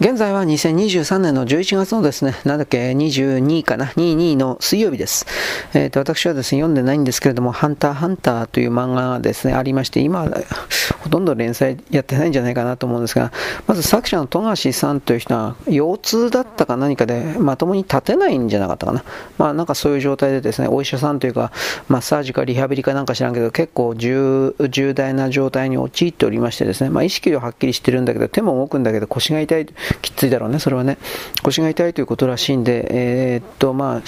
現在は2023年の11月のですね、なんだっけ、22かな、22の水曜日です。えっ、ー、と、私はですね、読んでないんですけれども、ハンターハンターという漫画がですね、ありまして、今、ほとんど連載やってないんじゃないかなと思うんですが、まず作者の富樫さんという人は、腰痛だったか何かで、まともに立てないんじゃなかったかな。まあ、なんかそういう状態でですね、お医者さんというか、マッサージかリハビリかなんか知らんけど、結構重大な状態に陥っておりましてですね、まあ、意識ははっきりしてるんだけど、手も動くんだけど、腰が痛い。きついだろうね、それはね。腰が痛いということらしいんで、えー、っと、まあ、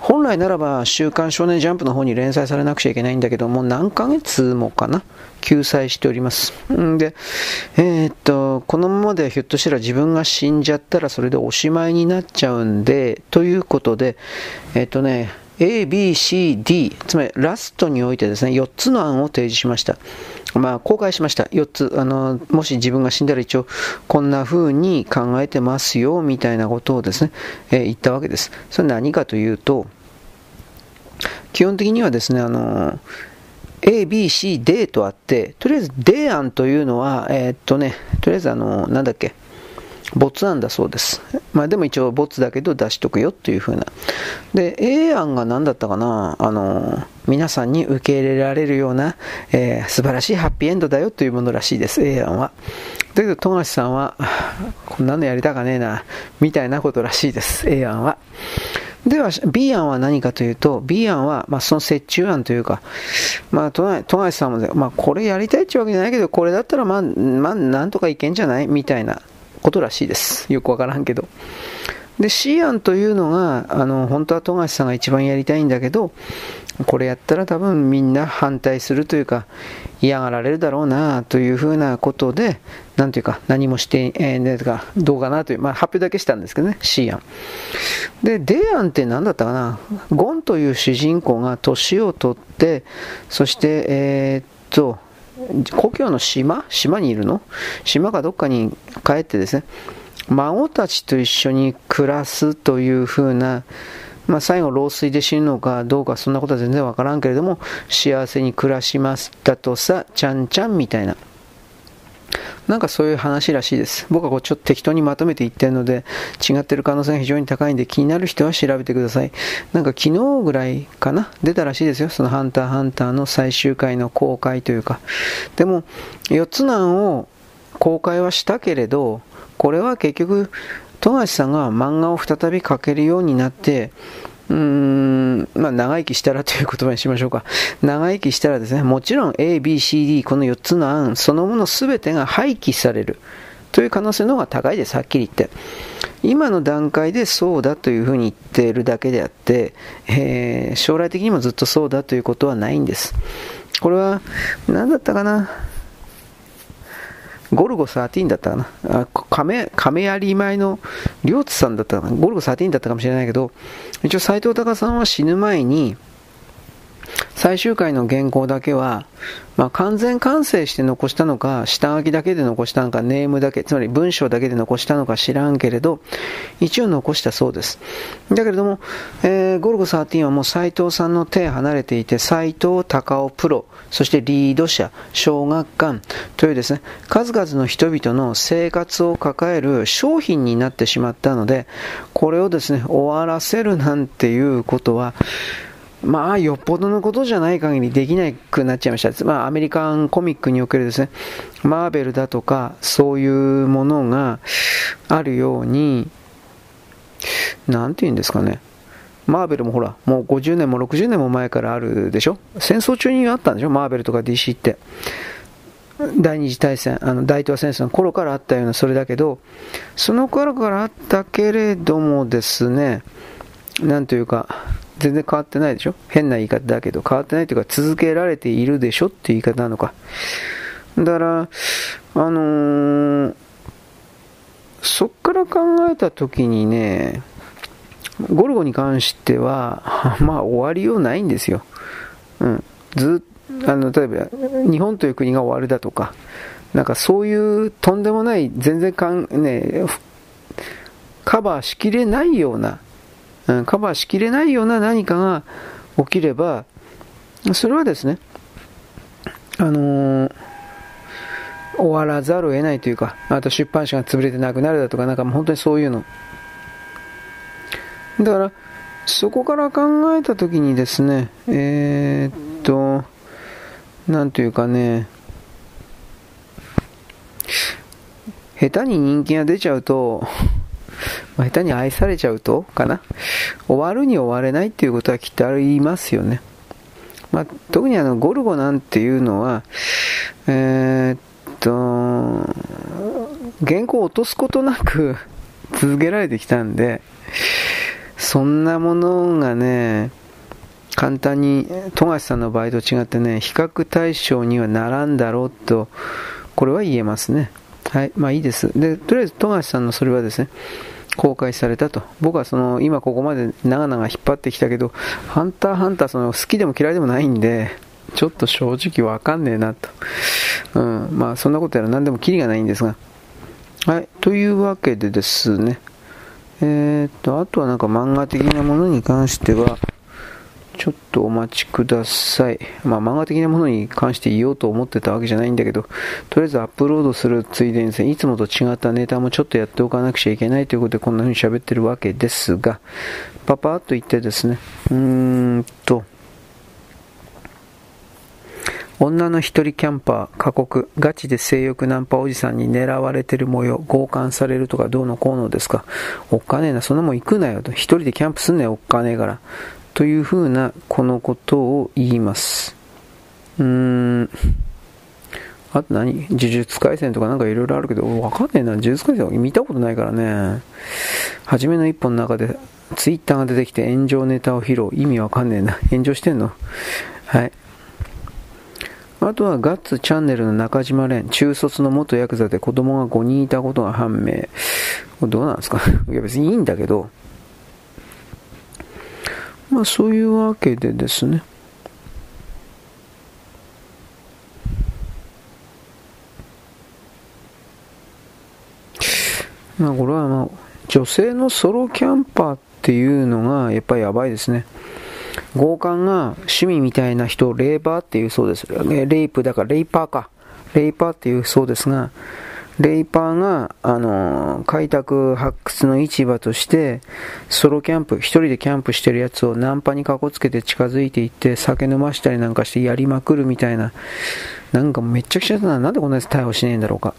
本来ならば、週刊少年ジャンプの方に連載されなくちゃいけないんだけども、何ヶ月もかな、救済しております。んで、えー、っと、このままではひょっとしたら自分が死んじゃったらそれでおしまいになっちゃうんで、ということで、えー、っとね、A, B, C, D、つまりラストにおいてですね、4つの案を提示しました。まあ、公開しました。4つ。あの、もし自分が死んだら一応、こんな風に考えてますよ、みたいなことをですね、えー、言ったわけです。それ何かというと、基本的にはですね、あの、A, B, C, D とあって、とりあえず D 案というのは、えー、っとね、とりあえずあの、なんだっけ、没案だそうです。まあでも一応没だけど出しとくよというふうな。で、A 案が何だったかなあの、皆さんに受け入れられるような、えー、素晴らしいハッピーエンドだよというものらしいです、A 案は。だけど、富樫さんは、こんなのやりたかねえな、みたいなことらしいです、A 案は。では、B 案は何かというと、B 案は、まあ、その折衷案というか、まあ、都内富樫さんも、まあ、これやりたいってわけじゃないけど、これだったら、まあ、まあ、なんとかいけんじゃない？みたいなことらしいです。よくわからんけど。で、シアンというのが、あの、本当は富樫さんが一番やりたいんだけど、これやったら多分みんな反対するというか、嫌がられるだろうなというふうなことで、なんというか、何もして、えー、ね、か、どうかなという、まあ、発表だけしたんですけどね、シアン。で、デアンって何だったかな、ゴンという主人公が年を取って、そして、えー、っと、故郷の島？島にいるの？島かどっかに帰ってですね、孫たちと一緒に暮らすというふうな、まあ、最後老衰で死ぬのかどうかそんなことは全然わからんけれども幸せに暮らしますだとさちゃんちゃんみたいななんかそういう話らしいです。僕はこうちょっと適当にまとめて言ってるので、違ってる可能性が非常に高いんで、気になる人は調べてください。なんか昨日ぐらいかな出たらしいですよ。そのハンターハンターの最終回の公開というか。でも、4つの案を公開はしたけれど、これは結局、富樫さんが漫画を再び描けるようになって、うーん、まあ、長生きしたらという言葉にしましょうか。長生きしたらですね、もちろん A, B, C, D、この4つの案、そのもの全てが廃棄されるという可能性の方が高いです、はっきり言って。今の段階でそうだというふうに言っているだけであって、えー、将来的にもずっとそうだということはないんです。これは、何だったかな？ゴルゴ13だったかな。あ亀、亀有前の両津さんだったかな。ゴルゴ13だったかもしれないけど、一応斎藤隆さんは死ぬ前に、最終回の原稿だけは、まあ、完全完成して残したのか、下書きだけで残したのか、ネームだけ、つまり文章だけで残したのか知らんけれど、一応残したそうです。だけれども、えー、ゴルゴ13はもう斎藤さんの手離れていて、斎藤隆夫プロ、そしてリード者、小学館というですね、数々の人々の生活を抱える商品になってしまったので、これをですね、終わらせるなんていうことは、まあ、よっぽどのことじゃない限りできなくなっちゃいました。まあ、アメリカンコミックにおけるですね、マーベルだとか、そういうものがあるように、なんて言うんですかね。マーベルもほら、もう50年も60年も前からあるでしょ？戦争中にあったんでしょ？マーベルとか DC って。第二次大戦、あの大東亜戦争の頃からあったようなそれだけど、その頃からあったけれどもですね、なんというか、全然変わってないでしょ？変な言い方だけど、変わってないというか、続けられているでしょっていう言い方なのか。だから、あのー、そっから考えたときにね、ゴルゴに関しては、まあ終わりようないんですよ。うん。ずあの、例えば、日本という国が終わるだとか、なんかそういうとんでもない、全然かん、ね、カバーしきれないようなカバーしきれないような何かが起きれば、それはですね、あのー、終わらざるを得ないというか、あと出版社が潰れてなくなるだとか、なんかもう本当にそういうの。だから、そこから考えたときにですね、えー、っと、なんというかね、下手に人気が出ちゃうと、まあ、下手に愛されちゃうとかな終わるに終われないっていうことはきっとありますよね。まあ、特にあのゴルゴなんていうのは、えー、っと、原稿を落とすことなく 続けられてきたんで、そんなものがね、簡単に富樫さんの場合と違ってね、比較対象にはならんだろうと、これは言えますね。はい、まあいいです。で、とりあえず富樫さんのそれはですね、公開されたと。僕はその、今ここまで長々引っ張ってきたけど、ハンターハンターその好きでも嫌いでもないんで、ちょっと正直わかんねえなと。うん、まあそんなことやら何でもキリがないんですが。はい、というわけでですね。えー、っと、あとはなんか漫画的なものに関しては、ちょっとお待ちください。まあ、漫画的なものに関して言おうと思ってたわけじゃないんだけど、とりあえずアップロードするついでにですね、いつもと違ったネタもちょっとやっておかなくちゃいけないということでこんな風に喋ってるわけですが、パパッと言ってですね、うーんと、女の一人キャンパー、過酷、ガチで性欲ナンパおじさんに狙われてる模様、強姦されるとかどうのこうのですか。おっかねえな、そんなもん行くなよと。一人でキャンプすんなよ、おっかねえから。というふうな、このことを言います。うーん。あと何？呪術廻戦とかなんかいろいろあるけど、わかんねえな。呪術廻戦見たことないからね。初めの一本の中で、ツイッターが出てきて炎上ネタを披露。意味わかんねえな。炎上してんの？はい。あとはガッツチャンネルの中島蓮、中卒の元ヤクザで子供が5人いたことが判明。どうなんですか？いや別にいいんだけど、まあそういうわけでですね。まあこれはあ、女性のソロキャンパーっていうのがやっぱりやばいですね。強姦が趣味みたいな人をレイバーっていうそうです。レイプだからレイパーか。レイパーっていうそうですが、レイパーが、あの開拓発掘の市場として、ソロキャンプ、一人でキャンプしてるやつをナンパにかこつけて近づいていって、酒飲ましたりなんかしてやりまくるみたいな、なんかめっちゃくちゃだな。なんでこんなやつ逮捕しねえんだろうか。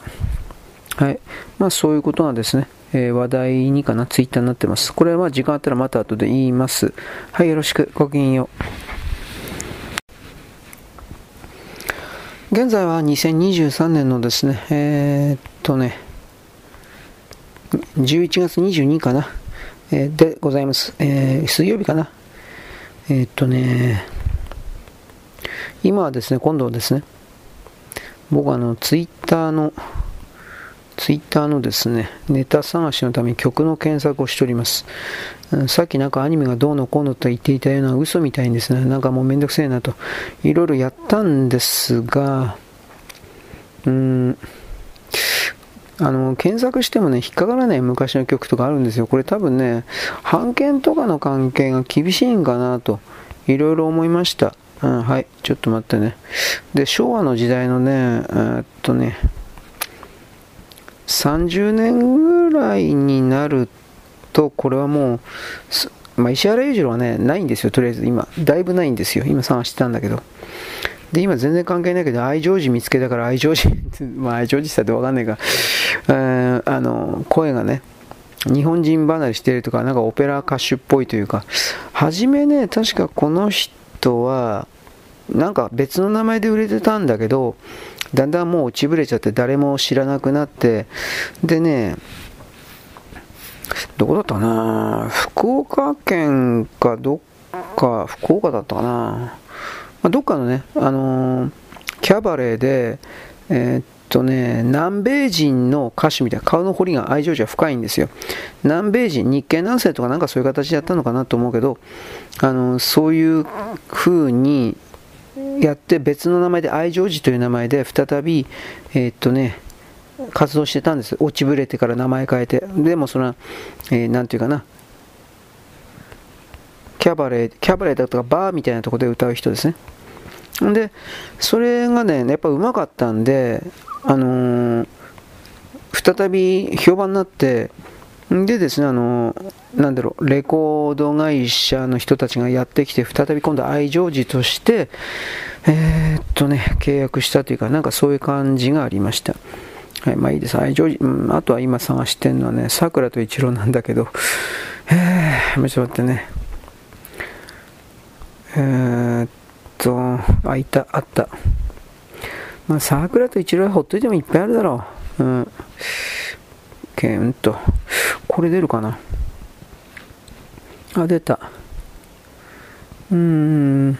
はい。まあそういうことがですね、えー、話題にかな、ツイッターになってます。これは時間あったらまた後で言います。はい、よろしく。ごきげんよう。現在は2023年のですね、えー、っとね、11月22日かな、えー、でございます。えー、水曜日かな。え、っとね、今はですね、今度はですね、僕はあの、ツイッターの、ツイッターのですね、ネタ探しのために曲の検索をしております。さっきなんかアニメがどうのこうのと言っていたような嘘みたいにですね、なんかもうめんどくせえなと、いろいろやったんですが、うーん、あの、検索してもね、引っかからない昔の曲とかあるんですよ。これ多分ね、版権とかの関係が厳しいんかなと、いろいろ思いました。うん、はい、ちょっと待ってね。で、昭和の時代のね、えー、っとね、30年ぐらいになると、とこれはもう、まあ、石原裕次郎はね、ないんですよ、とりあえず今。だいぶないんですよ。今探してたんだけど。で、今全然関係ないけど、愛情寺見つけたから愛情寺、まあ愛情寺さってわかんないが、えー、あの、声がね、日本人離れしてるとか、なんかオペラ歌手っぽいというか、初めね、確かこの人は、なんか別の名前で売れてたんだけど、だんだんもう落ちぶれちゃって誰も知らなくなって、でね、どこだったかな？福岡県かどっか、福岡だったかな、まあ、どっかのね、あのー、キャバレーで、えー、っとね、南米人の歌手みたいな顔の彫りが愛情じゃ深いんですよ。南米人、日系南西とかなんかそういう形だったのかなと思うけど、あのそういう風にやって別の名前で愛情寺という名前で再び、え、っとね、活動してたんです。落ちぶれてから名前変えて。でもその、えー、ていうかな、キャバレー、キャバレーだとかバーみたいなとこで歌う人ですね。で、それがね、やっぱうまかったんで、あのー、再び評判になって、でですね、あの、なんだろう、レコード会社の人たちがやってきて、再び今度愛情児として、えー、っとね、契約したというか、なんかそういう感じがありました。はい、まあいいです。愛情児、うん、あとは今探してるのはね、桜と一郎なんだけど、えー、ちょっと待ってね。えー、っと、あ、いた、あった。まあ、桜と一郎はほっといてもいっぱいあるだろう。うん。けんと。これ出るかなあ、出た。うーん。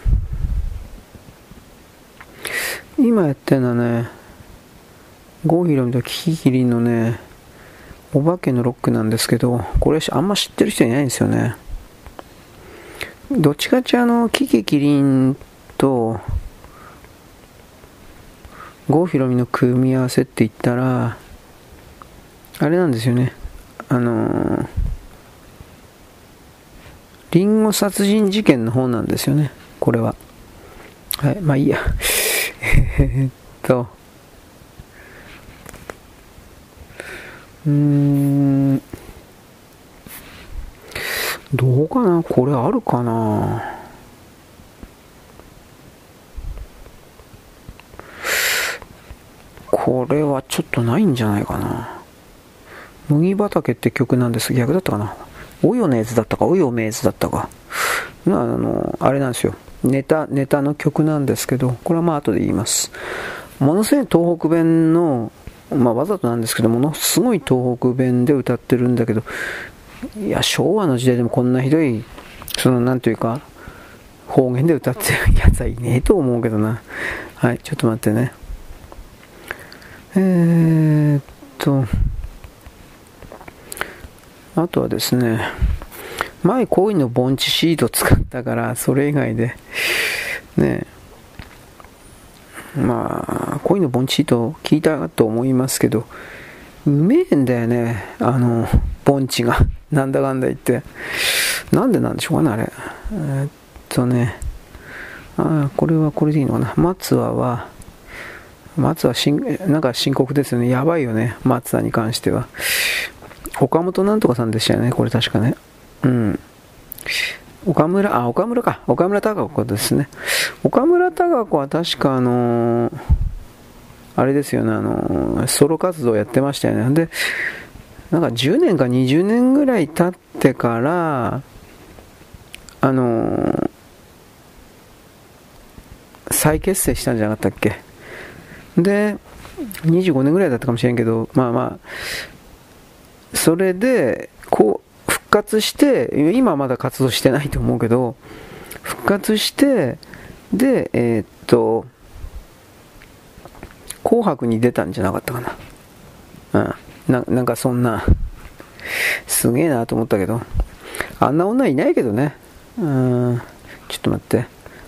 今やってるのはね、郷ひろみとキキキリンのね、お化けのロックなんですけど、これあんま知ってる人いないんですよね。どっちかっちあの、キキキリンと、郷ひろみの組み合わせって言ったら、あれなんですよね。あのー、リンゴ殺人事件の方なんですよね。これは。はい、まあいいや。えっと、うーん、どうかな？これあるかな？これはちょっとないんじゃないかな。麦畑って曲なんです。逆だったかな？およねずだったか、およめずだったか？あの、あれなんですよ。ネタ、ネタの曲なんですけど、これはまあ後で言います。ものすごい東北弁の、まあわざとなんですけど、ものすごい東北弁で歌ってるんだけど、いや、昭和の時代でもこんなひどい、その、なんというか、方言で歌ってる やつはいねえと思うけどな。はい、ちょっと待ってね。えー、っと、あとはですね、前こういうの盆地シート使ったから、それ以外で、ねえ、まあ、こういうの盆地シート聞いたと思いますけど、うめえんだよね、あの、盆地が。なんだかんだ言って。なんでなんでしょうかね、あれ。えー、っとね、あこれはこれでいいのかな。松葉は、松はしんなんか深刻ですよね。やばいよね。松田に関しては。岡本なんとかさんでしたよね。これ確かね。うん。岡村、あ、岡村か。岡村隆子ですね。岡村隆子は確かあのー、あれですよね、あのー、ソロ活動やってましたよね。で、なんか10年か20年ぐらい経ってから、あのー、再結成したんじゃなかったっけで、25年ぐらいだったかもしれんけど、まあまあ、それで、こう、活して、今はまだ活動してないと思うけど、復活して、で、えー、っと、紅白に出たんじゃなかったかな。うん。ななんかそんな、すげえなと思ったけど、あんな女いないけどね。うん、ちょっと待って。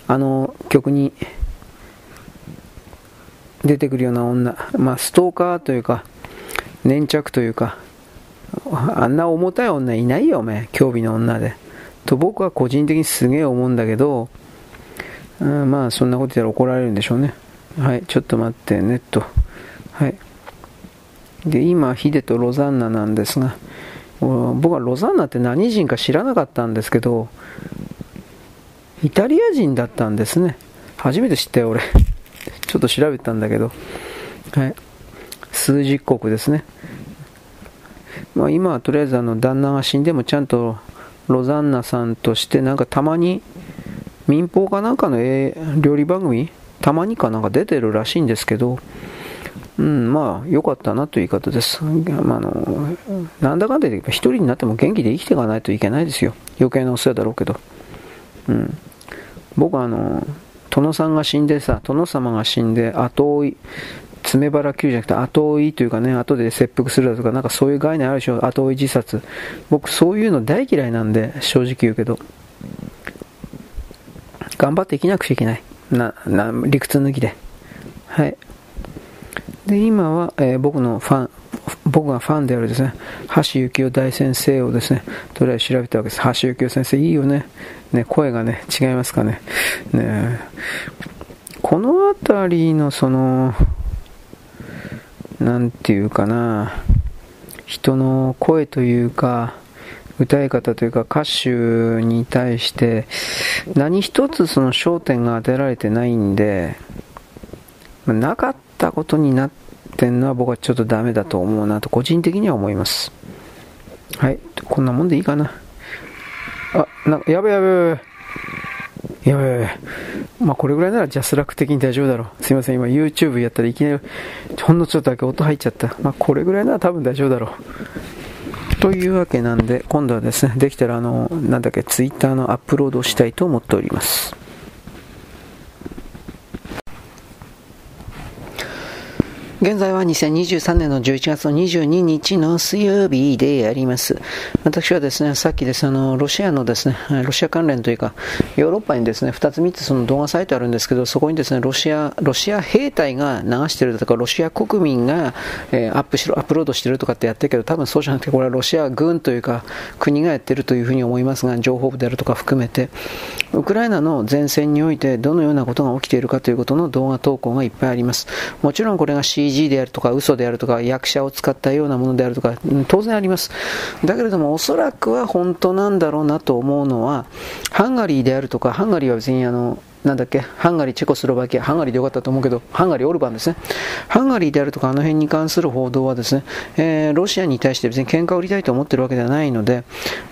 あの曲に、出てくるような女、まあ、ストーカーというか、粘着というか、あんな重たい女いないよ、お前、興味の女で。と僕は個人的にすげえ思うんだけど、うん、まあ、そんなこと言ったら怒られるんでしょうね。はい、ちょっと待って、ネット。はい。で、今、ヒデとロザンナなんですが、僕はロザンナって何人か知らなかったんですけど、イタリア人だったんですね。初めて知ったよ、俺。ちょっと調べたんだけど、はい、数十国ですね。まあ、今はとりあえずあの旦那が死んでもちゃんとロザンナさんとしてなんかたまに民放かなんかの料理番組たまにかなんか出てるらしいんですけど、うん、まあ良かったなという言い方です。まあ、のなんだかんだ言えば一人になっても元気で生きていかないといけないですよ。余計なお世話だろうけど。うん、僕はあの殿さんが死んでさ、殿様が死んで後追い、爪腹球じゃなくて後追いというかね、後で切腹するだとか、なんかそういう概念あるでしょ、後追い自殺。僕そういうの大嫌いなんで、正直言うけど。頑張って生きなくちゃいけない。な、な、理屈抜きで。はい。で、今は、えー、僕のファン、僕がファンであるですね、橋幸夫大先生をですね、とりあえず調べたわけです。橋幸夫先生、いいよね。ね、声がね、違いますかね。ねこの辺りのその、なんていうかな、人の声というか、歌い方というか歌手に対して何一つその焦点が当てられてないんで、なかったことになってんのは僕はちょっとダメだと思うなと個人的には思います。はい、こんなもんでいいかな。あ、なやべやべやべ。やいやいや、まあこれぐらいならジャスラック的に大丈夫だろう。すいません、今 YouTube やったらいきなり、ほんのちょっとだけ音入っちゃった。まあこれぐらいなら多分大丈夫だろう。というわけなんで、今度はですね、できたらあの、なんだっけ、Twitter のアップロードをしたいと思っております。現在は2023年の11月の22日の水曜日であります。私はですね、さっきですあの、ロシアのですね、ロシア関連というか、ヨーロッパにですね、2つ3つその動画サイトあるんですけど、そこにですね、ロシア、ロシア兵隊が流してるとか、ロシア国民が、えー、アップしろ、アップロードしてるとかってやってるけど、多分そうじゃなくて、これはロシア軍というか、国がやってるというふうに思いますが、情報部であるとか含めて、ウクライナの前線においてどのようなことが起きているかということの動画投稿がいっぱいあります。もちろんこれが CG であるとか嘘であるとか役者を使ったようなものであるとか、当然あります。だけれどもおそらくは本当なんだろうなと思うのは、ハンガリーであるとか、ハンガリーは別にあの、なんだっけ、ハンガリー、チェコスロバキア、ハンガリーでよかったと思うけど、ハンガリー、オルバンですね。ハンガリーであるとか、あの辺に関する報道はですね、えー、ロシアに対して別に喧嘩を売りたいと思ってるわけではないので、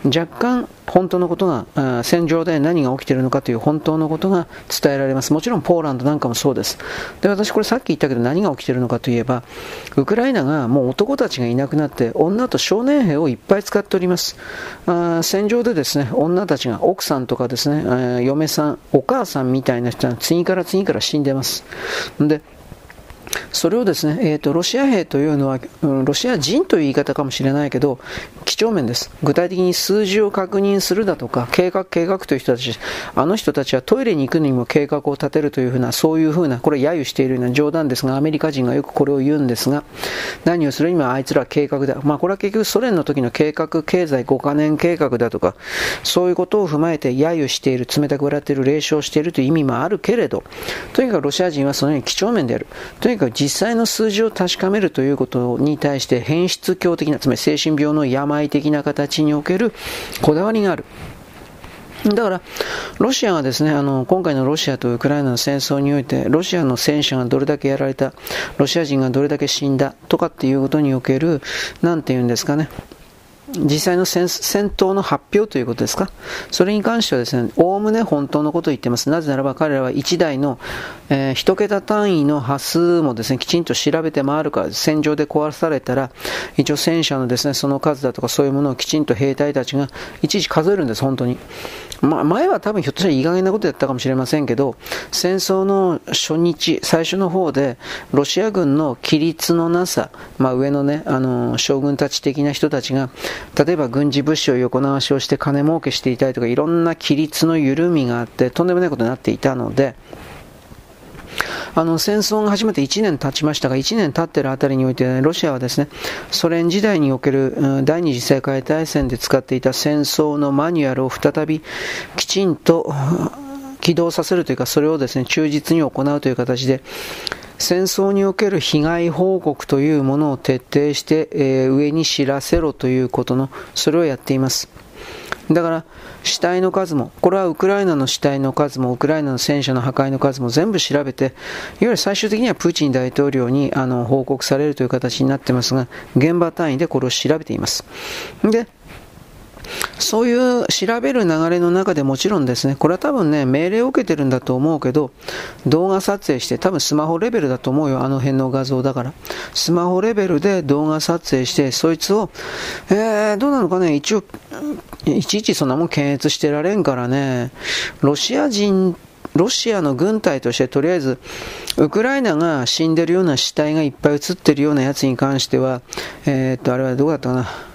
若干本当のことが、戦場で何が起きているのかという本当のことが伝えられます。もちろんポーランドなんかもそうです。で、私これさっき言ったけど何が起きているのかといえば、ウクライナがもう男たちがいなくなって、女と少年兵をいっぱい使っております。あ戦場でですね、女たちが奥さんとかですね、嫁さん、お母さんみたいな人は次から次から死んでます。で、それをですね、えーと、ロシア兵というのは、うん、ロシア人という言い方かもしれないけど、几帳面です。具体的に数字を確認するだとか、計画、計画という人たち、あの人たちはトイレに行くにも計画を立てるというふうな、そういうふうな、これ揶揄しているような冗談ですが、アメリカ人がよくこれを言うんですが、何をする？にもあいつらは計画だ。まあこれは結局ソ連の時の計画経済5カ年計画だとか、そういうことを踏まえて揶揄している、冷たく笑っている、霊笑しているという意味もあるけれど、とにかくロシア人はそのように几帳面である。とにか実際の数字を確かめるということに対して変質教的な、つまり精神病の病的な形におけるこだわりがある。だから、ロシアはですね、あの、今回のロシアとウクライナの戦争において、ロシアの戦車がどれだけやられた、ロシア人がどれだけ死んだとかっていうことにおける、何て言うんですかね、実際の戦闘の発表ということですか？それに関してはですね、おおむね本当のことを言ってます。なぜならば彼らは1台の、えー、1桁単位の波数もですね、きちんと調べて回るか、戦場で壊されたら、一応戦車のですね、その数だとかそういうものをきちんと兵隊たちがいちいち数えるんです、本当に。ま、前は多分ひょっとしたらいい加減なことやったかもしれませんけど、戦争の初日、最初の方で、ロシア軍の規律のなさ、まあ、上のね、あの、将軍たち的な人たちが、例えば軍事物資を横流しをして金儲けしていたりとか、いろんな規律の緩みがあって、とんでもないことになっていたので、あの戦争が始まって1年経ちましたが、1年経っているあたりにおいて、ロシアはですね、ソ連時代における第二次世界大戦で使っていた戦争のマニュアルを再びきちんと起動させるというか、それをですね、忠実に行うという形で、戦争における被害報告というものを徹底して、えー、上に知らせろということの、それをやっています。だから、死体の数も、これはウクライナの死体の数も、ウクライナの戦車の破壊の数も全部調べて、いわゆる最終的にはプーチン大統領にあの報告されるという形になってますが、現場単位でこれを調べています。で、そういう調べる流れの中でもちろんですね、これは多分ね、命令を受けてるんだと思うけど、動画撮影して、多分スマホレベルだと思うよ、あの辺の画像だから。スマホレベルで動画撮影して、そいつを、えー、どうなのかね、一応、いちいちそんなもん検閲してられんからね、ロシア人ロシアの軍隊としてとりあえず、ウクライナが死んでるような死体がいっぱい映ってるようなやつに関しては、えー、っと、あれはどうだったかな。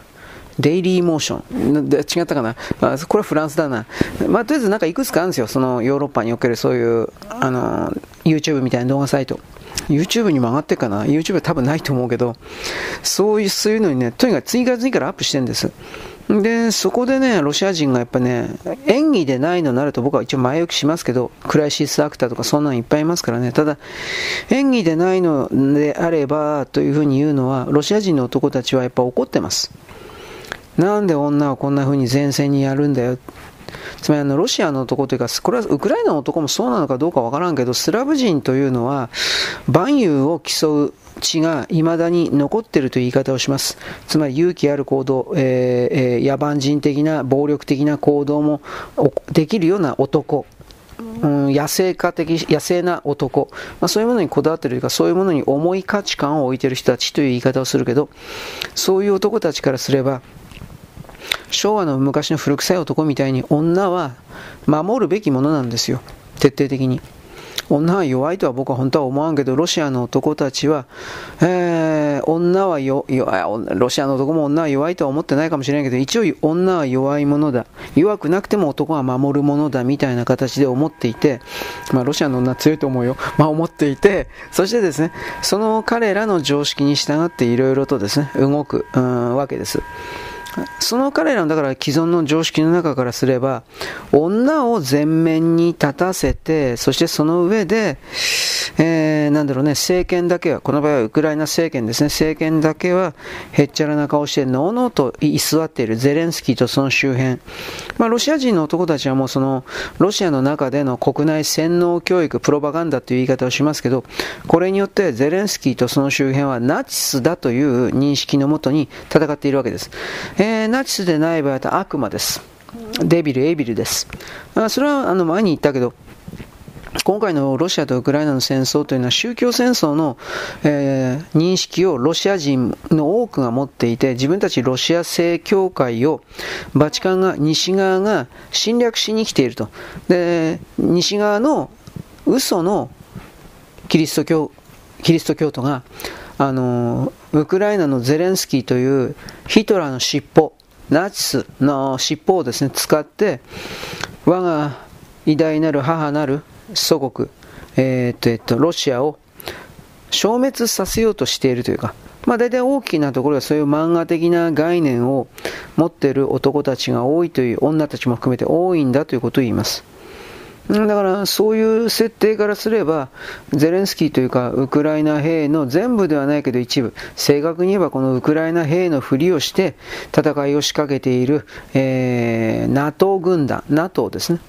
デイリーモーション。違ったかな？あこれはフランスだな。まあ、とりあえずなんかいくつかあるんですよ。そのヨーロッパにおけるそういう、あの、YouTube みたいな動画サイト。YouTube にも上がってるかな ?YouTube は多分ないと思うけど、そういう、そういうのにね、とにかく次から次からアップしてるんです。で、そこでね、ロシア人がやっぱね、演技でないのになると僕は一応前置きしますけど、クライシスアクターとかそんなのいっぱいいますからね。ただ、演技でないのであればというふうに言うのは、ロシア人の男たちはやっぱ怒ってます。なんで女はこんな風に前線にやるんだよ。つまりあのロシアの男というか、これはウクライナの男もそうなのかどうかわからんけど、スラブ人というのは、万有を競う血が未だに残っているという言い方をします。つまり勇気ある行動、えー、野蛮人的な暴力的な行動もできるような男。うん、野生化的、野生な男、まあ、そういうものにこだわっているというか、そういうものに重い価値観を置いている人たちという言い方をするけど、そういう男たちからすれば、昭和の昔の古臭い男みたいに女は守るべきものなんですよ。徹底的に。女は弱いとは僕は本当は思わんけど、ロシアの男たちは、えー、女はよ、ロシアの男も女は弱いとは思ってないかもしれないけど、一応女は弱いものだ。弱くなくても男は守るものだみたいな形で思っていて、まあロシアの女は強いと思うよ。まあ思っていて、そしてですね、その彼らの常識に従っていろいろとですね、動く、わけです。その彼らのだから既存の常識の中からすれば、女を前面に立たせて、そしてその上で、えー、なんだろうね、政権だけは、この場合はウクライナ政権ですね、政権だけは、へっちゃらな顔して、のうのうと居座っているゼレンスキーとその周辺。まあ、ロシア人の男たちはもうその、ロシアの中での国内洗脳教育、プロパガンダという言い方をしますけど、これによってゼレンスキーとその周辺はナチスだという認識のもとに戦っているわけです。えー、えナチスでない場合は悪魔です。デビル、エビルです。あそれはあの前に言ったけど、今回のロシアとウクライナの戦争というのは宗教戦争の、えー、認識をロシア人の多くが持っていて自分たちロシア正教会をバチカンが西側が侵略しに来ているとで西側の嘘のキリスト教キリスト教徒があのウクライナのゼレンスキーというヒトラーの尻尾ナチスの尻尾をですね使って我が偉大なる母なる祖国、えー、っと、えっと、ロシアを消滅させようとしているというか、まあ大体大きなところはそういう漫画的な概念を持っている男たちが多いという、女たちも含めて多いんだということを言います。だからそういう設定からすれば、ゼレンスキーというか、ウクライナ兵の全部ではないけど一部、正確に言えばこのウクライナ兵のふりをして戦いを仕掛けている、えー、NATO 軍団、NATO ですね。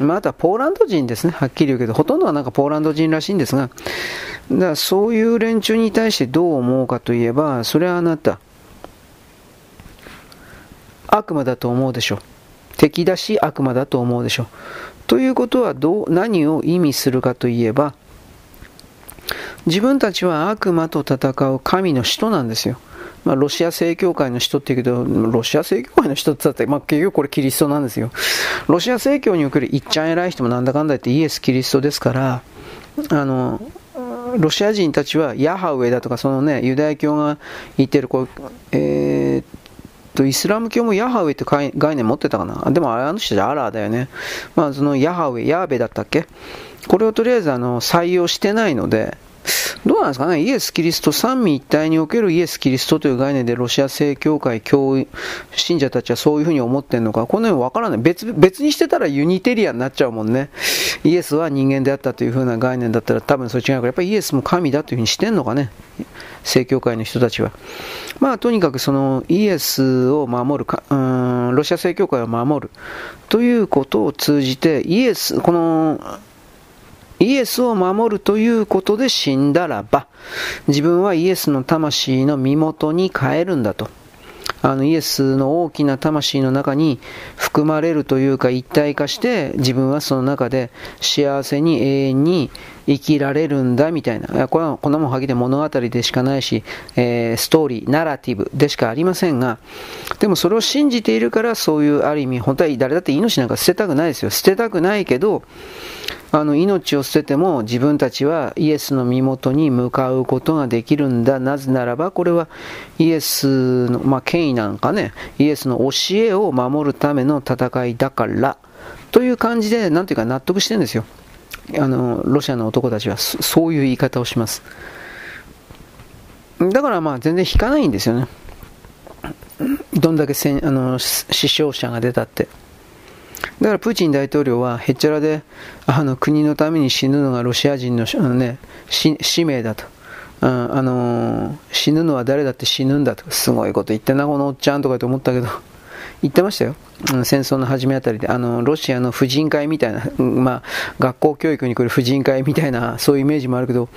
まあ、あとはポーランド人ですね、はっきり言うけど、ほとんどはなんかポーランド人らしいんですが、だからそういう連中に対してどう思うかといえば、それはあなた、悪魔だと思うでしょう。敵だし悪魔だと思うでしょう。ということはどう何を意味するかといえば、自分たちは悪魔と戦う神の使徒なんですよ。まあ、ロシア正教会の人って言うけど、ロシア正教会の人って言ったって、まあ、結局これキリストなんですよ。ロシア正教におけるいっちゃん偉い人もなんだかんだ言ってイエス・キリストですから、あの、ロシア人たちはヤハウェだとか、そのね、ユダヤ教が言ってる、こう、えー、と、イスラム教もヤハウェって概念持ってたかな？でもあれあの人じゃアラーだよね。まあ、そのヤハウェ、ヤーベだったっけ？これをとりあえずあの採用してないので、どうなんですかね、イエス・キリスト、三位一体におけるイエス・キリストという概念でロシア正教会教信者たちはそういうふうに思ってるのか、このようにわからない別。別にしてたらユニテリアになっちゃうもんね。イエスは人間であったというふうな概念だったら多分それ違うから、やっぱりイエスも神だというふうにしてんのかね、正教会の人たちは。まあとにかくそのイエスを守るか、うんロシア正教会を守るということを通じて、イエス、このイエスを守るということで死んだらば、自分はイエスの魂の身元に変えるんだと。あのイエスの大きな魂の中に含まれるというか一体化して自分はその中で幸せに永遠に生きられるんだみたいな。これはこんなもんはぎで物語でしかないし、えー、ストーリー、ナラティブでしかありませんが、でもそれを信じているからそういうある意味、本当は誰だって命なんか捨てたくないですよ。捨てたくないけど、あの命を捨てても自分たちはイエスの身元に向かうことができるんだ。なぜならば、これはイエスの、まあ、権威なんかね、イエスの教えを守るための戦いだから、という感じで、なんていうか納得してるんですよ。あの、ロシアの男たちはそういう言い方をします。だからまあ全然引かないんですよね。どんだけせんあの死傷者が出たって。だからプーチン大統領はへっちゃらであの国のために死ぬのがロシア人のあの、ね、使命だと。うん、あの、死ぬのは誰だって死ぬんだとすごいこと言ってなこのおっちゃんとかと思ったけど言ってましたよ、戦争の始めあたりで。あのロシアの婦人会みたいな、まあ、学校教育に来る婦人会みたいなそういうイメージもあるけど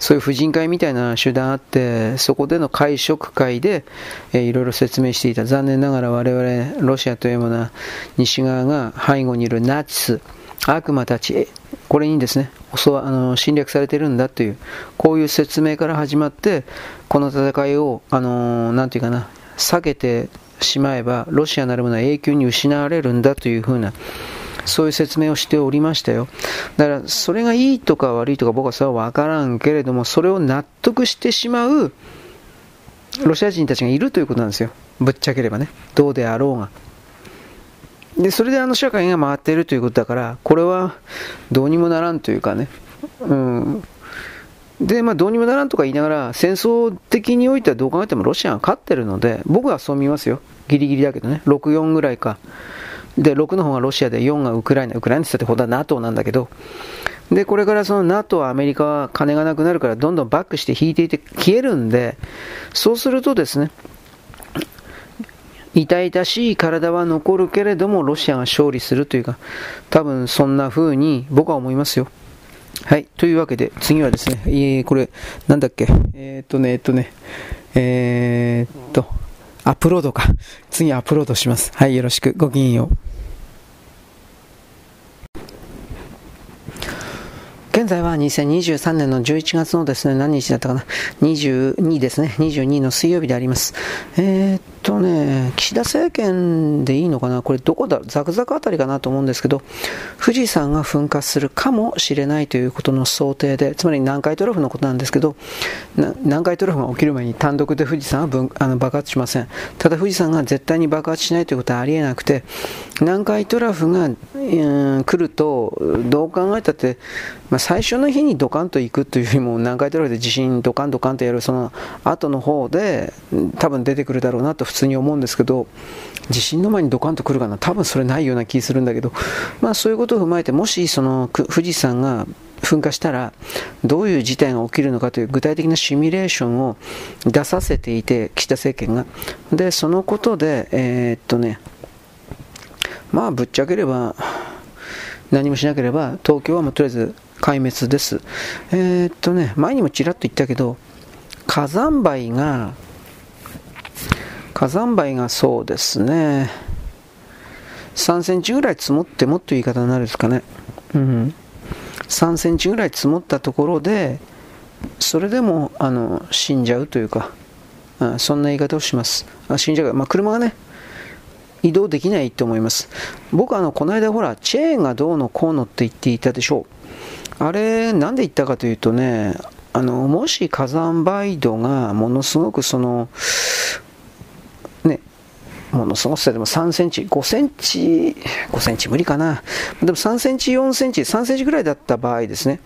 そういう婦人会みたいな手段あってそこでの会食会で、えー、いろいろ説明していた。残念ながら我々ロシアというものは西側が背後にいるナチス悪魔たちこれにですねあの侵略されてるんだというこういう説明から始まってこの戦いをあのなんていうかな避けてしまえばロシアなるものは永久に失われるんだというふうなそういう説明をしておりましたよ。だからそれがいいとか悪いとか僕はそれは分からんけれどもそれを納得してしまうロシア人たちがいるということなんですよ。ぶっちゃければね。どうであろうが。で、それであの社会が回っているということだから、これはどうにもならんというかね、うん。で、まあ、どうにもならんとか言いながら、戦争的においてはどう考えてもロシアが勝ってるので、僕はそう見ますよ。ギリギリだけどね。6、4ぐらいか。で、6の方がロシアで4がウクライナ。ウクライナって言ったってほどは NATO なんだけど、で、これからその NATO、アメリカは金がなくなるからどんどんバックして引いていて消えるんで、そうするとですね、痛々しい体は残るけれども、ロシアが勝利するというか、多分そんな風に僕は思いますよ。はい。というわけで、次はですね、えー、これ、なんだっけ、えー、っとね、えっとね、えー、っと、アップロードか。次アップロードします。はい、よろしく。ごきげんよう。現在は2023年の11月のですね、何日だったかな、22ですね、22の水曜日であります。えー、とね、岸田政権でいいのかな、これどこだ、ザクザクあたりかなと思うんですけど、富士山が噴火するかもしれないということの想定で、つまり南海トラフのことなんですけど、南海トラフが起きる前に単独で富士山は分あの爆発しません。ただ富士山が絶対に爆発しないということはありえなくて、南海トラフが、うん、来ると、どう考えたって、まあ、最初の日にドカンと行くというよりも南海トラフで地震ドカンドカンとやるその後の方で多分出てくるだろうなと普通に思うんですけど地震の前にドカンと来るかな多分それないような気するんだけどまあそういうことを踏まえてもしその富士山が噴火したらどういう事態が起きるのかという具体的なシミュレーションを出させていて岸田政権がでそのことでえー、っとねまあぶっちゃければ何もしなければ東京はもうとりあえず壊滅です。えー、っとね、前にもちらっと言ったけど、火山灰が、火山灰がそうですね、3センチぐらい積もってもっと言い方になるんですかね。うん。3センチぐらい積もったところで、それでもあの死んじゃうというか、あそんな言い方をします。あ死んじゃう。まあ、車がね、移動できないと思います。僕あの、この間ほら、チェーンがどうのこうのって言っていたでしょう。あれ、なんで言ったかというとね、あのもし火山灰土がものすごくその、ね、ものすごくでも3センチ、5センチ、5センチ無理かな。でも3センチ、4センチ、3センチぐらいだった場合ですね、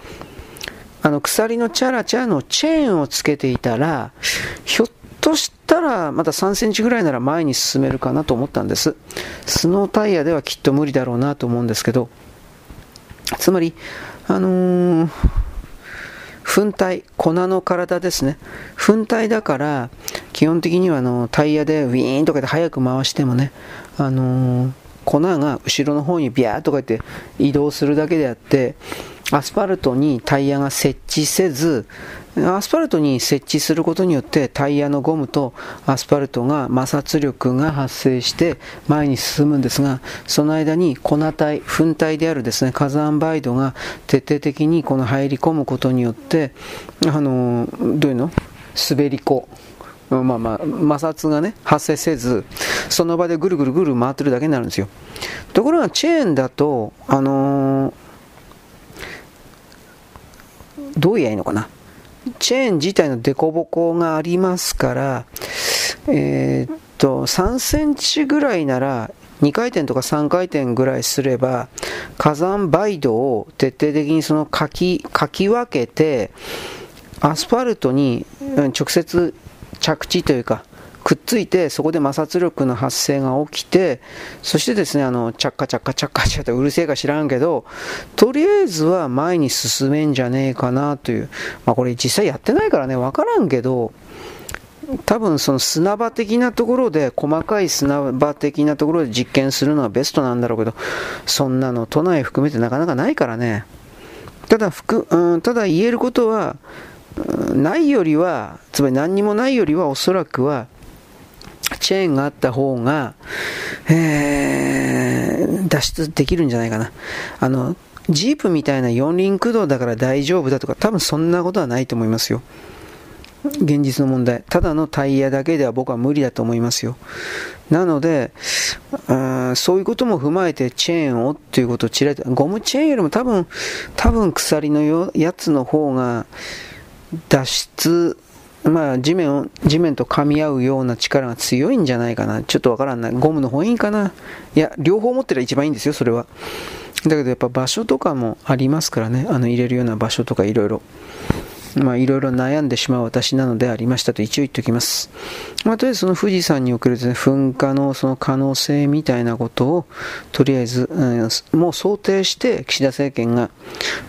あの鎖のチャラチャラのチェーンをつけていたら、ひょっとしたらまた3センチぐらいなら前に進めるかなと思ったんです。スノータイヤではきっと無理だろうなと思うんですけど、つまり、あのー、粉体、粉の体ですね。粉体だから、基本的にはあのタイヤでウィーンとかで早く回してもね、あのー、粉が後ろの方にビャーとか言って移動するだけであって、アスファルトにタイヤが設置せず、アスファルトに設置することによってタイヤのゴムとアスファルトが摩擦力が発生して前に進むんですがその間に粉体粉体であるですね火山灰土が徹底的にこの入り込むことによってあのどういうの？滑り子まあまあ、摩擦がね、発生せず、その場でぐるぐるぐる回ってるだけになるんですよ。ところが、チェーンだと、あのー、どう言えばいいのかな？チェーン自体の凸凹がありますから、えー、っと、3センチぐらいなら、2回転とか3回転ぐらいすれば、火山灰土を徹底的にそのかき、かき分けて、アスファルトに直接着地というか、くっついて、そこで摩擦力の発生が起きて、そしてですね、あの、チャッカチャッカチャッカチャッカうるせえか知らんけど、とりあえずは前に進めんじゃねえかなという、まあこれ実際やってないからね、わからんけど、多分その砂場的なところで、細かい砂場的なところで実験するのがベストなんだろうけど、そんなの都内含めてなかなかないからね。ただ、うん、ただ言えることは、ないよりは、つまり何にもないよりはおそらくは、チェーンがあった方が、えー、脱出できるんじゃないかな。あの、ジープみたいな四輪駆動だから大丈夫だとか、多分そんなことはないと思いますよ。現実の問題。ただのタイヤだけでは僕は無理だと思いますよ。なので、あそういうことも踏まえてチェーンをっていうことをちらりゴムチェーンよりも多分、多分鎖のやつの方が脱出、まあ地面を、地面と噛み合うような力が強いんじゃないかな。ちょっとわからんない。ゴムの方がいいかな。いや、両方持ってれば一番いいんですよ、それは。だけどやっぱ場所とかもありますからね。あの入れるような場所とかいろいろ。まあ、いろいろ悩んでしまう私なのでありましたと一応言っておきます。まあ、とりあえずその富士山におけるです、ね、噴火のその可能性みたいなことを、とりあえず、うん、もう想定して岸田政権が、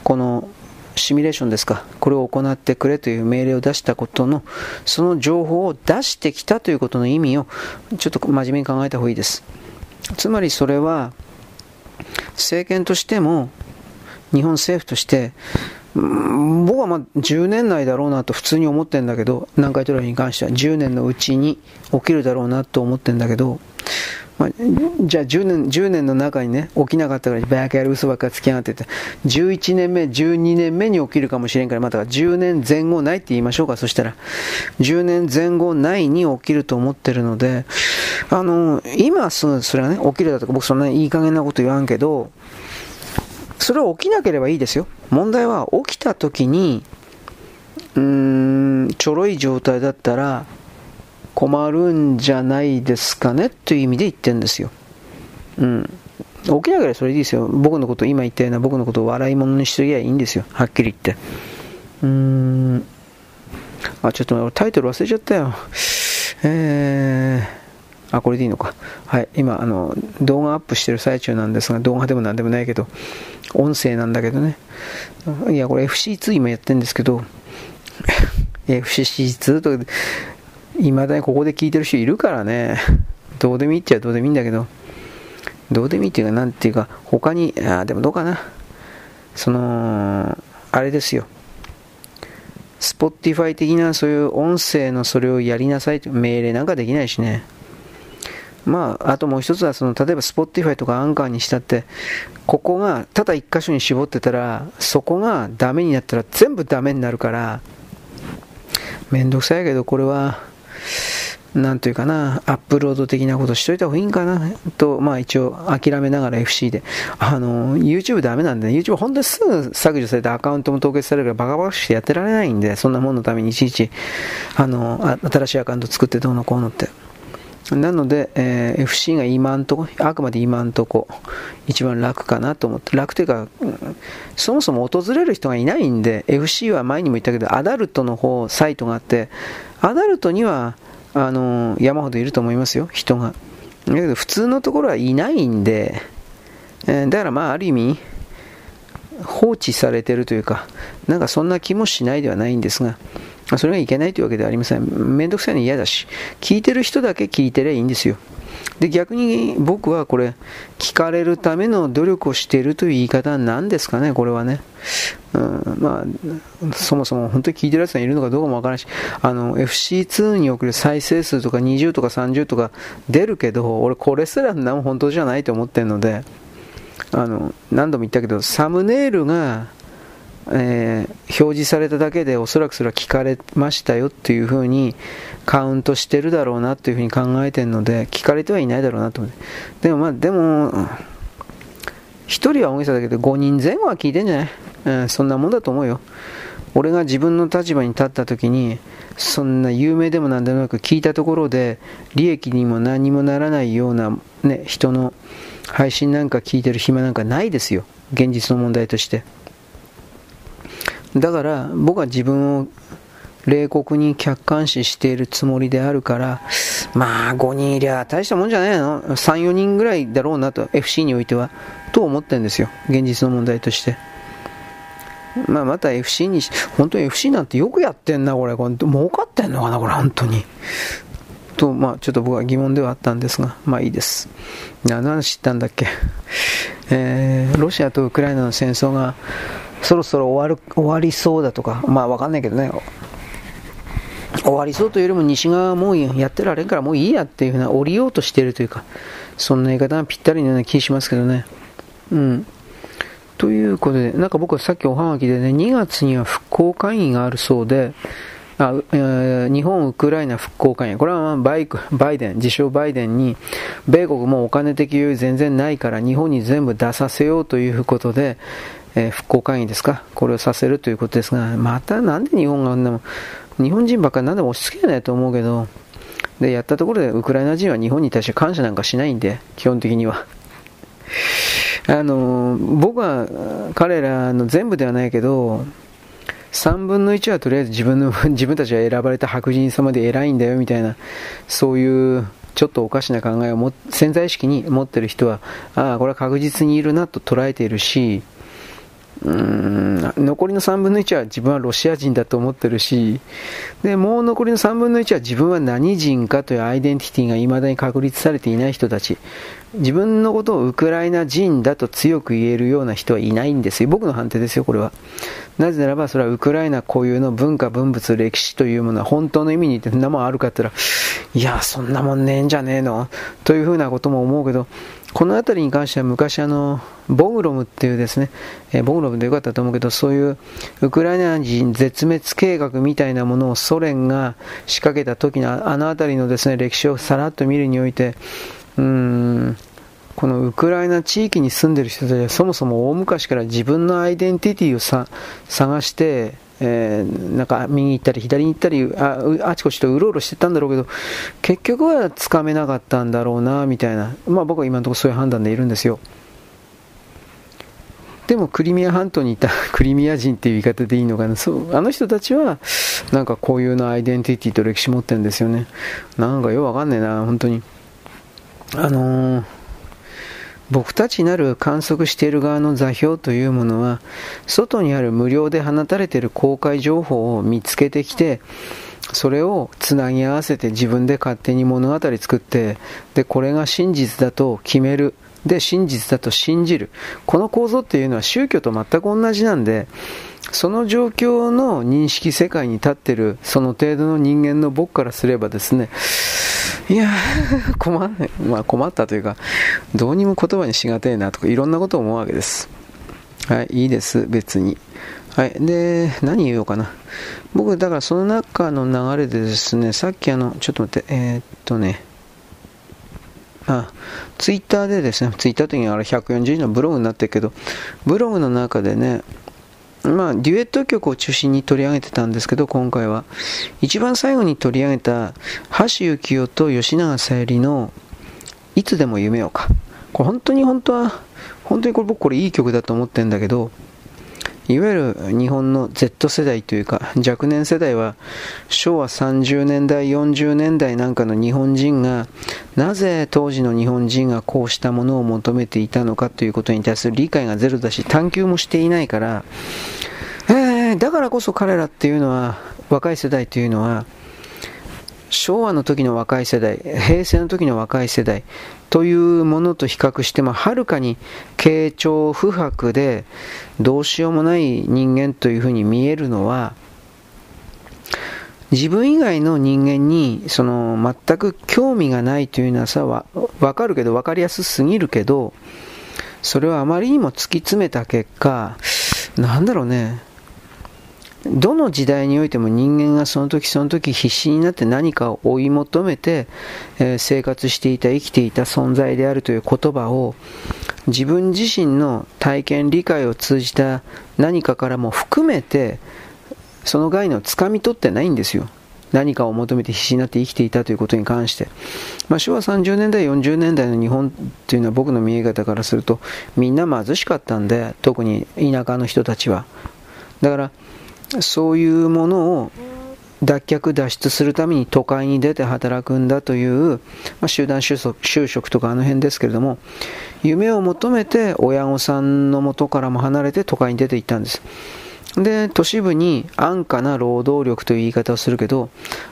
このシミュレーションですか、これを行ってくれという命令を出したことの、その情報を出してきたということの意味を、ちょっと真面目に考えた方がいいです。つまりそれは、政権としても、日本政府として、僕はまあ10年内だろうなと普通に思ってるんだけど、南海トラフに関しては10年のうちに起きるだろうなと思ってるんだけど、まあ、じゃあ10年 ,10 年の中にね、起きなかったからバカやる嘘ばっかつきやがってて、11年目、12年目に起きるかもしれんから、また10年前後ないって言いましょうか、そしたら。10年前後ないに起きると思ってるので、あの、今それはね、起きるだとか僕そんなにいい加減なこと言わんけど、それは起きなければいいですよ。問題は起きた時に、うーん、ちょろい状態だったら困るんじゃないですかねという意味で言ってるんですよ。うん。起きなければそれでいいですよ。僕のこと、今言ったような僕のことを笑い物にしときゃいいんですよ。はっきり言って。うーん。あ、ちょっとタイトル忘れちゃったよ。えー。あ、これでいいのか。はい。今、あの、動画アップしてる最中なんですが、動画でも何でもないけど、音声なんだけどね。いや、これ FC2 今やってるんですけど、FC2 と、いまだにここで聞いてる人いるからね。どうでもいいっちゃどうでもいいんだけど、どうでもいいっていうか、なんていうか、他に、あ、でもどうかな。その、あれですよ。Spotify 的なそういう音声のそれをやりなさいと命令なんかできないしね。まあ、あともう一つはその、例えば Spotify とかアンカーにしたって、ここがただ一箇所に絞ってたら、そこがダメになったら全部ダメになるから、めんどくさいけど、これは、なんというかな、アップロード的なことしといた方がいいんかな、と、まあ一応諦めながら FC で。あの、YouTube ダメなんでね、YouTube 本当にすぐ削除されてアカウントも凍結されるからバカバカしてやってられないんで、そんなもんのためにいちいち、あの、新しいアカウント作ってどうのこうのって。なので、えー、FC が今んとこ、あくまで今んとこ、一番楽かなと思って、楽というか、そもそも訪れる人がいないんで、FC は前にも言ったけど、アダルトの方、サイトがあって、アダルトには、あのー、山ほどいると思いますよ、人が。だけど、普通のところはいないんで、えー、だからまあ、ある意味、放置されてるというか、なんかそんな気もしないではないんですが、それがいけないというわけではありません。めんどくさいの嫌だし、聞いてる人だけ聞いてりゃいいんですよ。で、逆に僕はこれ、聞かれるための努力をしているという言い方なんですかね、これはね。うん、まあ、そもそも本当に聞いてる奴がいるのかどうかもわからないし、あの、FC2 に送る再生数とか20とか30とか出るけど、俺これすらな本当じゃないと思ってるので、あの、何度も言ったけど、サムネイルが、えー、表示されただけでおそらくそれは聞かれましたよっていうふうにカウントしてるだろうなというふうに考えてるので聞かれてはいないだろうなと思ってでもまあでも1人は大げさだけど5人前後は聞いてんじゃない、うん、そんなもんだと思うよ。俺が自分の立場に立った時にそんな有名でもなんでもなく聞いたところで利益にも何にもならないような、ね、人の配信なんか聞いてる暇なんかないですよ。現実の問題として。だから僕は自分を冷酷に客観視しているつもりであるから、まあ、5人いりゃ大したもんじゃないの ?3、4人ぐらいだろうなと、FC においては、と思ってるんですよ。現実の問題として。まあ、また FC にし、本当に FC なんてよくやってんな、これ。これ儲かってんのかな、これ、本当に。と、まあ、ちょっと僕は疑問ではあったんですが、まあいいです。何の話ったんだっけ？えー、ロシアとウクライナの戦争がそろそろ終わる終わりそうだとか、まあわかんないけどね、終わりそうというよりも西側もうやってられんからもういいやっていうふうな降りようとしているというか、そんな言い方がぴったりのような気しますけどね。うん。ということで、なんか僕はさっきおはがきでね、2月には復興会議があるそうで、あえー、日本、ウクライナ復興会議、これはバイクバイデン、自称バイデンに、米国もお金的余裕全然ないから日本に全部出させようということで、えー、復興会議ですか、これをさせるということですが、またなんで日本があんなも日本人ばっかり何でも押し付けないと思うけど、で、やったところでウクライナ人は日本に対して感謝なんかしないんで、基本的には。あの僕は彼らの全部ではないけど、3分の1はとりあえず自分の 自分たちが選ばれた白人様で偉いんだよみたいな、そういうちょっとおかしな考えをも潜在意識に持ってる人は、ああ、これは確実にいるなと捉えているし、うん残りの3分の1は自分はロシア人だと思ってるしでもう残りの3分の1は自分は何人かというアイデンティティが未だに確立されていない人たち。自分のことをウクライナ人だと強く言えるような人はいないんですよ。僕の判定ですよこれは。なぜならばそれはウクライナ固有の文化文物歴史というものは本当の意味に言って何もあるかって言ったらいやそんなもんねえんじゃねえの？というふうなことも思うけどこの辺りに関しては昔あの、ボグロムっていうですね、えー、ボグロムでよかったと思うけど、そういうウクライナ人絶滅計画みたいなものをソ連が仕掛けた時のあの辺りのですね、歴史をさらっと見るにおいて、うーん、このウクライナ地域に住んでる人たちはそもそも大昔から自分のアイデンティティをさ探して、えー、なんか右行ったり左に行ったりああちこちとうろうろしてたんだろうけど結局はつかめなかったんだろうなみたいな、まあ、僕は今のところそういう判断でいるんですよ。でもクリミア半島にいた クリミア人っていう言い方でいいのかな。そうあの人たちはなんかこういうのアイデンティティと歴史持ってるんですよね。なんかよくわかんねえな本当に。あのー僕たちなる観測している側の座標というものは外にある無料で放たれている公開情報を見つけてきてそれをつなぎ合わせて自分で勝手に物語作ってでこれが真実だと決める。で真実だと信じる。この構造っていうのは宗教と全く同じなんでその状況の認識世界に立ってるその程度の人間の僕からすればですねいや 困る、まあ、困ったというか、どうにも言葉にしがてえなとか、いろんなことを思うわけです。はい、いいです、別に。はい、で、何言おうかな。僕、だからその中の流れでですね、さっきあの、ちょっと待って、えー、っとね、あ、ツイッターでですね、ツイッター的にあれ140字のブログになってるけど、ブログの中でね、まあ、デュエット曲を中心に取り上げてたんですけど、今回は。一番最後に取り上げた、橋幸夫と吉永小百合の、いつでも夢をか。これ本当に本当は、本当にこれ僕これいい曲だと思ってるんだけど、いわゆる日本の Z 世代というか若年世代は昭和30年代40年代なんかの日本人がなぜ当時の日本人がこうしたものを求めていたのかということに対する理解がゼロだし探求もしていないから、えー、だからこそ彼らっていうのは若い世代というのは昭和の時の若い世代平成の時の若い世代というものと比較してもはるかに傾聴不白でどうしようもない人間というふうに見えるのは自分以外の人間にその全く興味がないというのはさわかるけど分かりやすすぎるけどそれはあまりにも突き詰めた結果なんだろうね。どの時代においても人間がその時その時必死になって何かを追い求めて、えー、生活していた生きていた存在であるという言葉を自分自身の体験理解を通じた何かからも含めてその概念をつかみ取ってないんですよ。何かを求めて必死になって生きていたということに関して、まあ、昭和30年代40年代の日本というのは僕の見え方からするとみんな貧しかったんで特に田舎の人たちは。だからそういうものを脱却脱出するために都会に出て働くんだという、まあ、集団就職とかあの辺ですけれども夢を求めて親御さんのもとからも離れて都会に出て行ったんです。で、都市部に安価な労働力という言い方をするけど、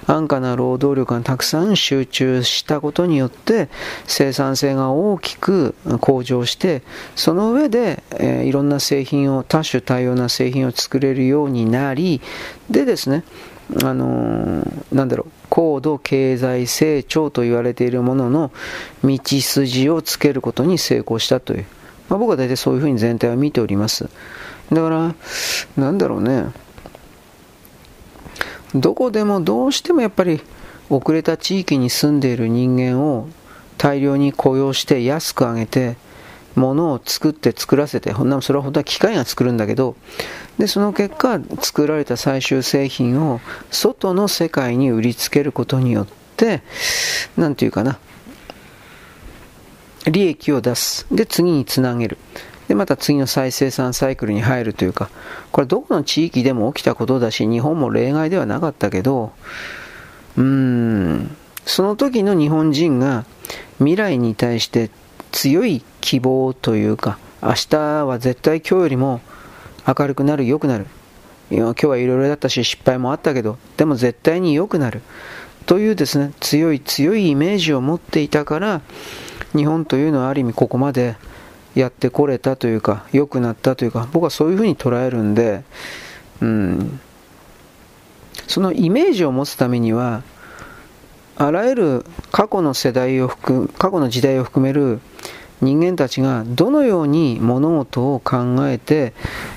安価な労働力がたくさん集中したことによって生産性が大きく向上して、その上で、えー、いろんな製品を、多種多様な製品を作れるようになり、でですね、あのー、なんだろう、高度経済成長と言われているものの道筋をつけることに成功したという。まあ、僕は大体そういうふうに全体を見ております。だから、なんだろうね。どこでもどうしてもやっぱり遅れた地域に住んでいる人間を大量に雇用して安く上げて物を作って作らせてほんなそれは本当は機械が作るんだけどでその結果作られた最終製品を外の世界に売りつけることによって何て言うかな利益を出すで次につなげるで、また次の再生産サイクルに入るというか、これどこの地域でも起きたことだし、日本も例外ではなかったけど、うーん、その時の日本人が未来に対して強い希望というか、明日は絶対今日よりも明るくなる、良くなる。今日はいろいろだったし失敗もあったけど、でも絶対に良くなる。というですね、強い強いイメージを持っていたから、日本というのはある意味ここまでやってこれたというか、良くなったというか、僕はそういうふうに捉えるんで、うん、そのイメージを持つためには、あらゆる過去の世代を含過去の時代を含める人間たちがどのように物事を考えて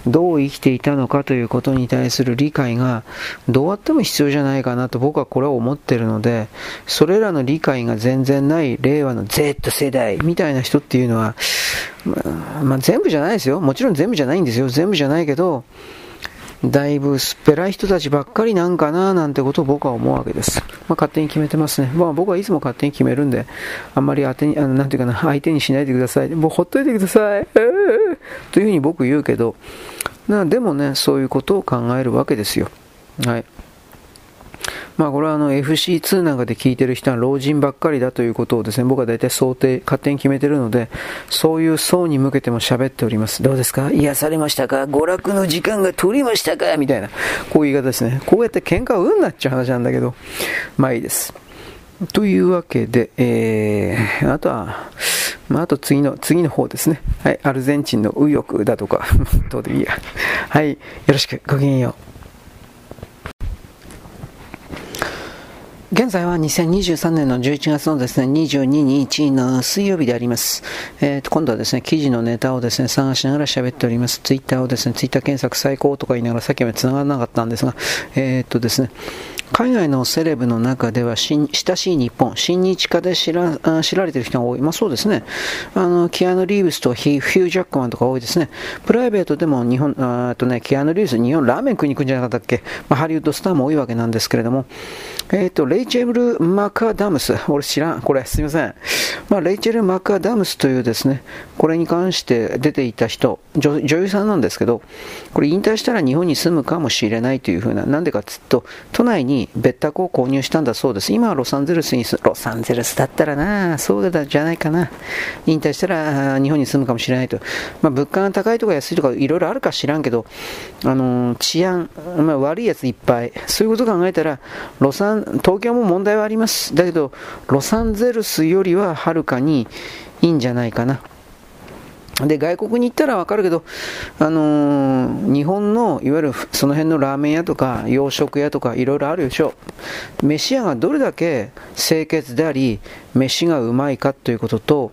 どう生きていたのかということに対する理解がどうあっても必要じゃないかなと僕はこれは思ってるのでそれらの理解が全然ない令和の Z 世代みたいな人っていうのは、まあ、全部じゃないですよ。もちろん全部じゃないんですよ。全部じゃないけどだいぶ薄っぺらい人たちばっかりなんかななんてことを僕は思うわけです。まあ、勝手に決めてますね。まあ、僕はいつも勝手に決めるんで、あんまり当てに、あのなんていうかな、相手にしないでください。もうほっといてください。というふうに僕言うけど、なでもね、そういうことを考えるわけですよ。はい。まあこれはあの FC2 なんかで聞いてる人は老人ばっかりだということをですね、僕は大体想定、勝手に決めてるので、そういう層に向けても喋っております。どうですか？癒されましたか？娯楽の時間が取りましたか？みたいな、こういう言い方ですね。こうやって喧嘩をうんなっちゃう話なんだけど、まあいいです。というわけで、えー、あとは、まあ、あと次の、次の方ですね。はい、アルゼンチンの右翼だとか、どうでもいいや。はい、よろしく、ごきげんよう。現在は2023年の11月のですね、22日の水曜日であります。えー、と今度はですね、記事のネタをですね、探しながら喋っております。ツイッターをですね、ツイッター検索最高とか言いながらさっきまで繋がらなかったんですが、えー、っとですね、海外のセレブの中では親しい日本、親日家で知ら知られている人が多い。まあそうですね。あの、キアヌ・リーブスとヒフュー・ジャックマンとか多いですね。プライベートでも日本、あとね、キアヌ・リーブス、日本ラーメン食いに行くんじゃなかったっけ、まあ、ハリウッドスターも多いわけなんですけれども、えっ、ー、と、レイチェル・マカダムス。俺知らん。これ、すみません。まあ、レイチェル・マカダムスというですね、これに関して出ていた人、女優さんなんですけど、これ引退したら日本に住むかもしれないというふうな、なんでかっつうと、都内に別宅を購入したんだそうです。今はロサンゼルスにロサンゼルスだったらな、そうだじゃないかな。引退したら日本に住むかもしれないと。まあ、物価が高いとか安いとかいろいろあるか知らんけど、あのー、治安、まあ、悪いやついっぱい。そういうこと考えたら、ロサン東京も問題はあります。だけど、ロサンゼルスよりははるかにいいんじゃないかな。で、外国に行ったらわかるけど、あのー、日本の、いわゆるその辺のラーメン屋とか、洋食屋とか、いろいろあるでしょう。飯屋がどれだけ清潔であり、飯がうまいかということと、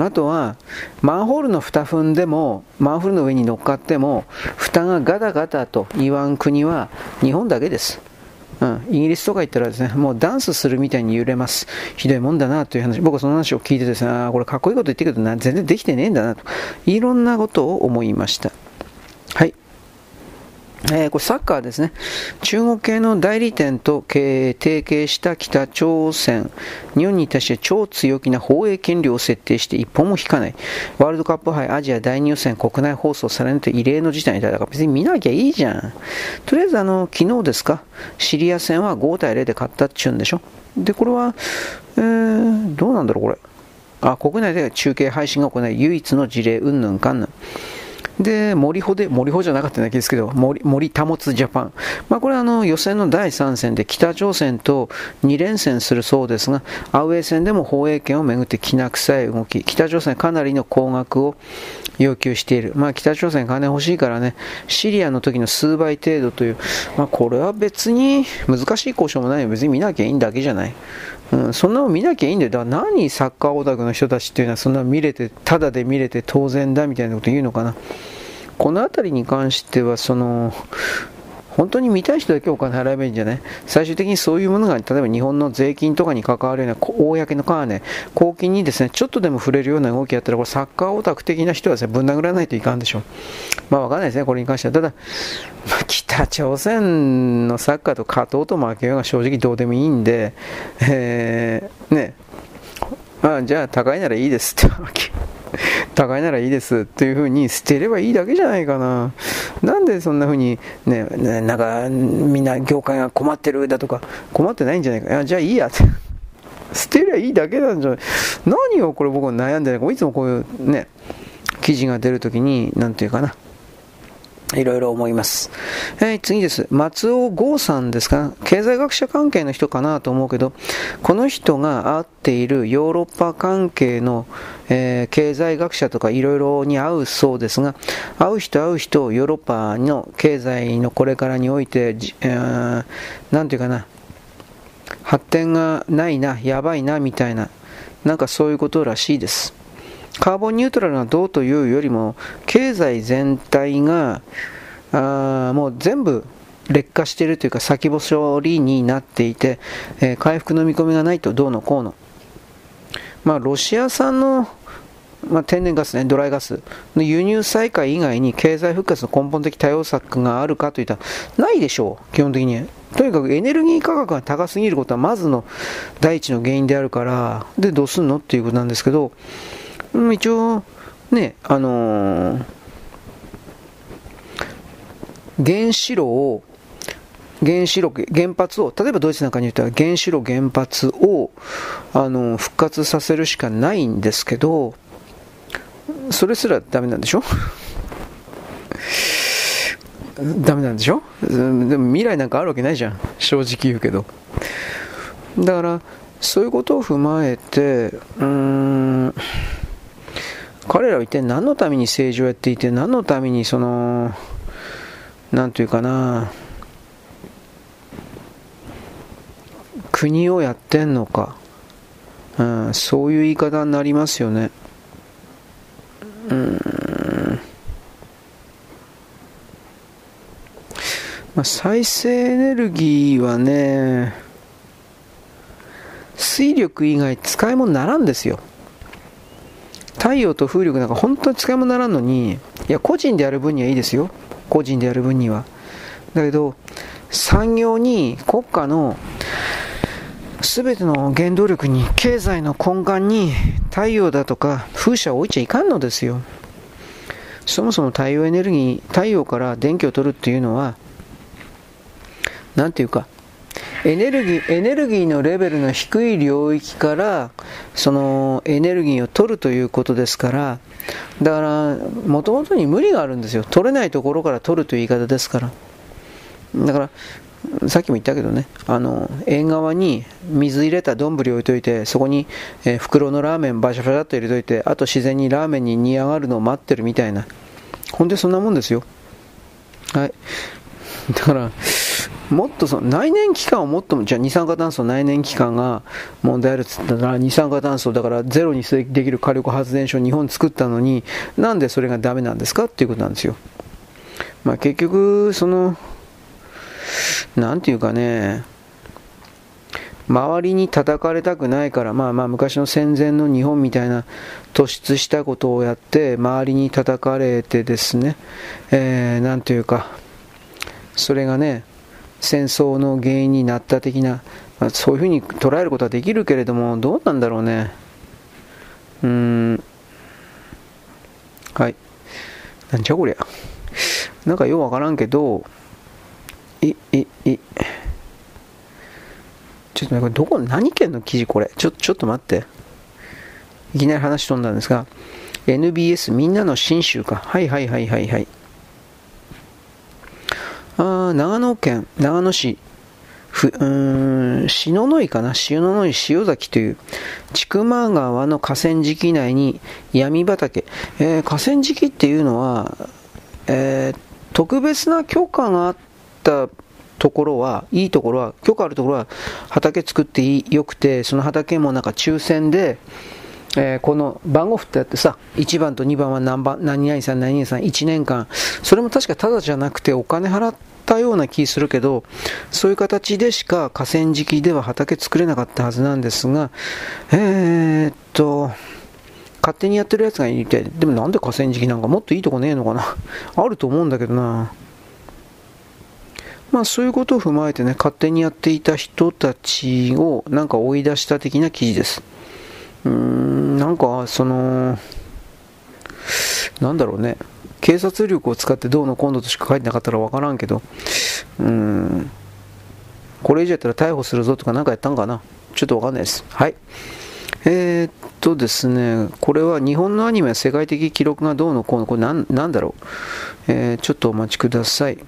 あとは、マンホールの蓋踏んでも、マンホールの上に乗っかっても、蓋がガタガタと言わん国は日本だけです。うん、イギリスとか行ったらですね、もうダンスするみたいに揺れます。ひどいもんだなという話、僕はその話を聞いてですね、あこれかっこいいこと言ってるけどな、全然できてねえんだなと、いろんなことを思いました。はい。えー、これサッカーですね。中国系の代理店と提携した北朝鮮。日本に対して超強気な放映権料を設定して一本も引かない。ワールドカップ杯アジア第2予選国内放送されると異例の事態にだから別に見なきゃいいじゃん。とりあえずあの、昨日ですか、シリア戦は5対0で勝ったっちゅうんでしょ。で、これは、えー、どうなんだろうこれ。あ、国内で中継配信が行い唯一の事例、うんぬんかんぬん。で、森穂で、森穂じゃなかっただけですけど、森、森保つジャパン。まあ、これはあの、予選の第3戦で北朝鮮と2連戦するそうですが、アウェー戦でも放映権をめぐってきな臭い動き、北朝鮮かなりの高額を要求している。まあ、北朝鮮金欲しいからね、シリアの時の数倍程度という、まあ、これは別に難しい交渉もないよ。別に見なきゃいいんだけじゃない。うん、そんなの見なきゃいいんだよ。だから何サッカーオタクの人たちっていうのはそんな見れて、ただで見れて当然だみたいなこと言うのかな。この辺りに関しては、その、本当に見たい人だけお金払えばいいんじゃない？最終的にそういうものが、例えば日本の税金とかに関わるような、公の金、公金にですね、ちょっとでも触れるような動きやったら、これサッカーオタク的な人はですね、ぶん殴らないといかんでしょう。まあわかんないですね、これに関しては。ただ、まあ、北朝鮮のサッカーと勝とうと負けようが正直どうでもいいんで、えー、ね、あじゃあ高いならいいですってわけ。高いならいいですっていうふうに捨てればいいだけじゃないかな。なんでそんなふうにね、なんかみんな業界が困ってるだとか、困ってないんじゃないか。い、じゃあいいやって。捨てりゃいいだけなんじゃない。何をこれ僕悩んでないか。いつもこういうね、記事が出るときに、なんていうかな。いろいろ思います。えー、次です。松尾剛さんですか？経済学者関係の人かなと思うけど、この人が会っているヨーロッパ関係の、えー、経済学者とかいろいろに会うそうですが、会う人会う人、ヨーロッパの経済のこれからにおいて、えー、ていうかな、発展がないな、やばいな、みたいな、なんかそういうことらしいです。カーボンニュートラルなどうというよりも、経済全体が、あもう全部劣化しているというか先細りになっていて、えー、回復の見込みがないとどうのこうの。まあ、ロシア産の、まあ、天然ガスね、ドライガスの輸入再開以外に経済復活の根本的対応策があるかといったらないでしょう、基本的に。とにかくエネルギー価格が高すぎることはまずの第一の原因であるから、で、どうすんのっていうことなんですけど、一応、ね、あのー、原子炉を、原子炉、原発を、例えばドイツなんかに言ったら原子炉、原発を、あの、復活させるしかないんですけど、それすらダメなんでしょ？ダメなんでしょ？でも未来なんかあるわけないじゃん。正直言うけど。だから、そういうことを踏まえて、うーん、彼らは一体何のために政治をやっていて、何のためにその、なんというかな、国をやってんのか、うん、そういう言い方になりますよね。うん。まあ、再生エネルギーはね、水力以外使い物にならんですよ。太陽と風力なんか本当に使い物ならんのに、いや、個人でやる分にはいいですよ。個人でやる分には。だけど、産業に国家の全ての原動力に、経済の根幹に太陽だとか風車を置いちゃいかんのですよ。そもそも太陽エネルギー、太陽から電気を取るっていうのは、なんていうか、エネルギー、エネルギーのレベルの低い領域から、そのエネルギーを取るということですから、だから、もともとに無理があるんですよ。取れないところから取るという言い方ですから。だから、さっきも言ったけどね、あの、縁側に水入れた丼置いといて、そこに、え、袋のラーメンバシャバシャっと入れといて、あと自然にラーメンに煮上がるのを待ってるみたいな。ほんでそんなもんですよ。はい。だから、もっとその内燃機関をもっとも、じゃあ二酸化炭素内燃機関が問題あるっつったら、二酸化炭素だからゼロにできる火力発電所を日本作ったのに、なんでそれがダメなんですかっていうことなんですよ。まあ結局、その、なんていうかね、周りに叩かれたくないから、まあまあ昔の戦前の日本みたいな突出したことをやって、周りに叩かれてですね、えー、なんていうか、それがね戦争の原因になった的な、まあ、そういうふうに捉えることはできるけれどもどうなんだろうね。うん。はい。なんじゃこりゃ。なんかようわからんけどいいいちょっとねこれどこ何県の記事これ？ちょちょっと待って。いきなり話飛んだんですが NBS みんなの新州か。はいはいはいはいはい。あ長野県長野市。ふうん篠ノ井かな？篠ノ井塩崎という千曲川の河川敷内に闇畑、えー、河川敷っていうのは、えー、特別な許可があったところは、いいところは、許可あるところは畑作っていいよくて、その畑もなんか抽選で、えー、この番号振ってやってさ、1番と2番は何番、何々さん、何々さん、1年間、それも確かただじゃなくてお金払ったような気するけど、そういう形でしか河川敷では畑作れなかったはずなんですが、えー、っと、勝手にやってるやつがいて、でもなんで河川敷なんかもっといいとこねえのかな？あると思うんだけどな。まあそういうことを踏まえてね、勝手にやっていた人たちをなんか追い出した的な記事です。うーん、なんかその、なんだろうね、警察力を使ってどうのこうのとしか書いてなかったらわからんけど、うーん、これ以上やったら逮捕するぞとか何かやったんかなちょっとわかんないです。はい。えー、っとですね、これは日本のアニメは世界的記録がどうのこうの、これなんだろう、えー、ちょっとお待ちください。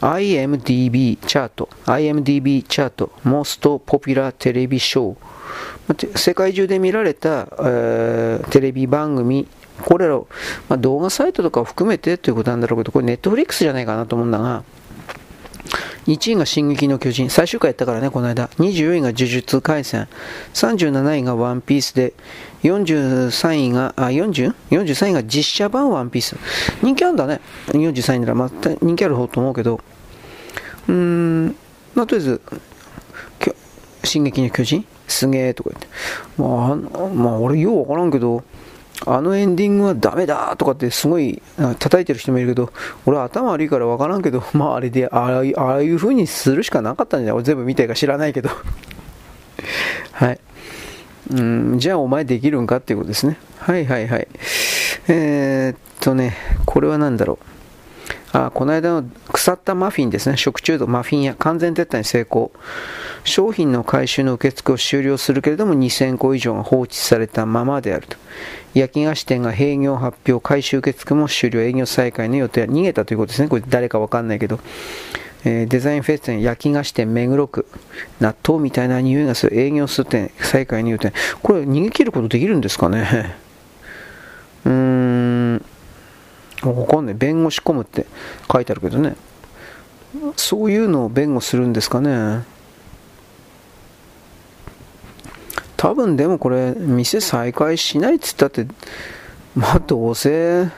IMDB チャート、IMDB チャート、Most Popular テレビショー、世界中で見られた、えー、テレビ番組、これらを、まあ、動画サイトとかを含めてということなんだろうけど、これネットフリックスじゃないかなと思うんだが、1位が進撃の巨人、最終回やったからね、この間。24位が呪術廻戦、37位がワンピースで、43位が、あ、40?43 位が実写版ワンピース。人気あるんだね。43位ならまた人気ある方と思うけど、うーん、まあ、とりあえず、進撃の巨人？すげえとか言って。まあ、まあ、俺ようわからんけど、あのエンディングはダメだとかってすごい叩いてる人もいるけど、俺は頭悪いから分からんけど、まああれで、ああいう風にするしかなかったんじゃない俺全部見たいか知らないけど。はい。うん、じゃあお前できるんかっていうことですね。はいはいはい。えー、っとね、これは何だろう。あこの間の腐ったマフィンですね、食中毒、マフィン屋、完全撤退に成功。商品の回収の受付を終了するけれども2000個以上が放置されたままであると。焼き菓子店が閉業発表、回収受付も終了、営業再開の予定は逃げたということですね。これ誰かわかんないけど。えー、デザインフェス店、焼き菓子店、目黒区、納豆みたいな匂いがする、営業する店、再開の予定。これ逃げ切ることできるんですかね うーん。わかんない。弁護士込むって書いてあるけどね。そういうのを弁護するんですかね。多分でもこれ、店再開しないっつったって、まあどうせ、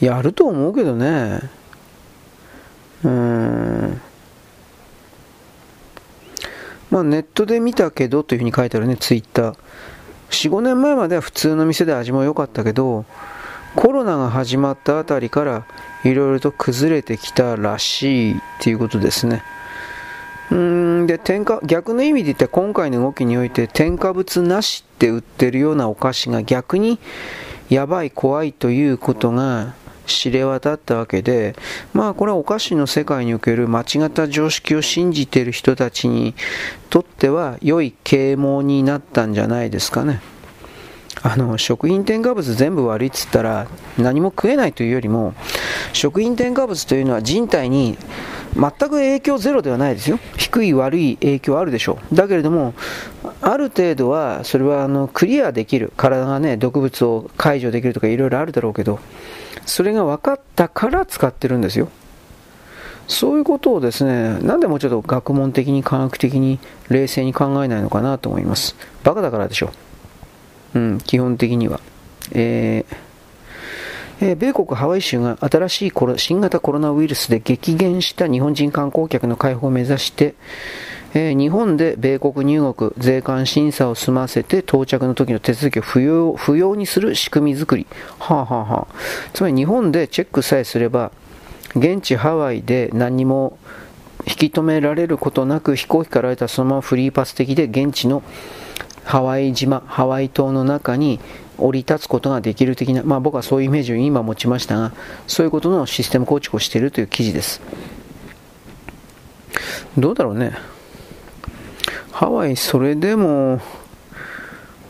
やると思うけどね。うん。まあネットで見たけどというふうに書いてあるね、ツイッター。4、5年前までは普通の店で味も良かったけど、コロナが始まったあたりからいろいろと崩れてきたらしいっていうことですね。うんで添加逆の意味で言って今回の動きにおいて添加物なしって売ってるようなお菓子が逆にやばい怖いということが知れ渡ったわけでまあこれはお菓子の世界における間違った常識を信じている人たちにとっては良い啓蒙になったんじゃないですかね。あの食品添加物全部悪いっつったら何も食えないというよりも食品添加物というのは人体に全く影響ゼロではないですよ低い悪い影響あるでしょうだけれどもある程度はそれはあのクリアできる体がね毒物を解除できるとかいろいろあるだろうけどそれが分かったから使ってるんですよそういうことをですね、なんでもうちょっと学問的に科学的に冷静に考えないのかなと思います。バカだからでしょう。うん、基本的には。えーえー、米国ハワイ州が新しい新型コロナウイルスで激減した日本人観光客の解放を目指して、えー、日本で米国入国、税関審査を済ませて到着の時の手続きを不要不要にする仕組み作り。はあ、はあは、つまり日本でチェックさえすれば、現地ハワイで何も引き止められることなく飛行機かられたそのままフリーパス的で現地のハワイ島、ハワイ島の中に降り立つことができる的な、まあ、僕はそういうイメージを今持ちましたが、そういうことのシステム構築をしているという記事です。どうだろうね。ハワイ、それでも、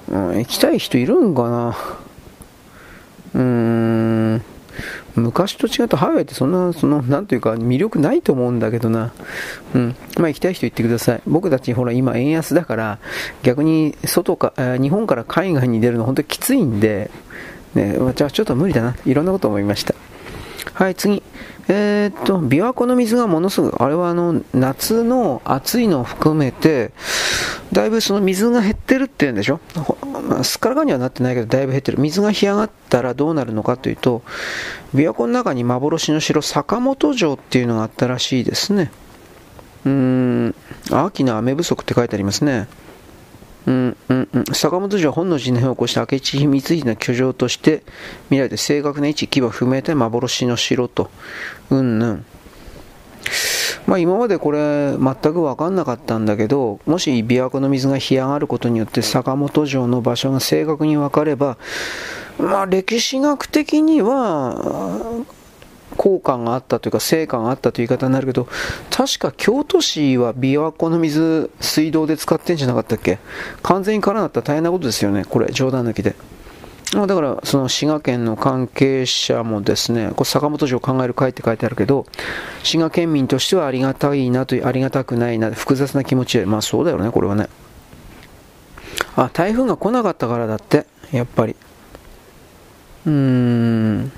うん、行きたい人いるんかな。うーん。昔と違ってハワイってそんな、その、なんというか魅力ないと思うんだけどな。うん。まあ行きたい人行ってください。僕たちほら今円安だから、逆に外か、日本から海外に出るの本当きついんで、ね、じゃあちょっと無理だな。いろんなこと思いました。はい、次。えー、っと、琵琶湖の水がものすごく、あれはあの、夏の暑いのを含めて、だいぶその水が減ってるって言うんでしょ、すっからかにはなってないけど、だいぶ減ってる。水が干上がったらどうなるのかというと、琵琶湖の中に幻の城、坂本城っていうのがあったらしいですね。うーん、秋の雨不足って書いてありますね。うんうんうん、坂本城は本能寺の変を起こした明智光秀の居城として見られて正確な位置、規模不明で幻の城と、うんぬん。まあ、今までこれ全く分かんなかったんだけどもし琵琶湖の水が干上がることによって坂本城の場所が正確に分かれば、まあ、歴史学的には効果があったというか成果があったという言い方になるけど確か京都市は琵琶湖の水水道で使ってんじゃなかったっけ？完全に空だったら大変なことですよねこれ冗談抜きで。まあだから、その滋賀県の関係者もですね、これ坂本城を考える会って書いてあるけど、滋賀県民としてはありがたいなという、ありがたくないな、複雑な気持ちで、まあそうだよね、これはね。あ、台風が来なかったからだって、やっぱり。うーん。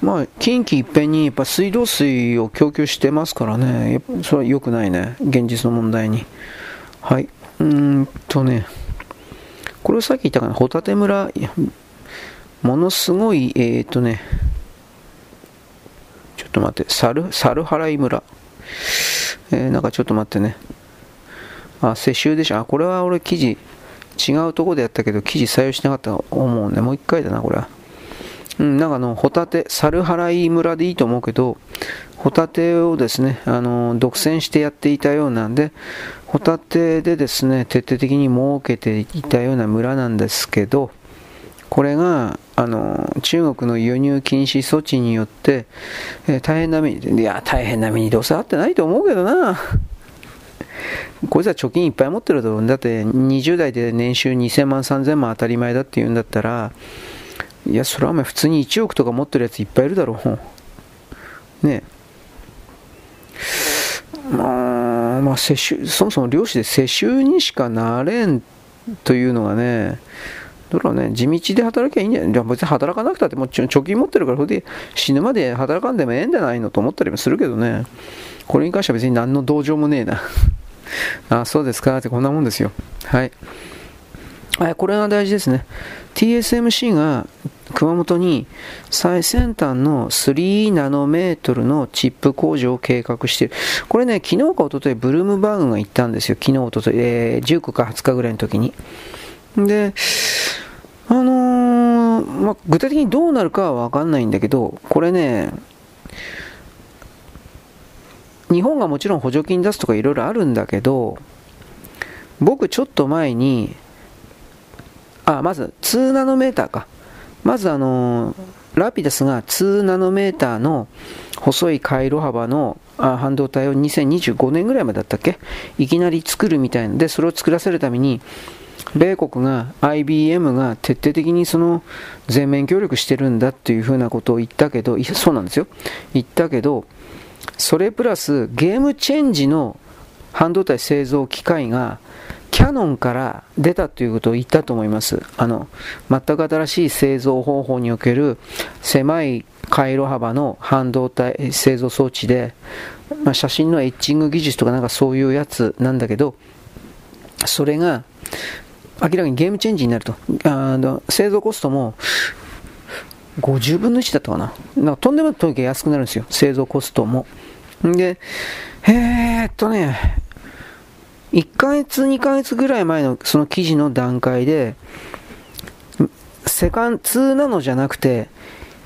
まあ、近畿一辺にやっぱ水道水を供給してますからね、それは良くないね、現実の問題に。はい。うーんとね。これをさっき言ったかな、ホタテ村、ものすごい、えっ、とね、ちょっと待って、猿、猿払い村。えー、なんかちょっと待ってね。あ、世襲でしょ。あ、これは俺記事、違うとこでやったけど、記事採用しなかったと思うね。もう一回だな、これは。うん、なんかあの、ホタテ、猿払い村でいいと思うけど、ホタテをですね、あの、独占してやっていたようなんで、ホタテでですね、徹底的に儲けていたような村なんですけど、これが、あの、中国の輸入禁止措置によって、えー、大変な目に、いや、大変な目にどうせあってないと思うけどな。こいつは貯金いっぱい持ってるだろう。だって20代で年収2000万3000万当たり前だって言うんだったら、いや、それはお前普通に1億とか持ってるやついっぱいいるだろう。ねまあ、まあ、世襲、そもそも漁師で世襲にしかなれんというのがね、だからね、地道で働きゃいいんじゃない？じゃ別に働かなくたってもう貯金持ってるから、それで死ぬまで働かんでもええんじゃないのと思ったりもするけどね、これに関しては別に何の同情もねえな。あ、そうですか？ってこんなもんですよ。はい。これが大事ですね。TSMC が熊本に最先端の3ナノメートルのチップ工場を計画している。これね、昨日か一昨日ブルームバーグが言ったんですよ。昨日、一昨日、えー、19か20日ぐらいの時に。で、あのー、まあ、具体的にどうなるかはわかんないんだけど、これね、日本がもちろん補助金出すとかいろいろあるんだけど、僕ちょっと前に、あ、まず2ナノメーターか。まずあのラピダスが2ナノメーターの細い回路幅の半導体を2025年ぐらいまでだったっけ？いきなり作るみたいな。でそれを作らせるために米国が IBM が徹底的にその全面協力してるんだっていうふうなことを言ったけどいやそうなんですよ。言ったけどそれプラスゲームチェンジの半導体製造機械がキャノンから出たということを言ったと思います。あの、全く新しい製造方法における狭い回路幅の半導体製造装置で、まあ、写真のエッチング技術とかなんかそういうやつなんだけど、それが明らかにゲームチェンジになると。あの製造コストも50分の1だったかな。なんかとんでもない安くなるんですよ。製造コストも。で、えー、っとね、1ヶ月、2ヶ月ぐらい前のその記事の段階で、セカン、2ナノじゃなくて、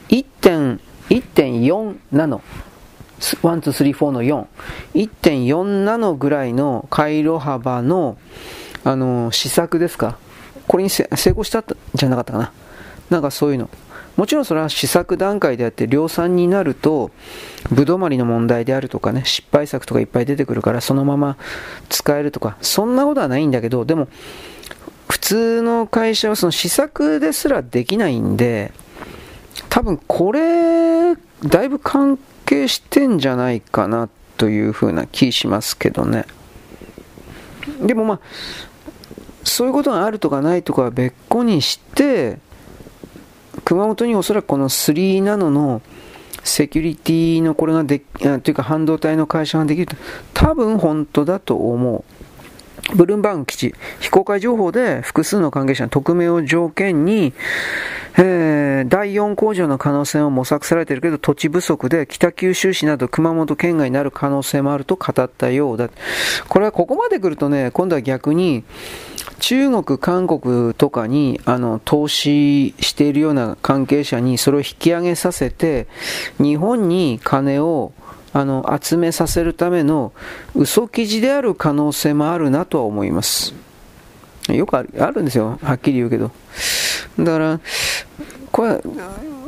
1.4ナノ。1、2、3、4の4。1.4ナノぐらいの回路幅の、あの、試作ですか？これに成功したんじゃなかったかな？なんかそういうの。もちろんそれは試作段階であって量産になるとぶどまりの問題であるとかね失敗作とかいっぱい出てくるからそのまま使えるとかそんなことはないんだけどでも普通の会社はその試作ですらできないんで多分これだいぶ関係してんじゃないかなというふうな気しますけどね。でもまあそういうことがあるとかないとかは別個にして熊本におそらくこの3ナノのセキュリティのこれがでというか半導体の会社ができると多分本当だと思う。ブルームバーグ基地、非公開情報で複数の関係者の匿名を条件に、えー、第4工場の可能性を模索されているけど土地不足で北九州市など熊本県外になる可能性もあると語ったようだ。これはここまで来るとね、今度は逆に、中国、韓国とかにあの投資しているような関係者にそれを引き上げさせて、日本に金をあの集めさせるための嘘記事である可能性もあるなとは思います。よくあるんですよ、はっきり言うけど。だから、これは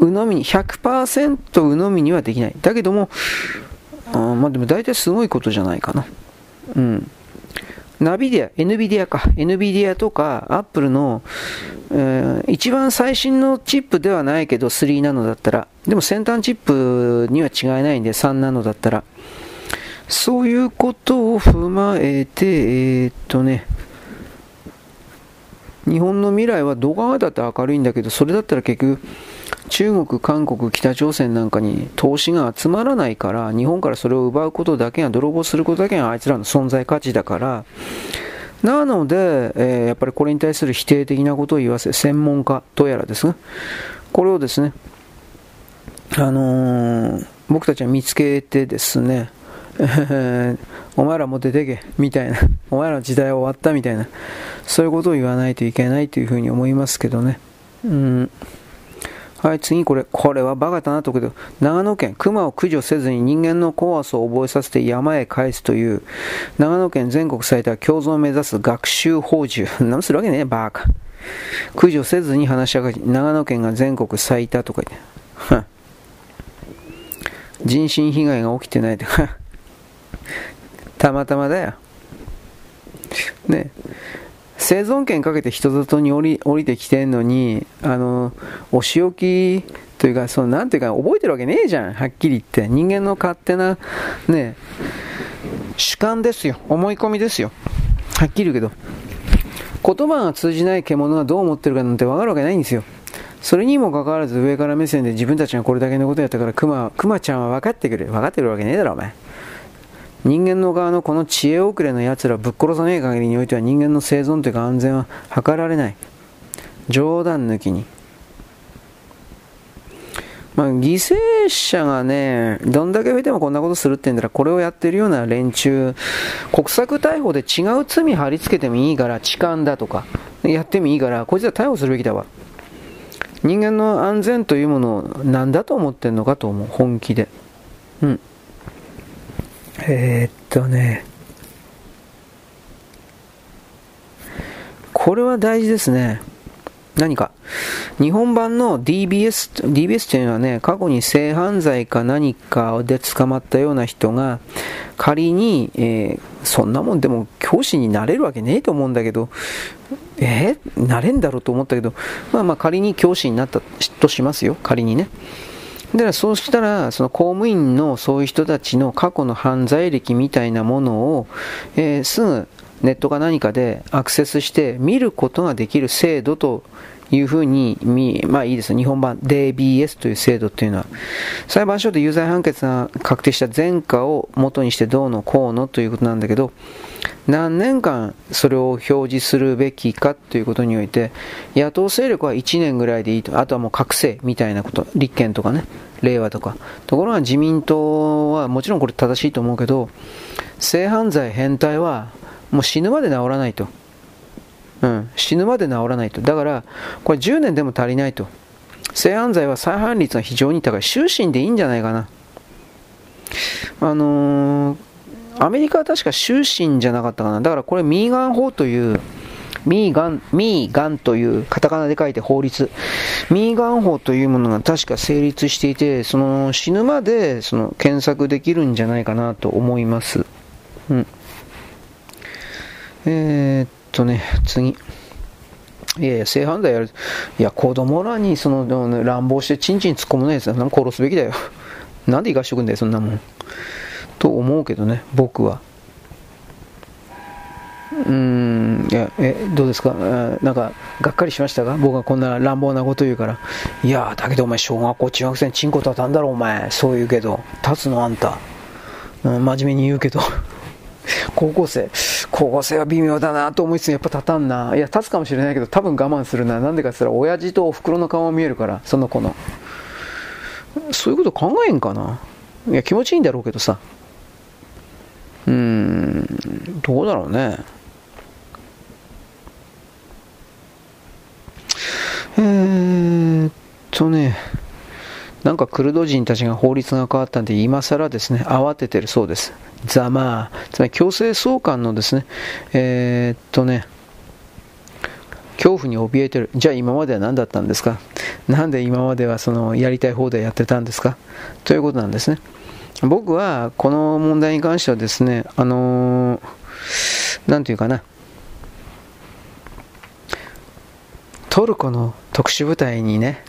鵜呑みに、100%鵜呑みにはできない。だけども、あまあでも大体すごいことじゃないかな。うん。ナビディア、NVIDIA か、NVIDIA とか Apple の、えー、一番最新のチップではないけど3ナノだったら、でも先端チップには違いないんで3ナノだったら、そういうことを踏まえて、えー、っとね、日本の未来はどこがだって明るいんだけど、それだったら結局、中国、韓国、北朝鮮なんかに投資が集まらないから、日本からそれを奪うことだけが、泥棒することだけがあいつらの存在価値だから、なので、えー、やっぱりこれに対する否定的なことを言わせ、専門家とやらですね、これをですね、あのー、僕たちは見つけてですね、お前らも出てけ、みたいな、お前らの時代は終わったみたいな、そういうことを言わないといけないというふうに思いますけどね。うんはい、次これ。これはバカだなとけど、長野県、熊を駆除せずに人間の怖さを覚えさせて山へ返すという、長野県全国最多共存を目指す学習法獣。何するわけねえバカ。駆除せずに話し合い、長野県が全国最多とか言って。人身被害が起きてないとか。たまたまだよ。ねえ。生存権かけて人里に降り降りてきてんのに、あの、お仕置きというか、その、なんていうか、覚えてるわけねえじゃん、はっきり言って。人間の勝手な、ね、主観ですよ。思い込みですよ。はっきり言うけど。言葉が通じない獣がどう思ってるかなんてわかるわけないんですよ。それにもかかわらず上から目線で自分たちがこれだけのことやったから、クマ、クマちゃんは分かってくれ。分かってくるわけねえだろ、お前。人間の側のこの知恵遅れの奴らぶっ殺さねえ限りにおいては人間の生存というか安全は図られない。冗談抜きに。まあ、犠牲者がね、どんだけ増えてもこんなことするって言うんだら、これをやってるような連中、国策逮捕で違う罪貼り付けてもいいから、痴漢だとか、やってもいいから、こいつは逮捕するべきだわ。人間の安全というものを何だと思ってんのかと思う、本気で。うん。えー、っとね、これは大事ですね。何か。日本版の DBS、DBS というのはね、過去に性犯罪か何かで捕まったような人が、仮に、えー、そんなもんでも教師になれるわけねえと思うんだけど、えー、なれんだろうと思ったけど、まあまあ仮に教師になったとしますよ、仮にね。でそうしたら、その公務員のそういう人たちの過去の犯罪歴みたいなものを、えー、すぐネットか何かでアクセスして見ることができる制度というふうに、まあいいです。日本版 DBS という制度というのは、裁判所で有罪判決が確定した前科を元にしてどうのこうのということなんだけど、何年間それを表示するべきかということにおいて、野党勢力は1年ぐらいでいいと、あとはもう覚醒みたいなこと、立憲とかね、令和とか。ところが自民党はもちろんこれ正しいと思うけど、性犯罪変態はもう死ぬまで治らないと。うん、死ぬまで治らないと。だから、これ10年でも足りないと。性犯罪は再犯率が非常に高い。終身でいいんじゃないかな。あのー、アメリカは確か終身じゃなかったかな。だからこれミーガン法という、ミーガン、ミーガンというカタカナで書いて法律。ミーガン法というものが確か成立していて、その死ぬまでその検索できるんじゃないかなと思います。うん。えー、っとね、次。いやいや、性犯罪やる。いや、子供らにその乱暴してチンチン突っ込むのやつなん殺すべきだよ。なんで生かしとくんだよ、そんなもん。と思うけどね、僕は。うーん、いや、え、どうですか？なんか、がっかりしましたか？僕がこんな乱暴なこと言うから。いや、だけどお前、小学校、中学生にチンコ立たんだろ、お前。そう言うけど。立つのあんた。うん、真面目に言うけど。高校生、高校生は微妙だなと思いつつやっぱ立たんな。いや、立つかもしれないけど、多分我慢するな。なんでかって言ったら、親父とお袋の顔が見えるから、その子の。そういうこと考えんかないや、気持ちいいんだろうけどさ。うーん、どうだろうね。えーっとね、なんかクルド人たちが法律が変わったんで、今更ですね、慌ててるそうです。ざまあ、つまり強制送還のですね、えー、っとね、恐怖に怯えてる。じゃあ今までは何だったんですか？なんで今まではそのやりたい放題やってたんですか？ということなんですね。僕はこの問題に関してはですね、あのー、なんていうかな、トルコの特殊部隊にね、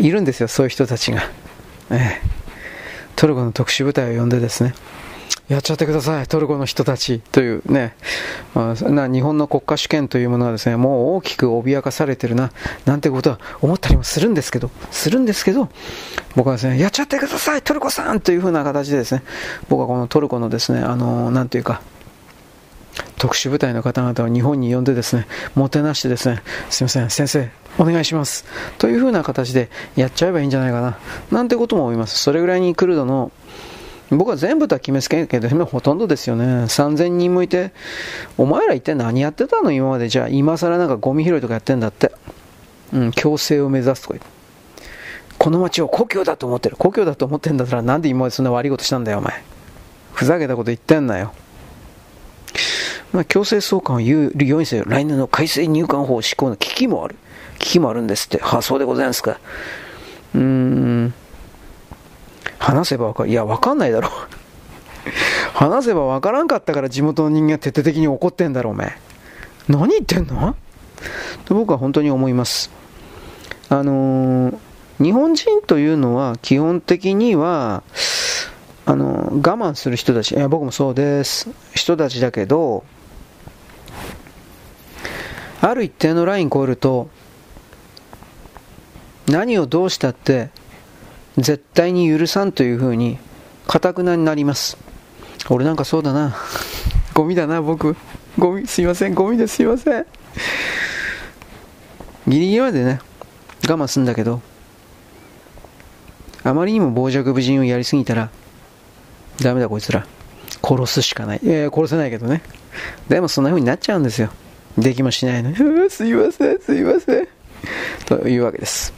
いるんですよ、そういう人たちが。え、トルコの特殊部隊を呼んでですね、やっちゃってください、トルコの人たちというね、まあ、な日本の国家主権というものはですね、もう大きく脅かされてるな、なんてことは思ったりもするんですけど、するんですけど、僕はですね、やっちゃってください、トルコさんというふうな形でですね、僕はこのトルコのですね、あの、なんていうか、特殊部隊の方々を日本に呼んでですね、もてなしてですね、すいません、先生、お願いします。というふうな形でやっちゃえばいいんじゃないかな。なんてことも思います。それぐらいにクルドの僕は全部とは決めつけんけど、今ほとんどですよね。3000人もいて、お前ら一体何やってたの？今まで。じゃあ、今更なんかゴミ拾いとかやってんだって。うん、強制を目指すとか言って。この街を故郷だと思ってる。故郷だと思ってんだったら、なんで今までそんな悪いことしたんだよ、お前。ふざけたこと言ってんなよ。まあ、強制送還を言うようにせよ。来年の改正入管法施行の危機もある。危機もあるんですって。はあ、そうでございますか。うーん。話せばわかる。いや、わかんないだろ。話せばわからんかったから地元の人間が徹底的に怒ってんだろ、お前。何言ってんの？と僕は本当に思います。あのー、日本人というのは基本的には、あのー、我慢する人たち、いや、僕もそうです。人たちだけど、ある一定のライン超えると、何をどうしたって絶対に許さんというふうに、かたくなになります。俺なんかそうだな。ゴミだな、僕。ゴミ、すいません、ゴミですいません。ギリギリまでね、我慢すんだけど、あまりにも傍若無人をやりすぎたら、ダメだこいつら。殺すしかない。いや、殺せないけどね。でもそんな風になっちゃうんですよ。できもしないのに。すいません、すいません。というわけです。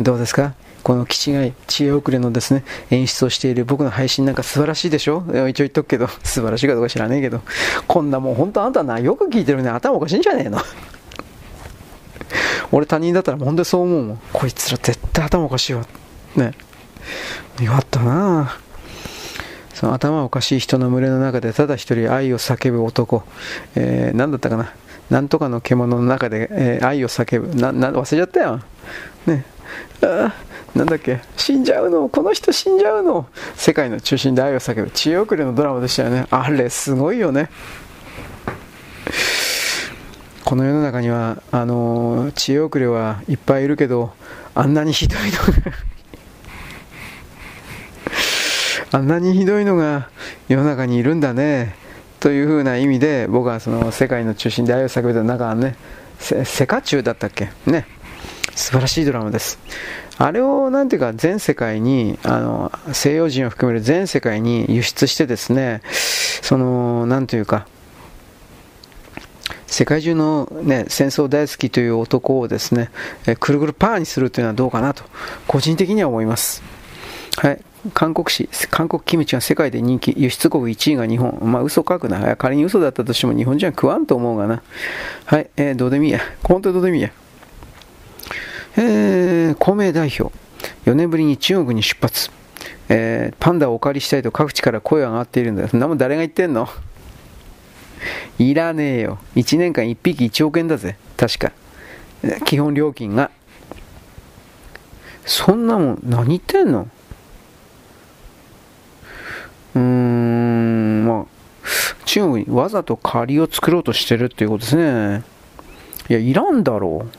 どうですか？この気違い、知恵遅れのですね、演出をしている僕の配信なんか素晴らしいでしょ？一応言っとくけど、素晴らしいかどうか知らねえけど、こんなもん本当あんたな、よく聞いてるね、頭おかしいんじゃねえの？俺他人だったら本当にそう思うもん。こいつら絶対頭おかしいわ。ね。よかったなその頭おかしい人の群れの中でただ一人愛を叫ぶ男。えー、何だったかな？なんとかの獣の中で、えー、愛を叫ぶ。な、な、忘れちゃったよ。ね。ああなんだっけ？死んじゃうの？この人死んじゃうの？世界の中心で愛を叫ぶ。知恵遅れのドラマでしたよね。あれすごいよね。この世の中にはあの知恵遅れはいっぱいいるけどあんなにひどいのがあんなにひどいのが世の中にいるんだね。というふうな意味で僕はその世界の中心で愛を叫ぶと中はねセカチュウだったっけ？ね。素晴らしいドラマです。あれを、なんていうか、全世界に、あの、西洋人を含める全世界に輸出してですね、その、なんというか、世界中の、ね、戦争大好きという男をですね、えくるぐるパーにするというのはどうかなと、個人的には思います。はい。韓国紙、韓国キムチが世界で人気、輸出国1位が日本。まあ嘘書くな。仮に嘘だったとしても日本人は食わんと思うがな。はい、えー、どうでもいいや。本当にどうでもいいや。えー、公明代表。4年ぶりに中国に出発。えー、パンダをお借りしたいと各地から声が上がっているんだ。そんなもん誰が言ってんの？いらねえよ。1年間1匹1億円だぜ。確か。基本料金が。そんなもん、何言ってんの？うーん、まあ、中国にわざと借りを作ろうとしてるっていうことですね。いや、いらんだろう。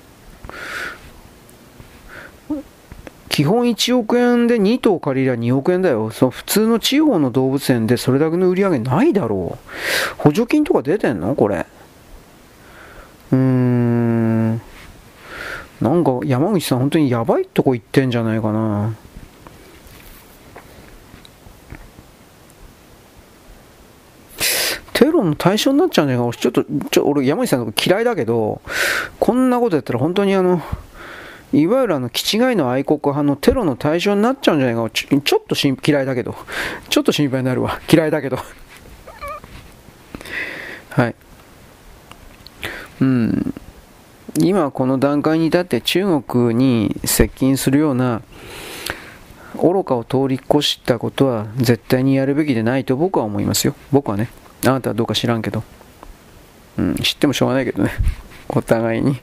基本1億円で2頭借りりゃ2億円だよ。その普通の地方の動物園でそれだけの売り上げないだろう。補助金とか出てんの？これ。うーん。なんか山口さん本当にやばいとこ行ってんじゃないかな。テロの対象になっちゃうんじゃないか。ちょっと、ちょ俺山口さんのこと嫌いだけど、こんなことやったら本当にあの、いわゆるあの、気違いの愛国派のテロの対象になっちゃうんじゃないかちょちょっとし嫌いだけど。ちょっと心配になるわ。嫌いだけど。はい。うん。今この段階に至って中国に接近するような愚かを通り越したことは絶対にやるべきでないと僕は思いますよ。僕はね。あなたはどうか知らんけど。うん、知ってもしょうがないけどね。お互いに。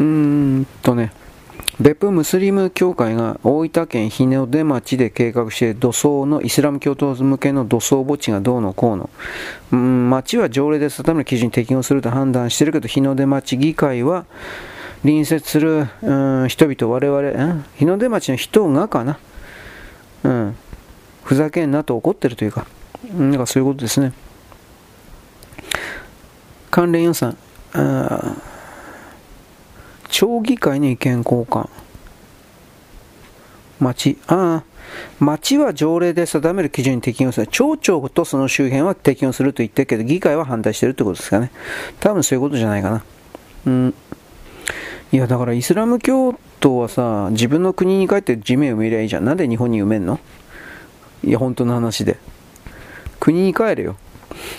うーんとね、別府ムスリム協会が大分県日の出町で計画して土葬のイスラム教徒向けの土葬墓地がどうのこうの。うん、町は条例で定める基準に適用すると判断してるけど、日の出町議会は隣接する、うん、人々、我々、日の出町の人がかな？うん、ふざけんなと怒ってるというか、なんかそういうことですね。関連予算。あ町議会の意見交換。町、ああ、町は条例で定める基準に適用する。町長とその周辺は適用すると言ってるけど、議会は反対してるってことですかね。多分そういうことじゃないかな。うん。いや、だからイスラム教徒はさ、自分の国に帰って地面を埋めりゃいいじゃん。なんで日本に埋めんの？いや、本当の話で。国に帰れよ。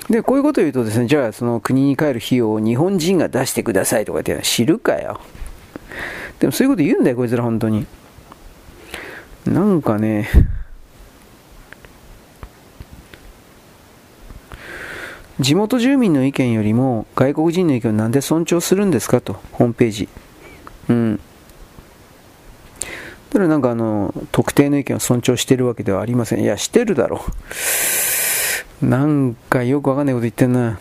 で、こういうことを言うとですね、じゃあその国に帰る費用を日本人が出してくださいとか言って知るかよ。でもそういうこと言うんだよ、こいつら本当に。なんかね、地元住民の意見よりも外国人の意見をなんで尊重するんですかと、ホームページ。うん。だからなんかあの、特定の意見を尊重してるわけではありません。いや、してるだろう。なんかよくわかんないこと言ってんな。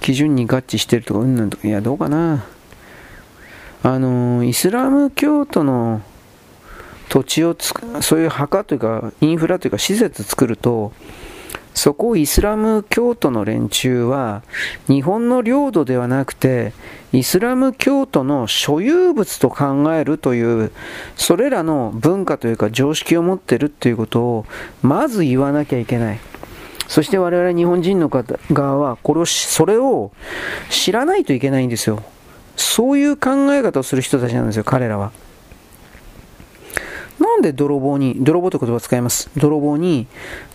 基準に合致してるとか、うんなんとか、いや、どうかな。あのイスラム教徒の土地をつそういう墓というかインフラというか施設作るとそこをイスラム教徒の連中は日本の領土ではなくてイスラム教徒の所有物と考えるというそれらの文化というか常識を持っているということをまず言わなきゃいけないそして我々日本人の方側はこれをそれを知らないといけないんですよそういう考え方をする人たちなんですよ、彼らは。なんで泥棒に、泥棒という言葉を使います？泥棒に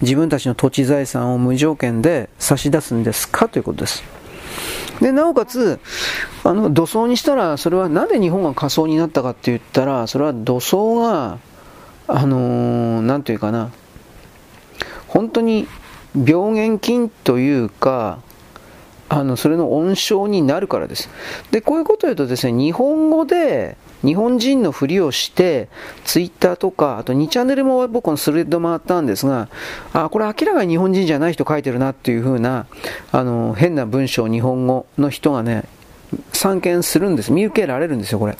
自分たちの土地財産を無条件で差し出すんですか？ということです。で、なおかつ、あの、土葬にしたら、それはなんで日本が仮想になったかって言ったら、それは土葬が、あのー、なんというかな、本当に病原菌というか、あのそれの温床になるからです。で、こういうことを言うとですね、日本語で日本人のふりをして、ツイッターとか、あと2チャンネルも僕のスレッド回ったんですが、あ、これ明らかに日本人じゃない人書いてるなっていう風な、あの、変な文章、日本語の人がね、散見するんです。見受けられるんですよ、これ。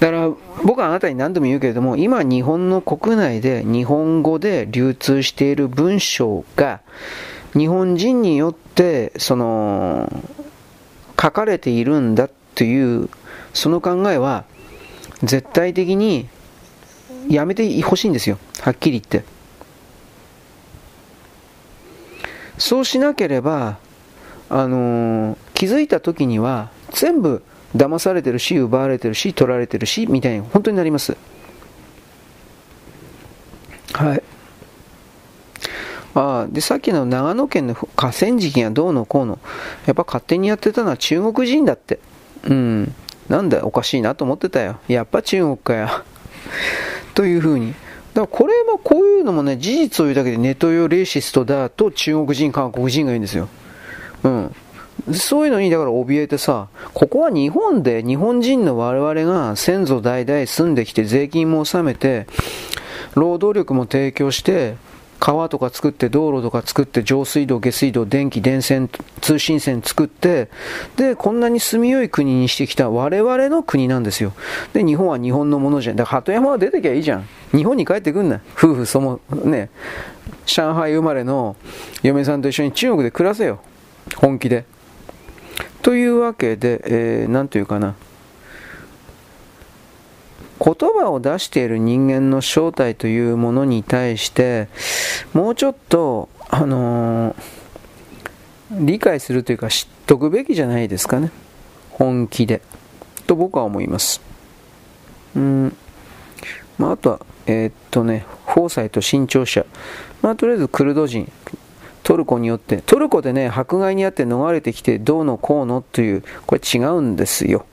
だから僕はあなたに何度も言うけれども今日本の国内で日本語で流通している文章が日本人によって、その、書かれているんだという、その考えは、絶対的にやめてほしいんですよ。はっきり言って。そうしなければ、あのー、気づいた時には全部騙されてるし、奪われてるし、取られてるし、みたいに本当になります。はい。あで、さっきの長野県の河川敷がどうのこうの、やっぱ勝手にやってたのは中国人だって。うん。なんだ、おかしいなと思ってたよ。やっぱ中国かよ。というふうに。だからこれもこういうのもね、事実を言うだけでネトヨレーシストだと中国人、韓国人が言うんですよ。うん。そういうのにだから怯えてさ、ここは日本で日本人の我々が先祖代々住んできて税金も納めて、労働力も提供して、川とか作って道路とか作って上水道、下水道、電気、電線、通信線作って、で、こんなに住みよい国にしてきた我々の国なんですよ。で、日本は日本のものじゃん。だから鳩山は出てきゃいいじゃん。日本に帰ってくんな。夫婦そも、ね、上海生まれの嫁さんと一緒に中国で暮らせよ。本気で。というわけで、えー、なんというかな。言葉を出している人間の正体というものに対してもうちょっと、あのー、理解するというか知っとくべきじゃないですかね。本気で。と僕は思います。うん。まあ、あとはえー、っとねフォーサイト新潮社。まあとりあえずクルド人。トルコによって。トルコでね迫害にあって逃れてきてどうのこうのというこれ違うんですよ。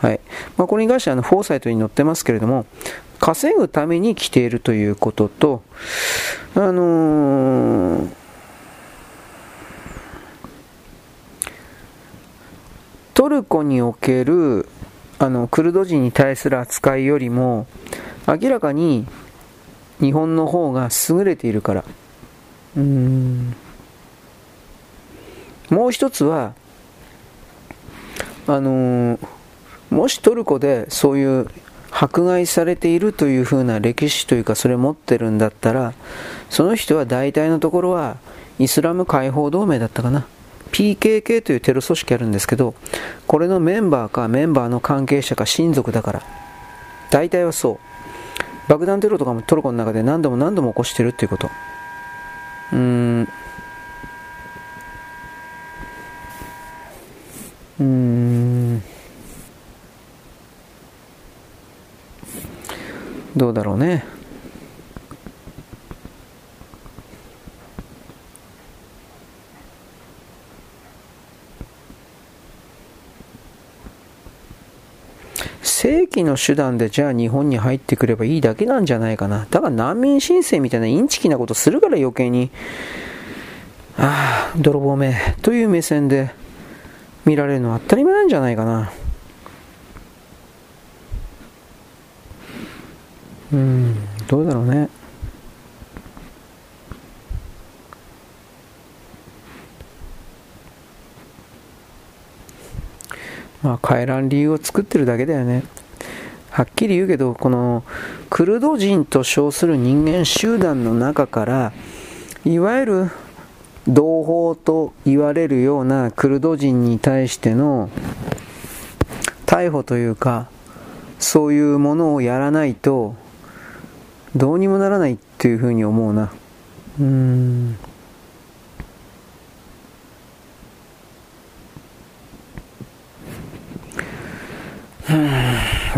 はい。まあ、これに関してはあのフォーサイトに載ってますけれども、稼ぐために来ているということと、あのー、トルコにおけるあのクルド人に対する扱いよりも明らかに日本の方が優れているから。うん。もう一つはあのーもしトルコでそういう迫害されているというふうな歴史というかそれ持ってるんだったらその人は大体のところはイスラム解放同盟だったかな。PKK というテロ組織あるんですけどこれのメンバーかメンバーの関係者か親族だから。大体はそう。爆弾テロとかもトルコの中で何度も何度も起こしてるっていうこと。うーんうーんどうだろうね。正規の手段でじゃあ日本に入ってくればいいだけなんじゃないかな。だから難民申請みたいなインチキなことするから余計に、ああ、泥棒めという目線で見られるのは当たり前なんじゃないかな。うんどうだろうねまあ帰らん理由を作ってるだけだよねはっきり言うけどこのクルド人と称する人間集団の中からいわゆる同胞と言われるようなクルド人に対しての逮捕というかそういうものをやらないとどうにもならないっていうふうに思うな。うん。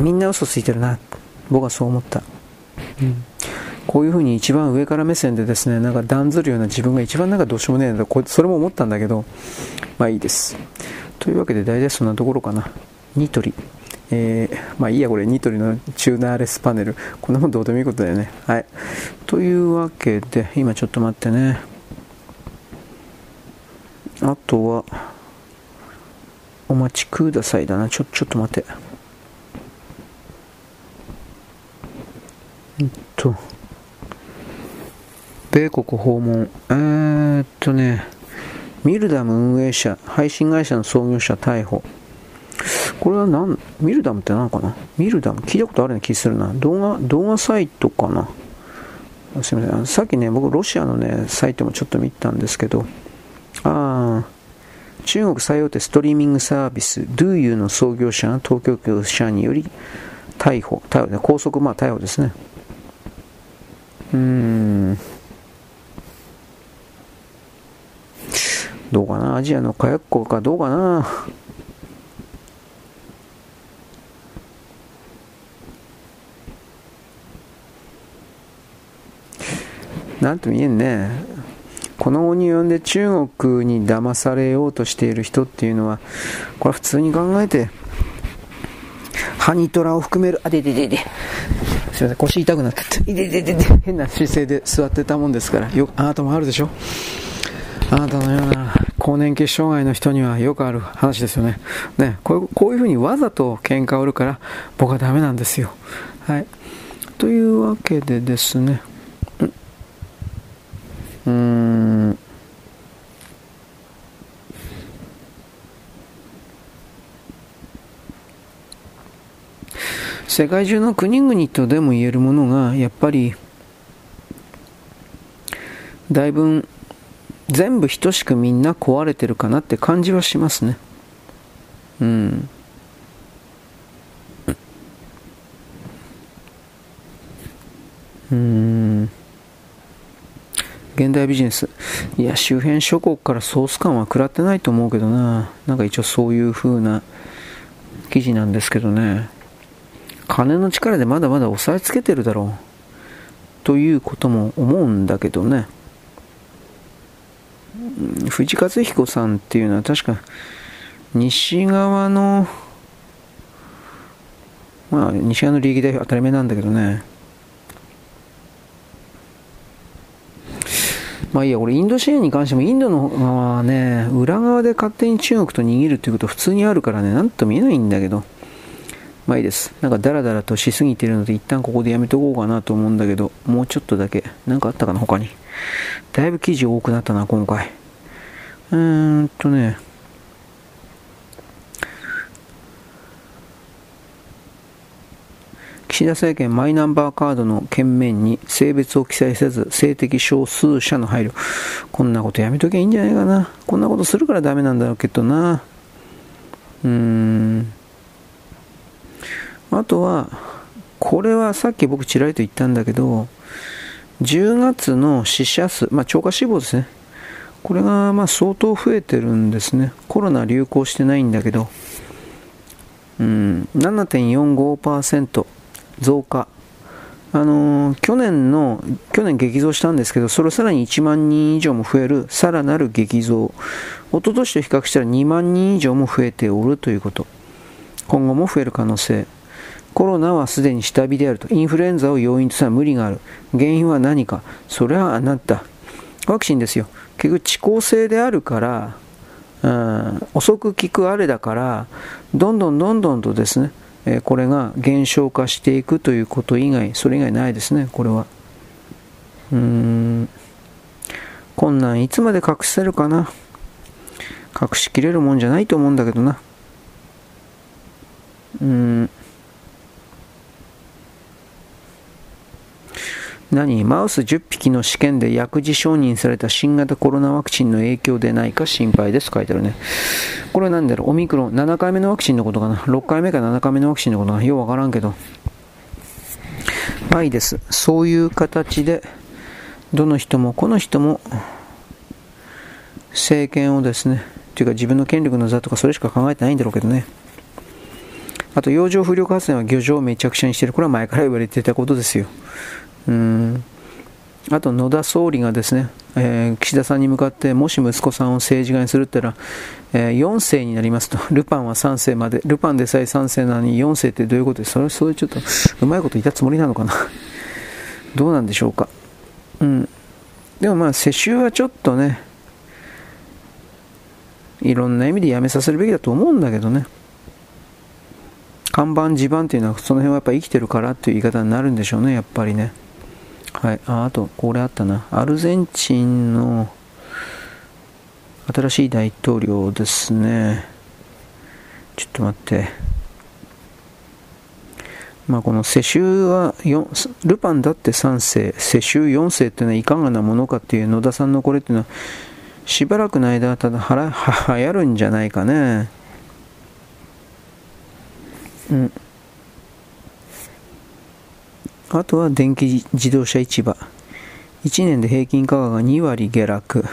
みんな嘘ついてるな僕はそう思った、うん、こういうふうに一番上から目線でですねなんか段ずるような自分が一番なんかどうしようもねえんだそれも思ったんだけどまあいいですというわけで大体そんなところかなニトリえー、まあいいや、これ、ニトリのチューナーレスパネル。こんなもんどうでもいいことだよね。はい。というわけで、今ちょっと待ってね。あとは、お待ちくださいだな。ちょ、ちょっと待って。っと、米国訪問。えー、っとね、ミルダム運営者、配信会社の創業者逮捕。これは何、ミルダムって何かな？ミルダム？聞いたことあるような気するな。動画、動画サイトかな？すみません。さっきね、僕ロシアのね、サイトもちょっと見たんですけど、ああ、中国最大手ストリーミングサービス、DoYou の創業者が東京都社により逮捕、逮捕ね、拘束、まあ逮捕ですね。うん。どうかな？アジアの火薬庫かどうかな？なんとも言えんね。この後に及んで中国に騙されようとしている人っていうのは、これは普通に考えて、ハニトラを含める、あ、でででで。すいません、腰痛くなっ てて、いでででで、変な姿勢で座ってたもんですから、よあなたもあるでしょ？あなたのような更年期障害の人にはよくある話ですよね。ね、こういうこういうふうにわざと喧嘩を売るから僕はダメなんですよ。はい。というわけでですね、うん。世界中の国々とでも言えるものがやっぱりだいぶ全部等しくみんな壊れてるかなって感じはしますねうんうん現代ビジネス。いや、周辺諸国からソース感は食らってないと思うけどな。なんか一応そういう風な記事なんですけどね。金の力でまだまだ押さえつけてるだろう。ということも思うんだけどね。藤和彦さんっていうのは確か西側のまあ西側の利益代表当たり前なんだけどねまあいいや、俺インド支援に関してもインドの側はね、裏側で勝手に中国と握るっていうこと普通にあるからね、なんとも言えないんだけど、まあいいです。なんかダラダラとしすぎてるので一旦ここでやめとこうかなと思うんだけど、もうちょっとだけ、なんかあったかな、他に。だいぶ記事多くなったな、今回。うーんとね、岸田政権マイナンバーカードの券面に性別を記載せず性的少数者の配慮こんなことやめときゃいいんじゃないかなこんなことするからダメなんだろうけどなうーんあとはこれはさっき僕ちらりと言ったんだけど10月の死者数、まあ、超過死亡ですねこれがま相当増えてるんですねコロナ流行してないんだけどうん7.45%増加。あのー、去年の、去年激増したんですけど、それをさらに1万人以上も増える、さらなる激増。一昨年と比較したら2万人以上も増えておるということ。今後も増える可能性。コロナはすでに下火であると。インフルエンザを要因とする無理がある。原因は何か。それはあなた。ワクチンですよ。結局、遅効性であるから、うん、遅く効くあれだから、どんどんどんどんとですね、えこれが減少化していくということ以外、それ以外ないですね、これは。うーん。困難いつまで隠せるかな。隠しきれるもんじゃないと思うんだけどな。うーん。何マウス10匹の試験で薬事承認された新型コロナワクチンの影響でないか心配です書いてあるね。これは何だろうオミクロン7回目のワクチンのことかな ?6 回目か7回目のワクチンのことかなようわからんけど。まあいいです。そういう形で、どの人もこの人も政権をですね、というか自分の権力の座とかそれしか考えてないんだろうけどね。あと、洋上風力発電は漁場をめちゃくちゃにしてる。これは前から言われてたことですよ。うんあと野田総理がですね、えー、岸田さんに向かってもし息子さんを政治家にするって言ったら、えー、4世になりますと、ルパンは3世まで、ルパンでさえ3世なのに4世ってどういうことでそれそういうちょっとうまいこと言ったつもりなのかな？どうなんでしょうか？うん。でもまあ世襲はちょっとね、いろんな意味でやめさせるべきだと思うんだけどね。看板地盤っていうのはその辺はやっぱ生きてるからっていう言い方になるんでしょうね、やっぱりね。はい、ああと、これあったな。アルゼンチンの新しい大統領ですね。ちょっと待って。まあ、この世襲はルパンだって3世、世襲4世っていうのはいかがなものかっていう野田さんのこれっていうのは、しばらくの間、ただはらは流行るんじゃないかね。うん。あとは電気自動車市場。1年で平均価格が2割下落。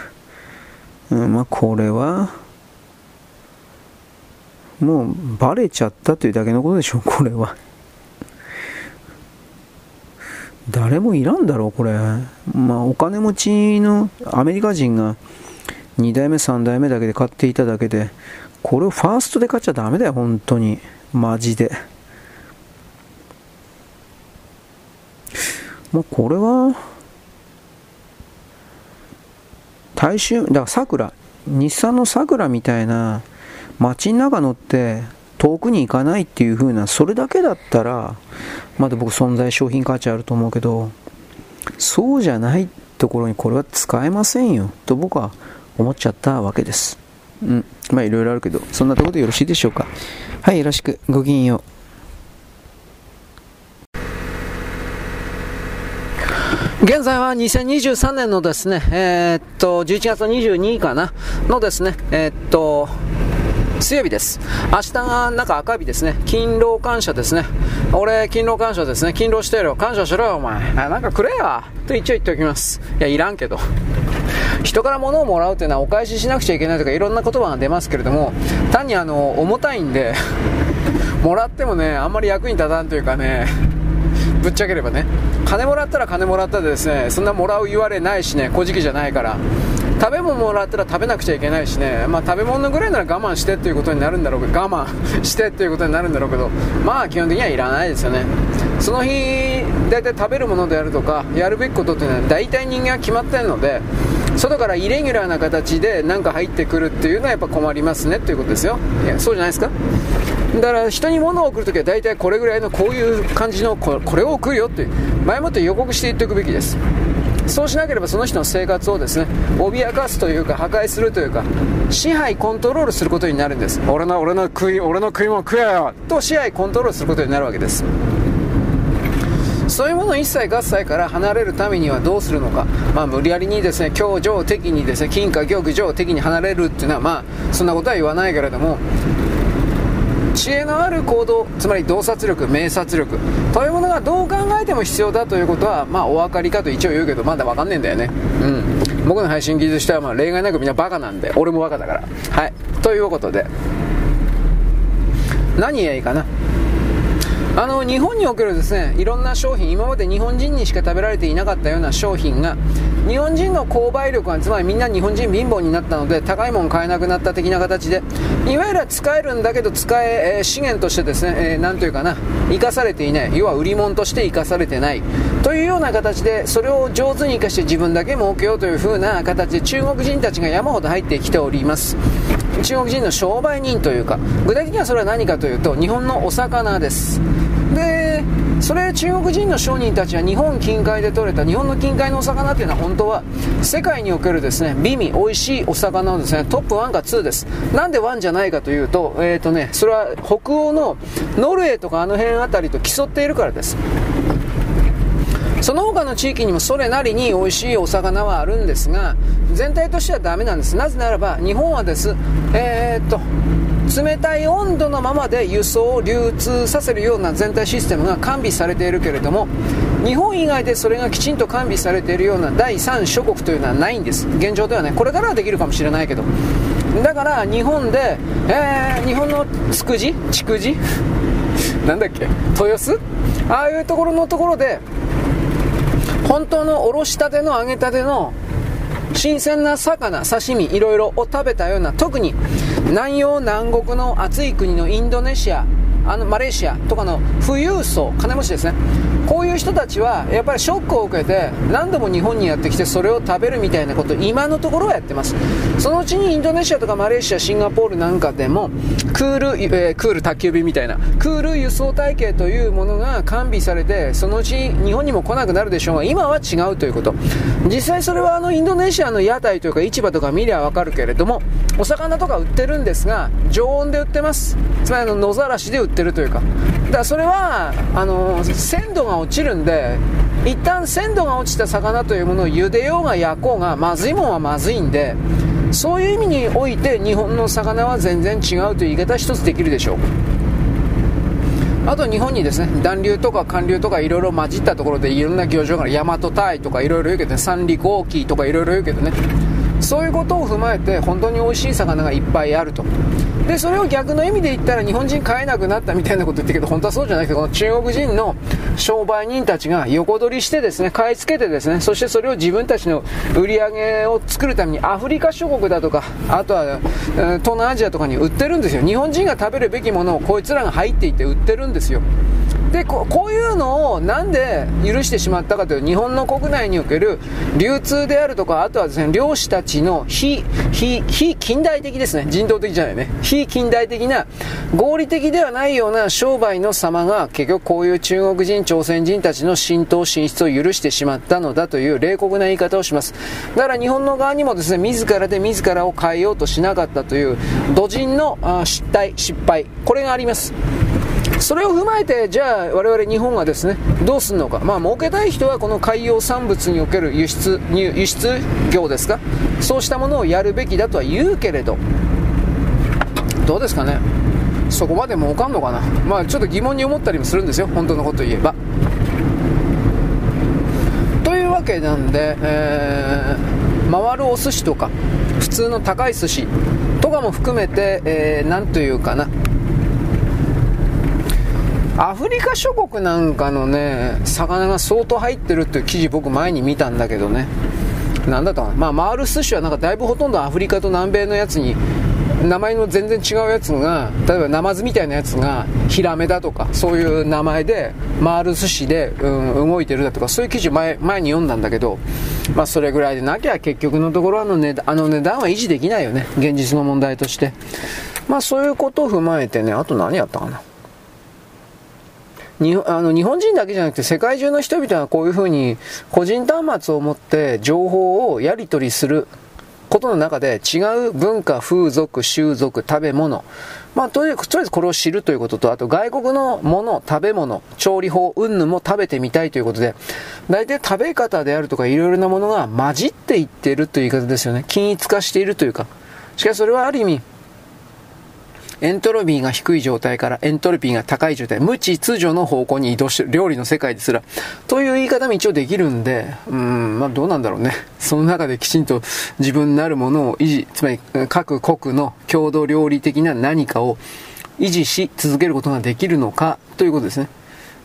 うん、まあこれは、もうバレちゃったというだけのことでしょう、これは。誰もいらんだろう、これ。まあお金持ちのアメリカ人が2代目、3代目だけで買っていただけで、これをファーストで買っちゃダメだよ、本当に。マジで。もうこれは、大衆、だから桜、日産の桜みたいな街の中乗って遠くに行かないっていう風な、それだけだったら、まだ僕存在商品価値あると思うけど、そうじゃないところにこれは使えませんよ、と僕は思っちゃったわけです。うん。まあいろいろあるけど、そんなところでよろしいでしょうか。はい、よろしく。ごきげんよう。現在は2023年のですね、えー、っと、11月22日かな、のですね、えー、っと、水曜日です。明日がなんか赤日ですね。勤労感謝ですね。俺、勤労感謝ですね。勤労してるよ。感謝しろよ、お前。あなんかくれよ。と一応言っておきます。いや、いらんけど。人から物をもらうというのはお返ししなくちゃいけないとかいろんな言葉が出ますけれども、単にあの、重たいんでもらってもね、あんまり役に立たんというかね、ぶっちゃければね。金もらったら金もらったでですねそんなもらう言われないしね小じじゃないから。食べ物もらったら食べなくちゃいけないしね、まあ、食べ物ぐらいなら我慢してっていうことになるんだろうけど我慢してっていうことになるんだろうけどまあ基本的にはいらないですよね。その日大体食べるものであるとかやるべきことっていうのは大体人間は決まってるので外からイレギュラーな形で何か入ってくるっていうのはやっぱ困りますねっていうことですよ。いやそうじゃないですか？だから人に物を送るときは大体これぐらいのこういう感じのこれを送るよって前もって予告して言っておくべきです。そうしなければその人の生活をですね脅かすというか破壊するというか支配コントロールすることになるんです。俺の俺の食い俺の食い物食えよと支配コントロールすることになるわけです。そういうもの一切合切から離れるためにはどうするのか、まあ、無理やりにですね教条的にですね金貨玉上的に離れるっていうのはまあそんなことは言わないけれども知恵のある行動つまり洞察力明察力というものがどう考えても必要だということはまあお分かりかと一応言うけどまだ分かんねえんだよね。うん。僕の配信技術としてはまあ例外なくみんなバカなんで俺もバカだから。はい。ということで。何がいいかな？あの日本におけるですねいろんな商品今まで日本人にしか食べられていなかったような商品が日本人の購買力がつまりみんな日本人貧乏になったので高いもの買えなくなった的な形でいわゆる使えるんだけど使ええ、資源としてですね、えー、なんというかな生かされていない要は売り物として生かされてない。というような形でそれを上手に生かして自分だけ儲けようという風な形で中国人たちが山ほど入ってきております。中国人の商売人というか具体的にはそれは何かというと日本のお魚です。でそれ中国人の商人たちは日本近海で取れた日本の近海のお魚っていうのは本当は世界におけるですね美味美味しいお魚のですねトップ1か2です。なんで1じゃないかというとえっ、ー、とねそれは北欧のノルウェーとかあの辺あたりと競っているからです。その他の地域にもそれなりに美味しいお魚はあるんですが全体としてはダメなんです。なぜならば日本はですえー、っと冷たい温度のままで輸送を流通させるような全体システムが完備されているけれども日本以外でそれがきちんと完備されているような第三諸国というのはないんです。現状ではねこれからはできるかもしれないけど。だから日本で、えー、日本のつくじ筑地？なんだっけ？豊洲？ああいうところのところで本当のおろしたての揚げたての新鮮な魚、刺身、いろいろを食べたような、特に南洋南国の暑い国のインドネシア、あのマレーシアとかの富裕層、金持ちですね、こういう人たちはやっぱりショックを受けて何度も日本にやってきてそれを食べるみたいなこと今のところはやってます。そのうちにインドネシアとかマレーシアシンガポールなんかでもクール、えー、クール宅急便みたいなクール輸送体系というものが完備されてそのうち日本にも来なくなるでしょうが今は違うということ。実際それはあのインドネシアの屋台というか市場とか見りゃわかるけれどもお魚とか売ってるんですが常温で売ってます。つまりあの野ざらしで売ってってるというか。だからそれはあの鮮度が落ちるんで一旦鮮度が落ちた魚というものを茹でようが焼こうがまずいもんはまずいんでそういう意味において日本の魚は全然違うという言い方は一つできるでしょう。あと日本にですね暖流とか寒流とかいろいろ混じったところでいろんな漁場が大和タイとかいろいろ言うけど、ね、三陸大きいとかいろいろ言うけどね。そういうことを踏まえて本当に美味しい魚がいっぱいあると。でそれを逆の意味で言ったら日本人買えなくなったみたいなこと言ってるけど本当はそうじゃないけどこの中国人の商売人たちが横取りしてですね買い付けてですねそしてそれを自分たちの売り上げを作るためにアフリカ諸国だとかあとは東南アジアとかに売ってるんですよ。日本人が食べるべきものをこいつらが入っていて売ってるんですよ。でこういうのをなんで許してしまったかというと日本の国内における流通であるとかあとはですね漁師たちの非非非近代的ですね。人道的じゃないね。非近代的な合理的ではないような商売の様が結局こういう中国人朝鮮人たちの浸透進出を許してしまったのだという冷酷な言い方をします。だから日本の側にもですね自らで自らを変えようとしなかったという土人の失態失敗。これがあります。それを踏まえて、じゃあ我々日本がですね、どうするのか。まあ儲けたい人はこの海洋産物における輸出、輸出業ですかそうしたものをやるべきだとは言うけれど、どうですかねそこまで儲かんのかなまあちょっと疑問に思ったりもするんですよ。本当のこと言えば。というわけなんで、えー、回るお寿司とか、普通の高い寿司とかも含めて、えー、なんというかな、アフリカ諸国なんかのね、魚が相当入ってるっていう記事僕前に見たんだけどね。なんだったか。まあ、回る寿司はなんかだいぶほとんどアフリカと南米のやつに、名前の全然違うやつが、例えばナマズみたいなやつが、ヒラメだとか、そういう名前で、回る寿司で、うん、動いてるだとか、そういう記事前前に読んだんだけど、まあ、それぐらいでなきゃ結局のところあの値あの値段は維持できないよね。現実の問題として。まあ、そういうことを踏まえてね、あと何やったかな？にあの日本人だけじゃなくて世界中の人々がこういうふうに個人端末を持って情報をやり取りすることの中で違う文化、風俗、習俗、食べ物、まあ、とりあえずこれを知るということと、あと外国のもの、食べ物、調理法、云々も食べてみたいということで、大体食べ方であるとかいろいろなものが混じっていっているという言い方ですよね。均一化しているというか。しかしそれはある意味、エントロピーが低い状態からエントロピーが高い状態、無秩序の方向に移動してる、料理の世界ですら、という言い方も一応できるんで、うん、まあどうなんだろうね。その中できちんと自分なるものを維持、つまり各国の郷土料理的な何かを維持し続けることができるのかということですね。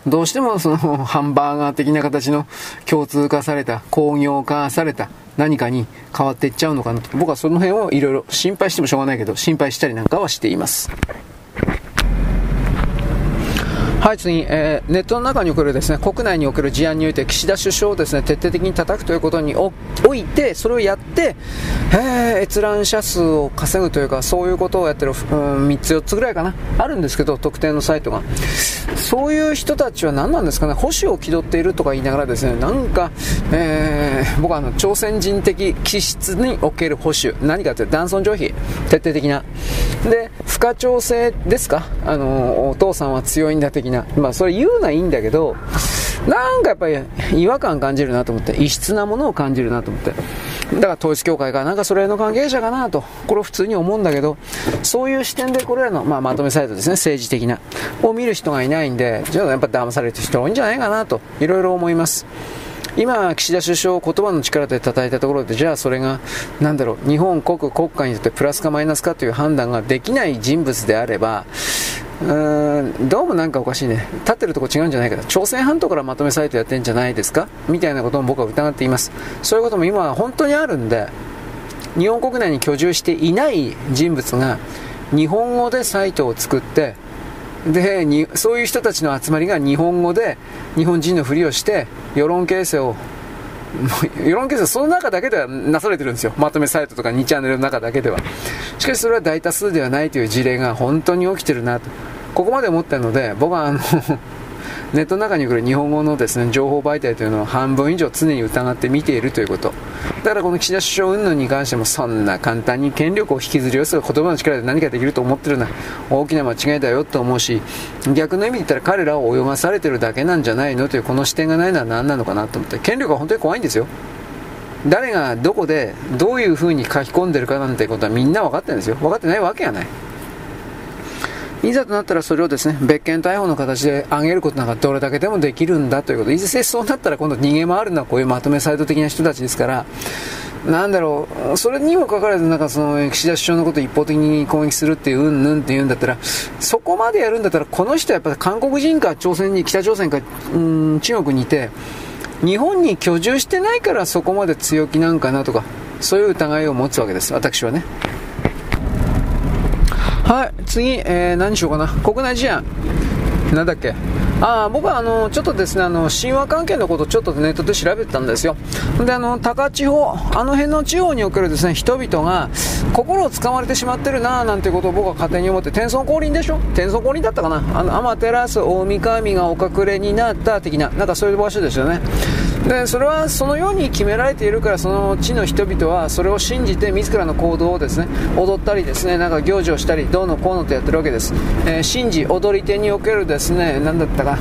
どうしてもそのハンバーガー的な形の共通化された、工業化された何かに変わっていっちゃうのかなと。僕はその辺をいろいろ心配してもしょうがないけど、心配したりなんかはしています。はい、次、えー、ネットの中におけるですね、国内における事案において岸田首相をですね、徹底的に叩くということにおいて、それをやって、えー、閲覧者数を稼ぐというか、そういうことをやってる、うん、3つ4つぐらいかな、あるんですけど、特定のサイトが。そういう人たちは何なんですかね、保守を気取っているとか言いながらですね、なんか、えー、僕はあの、朝鮮人的気質における保守、何かというと男尊女卑、徹底的な。で、不可調性ですか？あの、お父さんは強いんだ的な。な。まあ、それ言うのはいいんだけど、なんかやっぱり違和感感じるなと思って、異質なものを感じるなと思って。だから統一教会かなんかそれの関係者かなと、これ普通に思うんだけど、そういう視点でこれらの、まあ、まとめサイトですね、政治的な、を見る人がいないんで、じゃあやっぱ騙されてる人多いんじゃないかなと、いろいろ思います。今、岸田首相を言葉の力で叩いたところで、じゃあそれが、なんだろう、日本国国家にとってプラスかマイナスかという判断ができない人物であれば、うーんどうもなんかおかしいね、立ってるとこ違うんじゃないかと、朝鮮半島からまとめサイトやってんじゃないですか？みたいなことも僕は疑っています、そういうことも今は本当にあるんで、日本国内に居住していない人物が日本語でサイトを作って、でにそういう人たちの集まりが日本語で日本人のふりをして世論形成を 世論形成その中だけではなされてるんですよ。まとめサイトとか2チャンネルの中だけでは。しかしそれは大多数ではないという事例が本当に起きてるなと。ここまで思ったので僕はあのネットの中に来る日本語のですね情報媒体というのを半分以上常に疑って見ているということ。だからこの岸田首相云々に関してもそんな簡単に権力を引きずり寄せる言葉の力で何かできると思ってるのは大きな間違いだよと思うし逆の意味で言ったら彼らを泳がされてるだけなんじゃないのというこの視点がないのは何なのかなと思って。権力は本当に怖いんですよ。誰がどこでどういう風に書き込んでるかなんてことはみんな分かってるんですよ。分かってないわけがない。いざとなったらそれをですね、別件逮捕の形で上げることなんかどれだけでもできるんだということ。いずれそうなったら今度逃げ回るのはこういうまとめサイト的な人たちですから、なんだろう、それにもかかわらず、なんかその、岸田首相のことを一方的に攻撃するっていう、うんぬんって言うんだったら、そこまでやるんだったら、この人はやっぱり韓国人か朝鮮に、北朝鮮か、うん、中国にいて、日本に居住してないからそこまで強気なんかなとか、そういう疑いを持つわけです、私はね。はい、次、えー、何しようかな。国内事案。なんだっけ？あ僕はあのちょっとですねあの神話関係のことをちょっとネットで調べてたんですよ。であの高千穂、あの辺の地方におけるですね人々が心をつかまれてしまってるななんてことを僕は勝手に思って、天孫降臨でしょ？天孫降臨だったかな？あの天照大神がお隠れになった的な、なんかそういう場所ですよね。でそれはそのように決められているからその地の人々はそれを信じて自らの行動をですね踊ったりですねなんか行事をしたりどうのこうのとやってるわけです、えー、神事踊り手におけるですね何だったか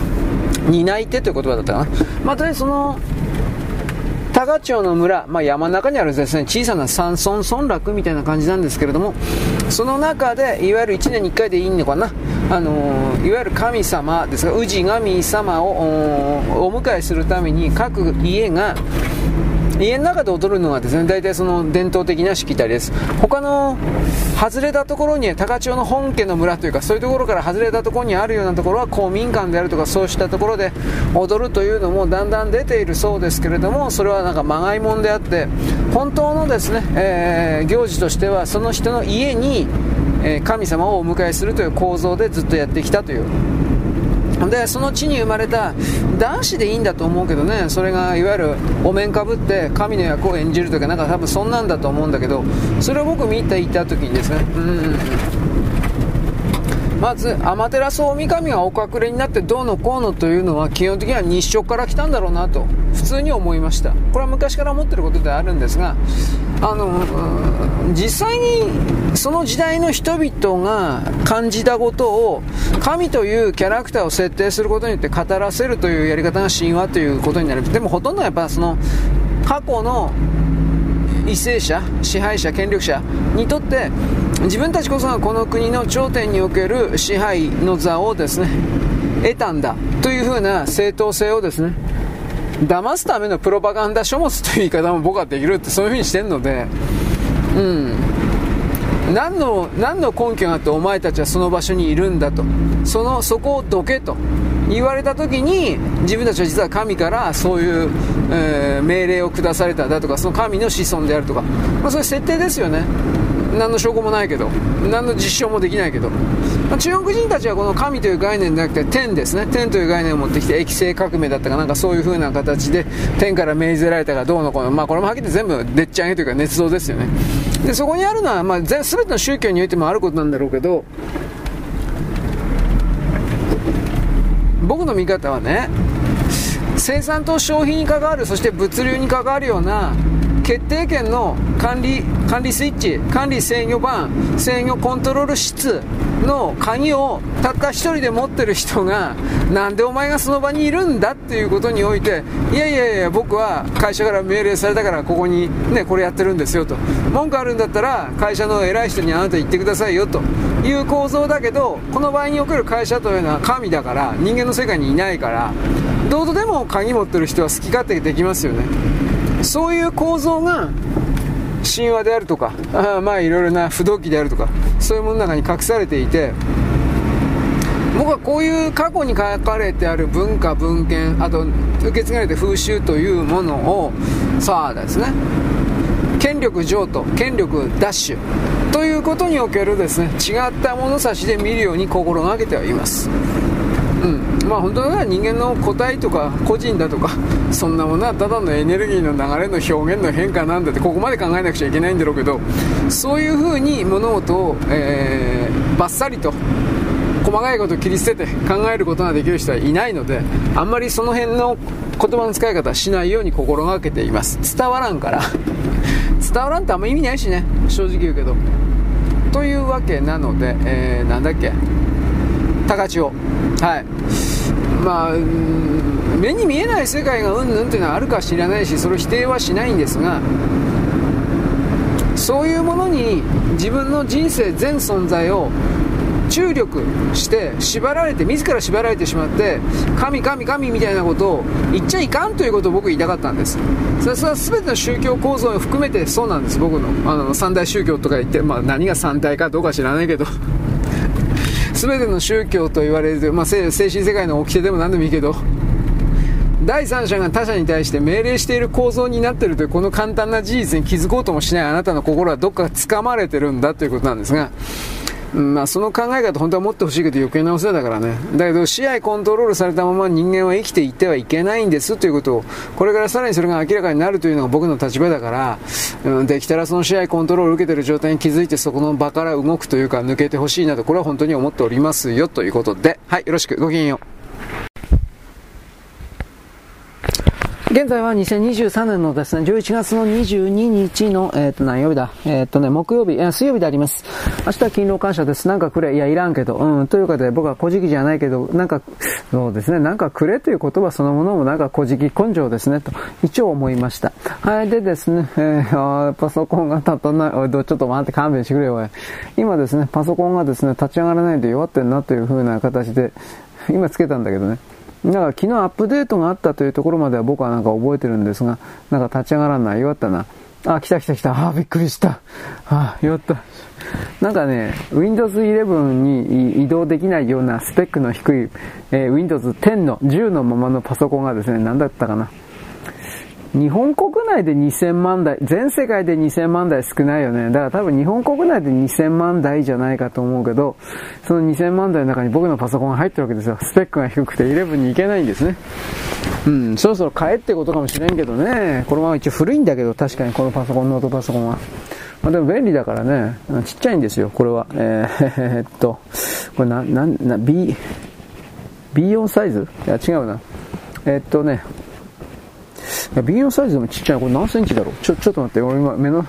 担い手という言葉だったかな。まあとりあえずその多賀町の村、まあ、山の中にあるですね小さな山村村落みたいな感じなんですけれどもその中でいわゆる1年に1回でいいのかな。あのいわゆる神様ですが氏神様をお迎えするために各家が家の中で踊るのはですね大体その伝統的なしきたりです。他の外れたところに高千穂の本家の村というかそういうところから外れたところにあるようなところは公民館であるとかそうしたところで踊るというのもだんだん出ているそうですけれどもそれはなんかまがいもんであって本当のですね、えー、行事としてはその人の家にえ神様をお迎えするという構造でずっとやってきたという。でその地に生まれた男子でいいんだと思うけどねそれがいわゆるお面かぶって神の役を演じるとかなんか多分そんなんだと思うんだけどそれを僕見て行った時にですねうん。まず天照大神がお隠れになってどうのこうのというのは基本的には日食から来たんだろうなと普通に思いました。これは昔から思ってることであるんですがあの実際にその時代の人々が感じたことを神というキャラクターを設定することによって語らせるというやり方が神話ということになる。でもほとんどはやっぱその過去の為政者支配者権力者にとって自分たちこそがこの国の頂点における支配の座をですね得たんだというふうな正当性をですね騙すためのプロパガンダ書物という言い方も僕はできるってそういうふうにしてるのでうん。何の何の根拠があってお前たちはその場所にいるんだとそのそこをどけと言われた時に自分たちは実は神からそういう、えー、命令を下されただとかその神の子孫であるとか、まあ、そういう設定ですよね。何の証拠もないけど何の実証もできないけど、まあ、中国人たちはこの神という概念じゃなくて天ですね。天という概念を持ってきて液性革命だったかなんかそういう風な形で天から命ぜられたかどうのこうの。まあこれもはっきり全部でっち上げというか捏造ですよね。でそこにあるのは、まあ、全ての宗教においてもあることなんだろうけど僕の見方はね生産と消費に関わるそして物流に関わるような決定権の管理管理スイッチ管理制御盤制御コントロール室の鍵をたった1人で持ってる人がなんでお前がその場にいるんだっていうことにおいていやいやいや僕は会社から命令されたからここにねこれやってるんですよと。文句あるんだったら会社の偉い人にあなた言ってくださいよと。いう構造だけどこの場合における会社というのは神だから人間の世界にいないからどうとでも鍵持ってる人は好き勝手できますよね。そういう構造が神話であるとかあまあいろいろな不動機であるとかそういうものの中に隠されていて僕はこういう過去に書かれてある文化文献あと受け継がれて風習というものをさあですね権力譲渡権力奪取ということにおけるですね違った物差しで見るように心がけてはいます。まあ本当は人間の個体とか個人だとか そんなものはただのエネルギーの流れの表現の変化なんだってここまで考えなくちゃいけないんだろうけどそういうふうに物事を、えー、バッサリと細かいことを切り捨てて考えることができる人はいないのであんまりその辺の言葉の使い方はしないように心がけています。伝わらんから。伝わらんってあんま意味ないしね。正直言うけど。というわけなので、えー、なんだっけ。高千穂。はい。まあ目に見えない世界がうんぬんっていうのはあるか知らないしそれを否定はしないんですがそういうものに自分の人生全存在を注力して縛られて自ら縛られてしまって神神神みたいなことを言っちゃいかんということを僕言いたかったんです。それは全ての宗教構造を含めてそうなんです僕の。あの三大宗教とか言って、まあ、何が三大かどうか知らないけど。全ての宗教と言われる、まあ、精神世界の掟でも何でもいいけど第三者が他者に対して命令している構造になっているというこの簡単な事実に気づこうともしないあなたの心はどっか掴まれてるんだということなんですが、まあ、その考え方本当は持ってほしいけど余計なお世話だからね。だけど試合コントロールされたまま人間は生きていってはいけないんですということをこれからさらにそれが明らかになるというのが僕の立場だから、うん、できたらその試合コントロールを受けている状態に気づいてそこの場から動くというか抜けてほしいなとこれは本当に思っておりますよということで。はいよろしく。ごきげんよう。現在は2023年のですね、11月の22日の、えっ、ー、と、何曜日だ？えっ、ー、とね、木曜日、え水曜日であります。明日は勤労感謝です。なんかくれ。いや、いらんけど。うん。ということで、僕は古事記じゃないけど、なんか、そうですね、なんかくれという言葉そのものもなんか古事記根性ですね、と、一応思いました。はい。でですね、えー、パソコンが立たない。おい、ちょっと待って勘弁してくれよ、おい。今ですね、パソコンがですね、立ち上がらないで弱ってんなという風な形で、今つけたんだけどね。だから昨日アップデートがあったというところまでは僕はなんか覚えてるんですが、なんか立ち上がらない。弱ったな。あ、来た来た来た。あ、びっくりした。あ、弱った。なんかね、Windows 11に移動できないようなスペックの低い、えー、Windows 10の10のままのパソコンがですね、何だったかな。日本国内で2000万台、全世界で2000万台少ないよね。だから多分日本国内で2000万台じゃないかと思うけど、その2000万台の中に僕のパソコンが入ってるわけですよ。スペックが低くて11に行けないんですね。うん、そろそろ買えってことかもしれんけどね。このまま一応古いんだけど、確かにこのパソコン、ノートパソコンは。まあ、でも便利だからね、ちっちゃいんですよ、これは。えー、え、っと、これな、な、な、B、B4 サイズ？いや、違うな。えー、っとね、B4 サイズでもちっちゃいこれ何センチだろう？ちょ、ちょっと待って、俺今目の、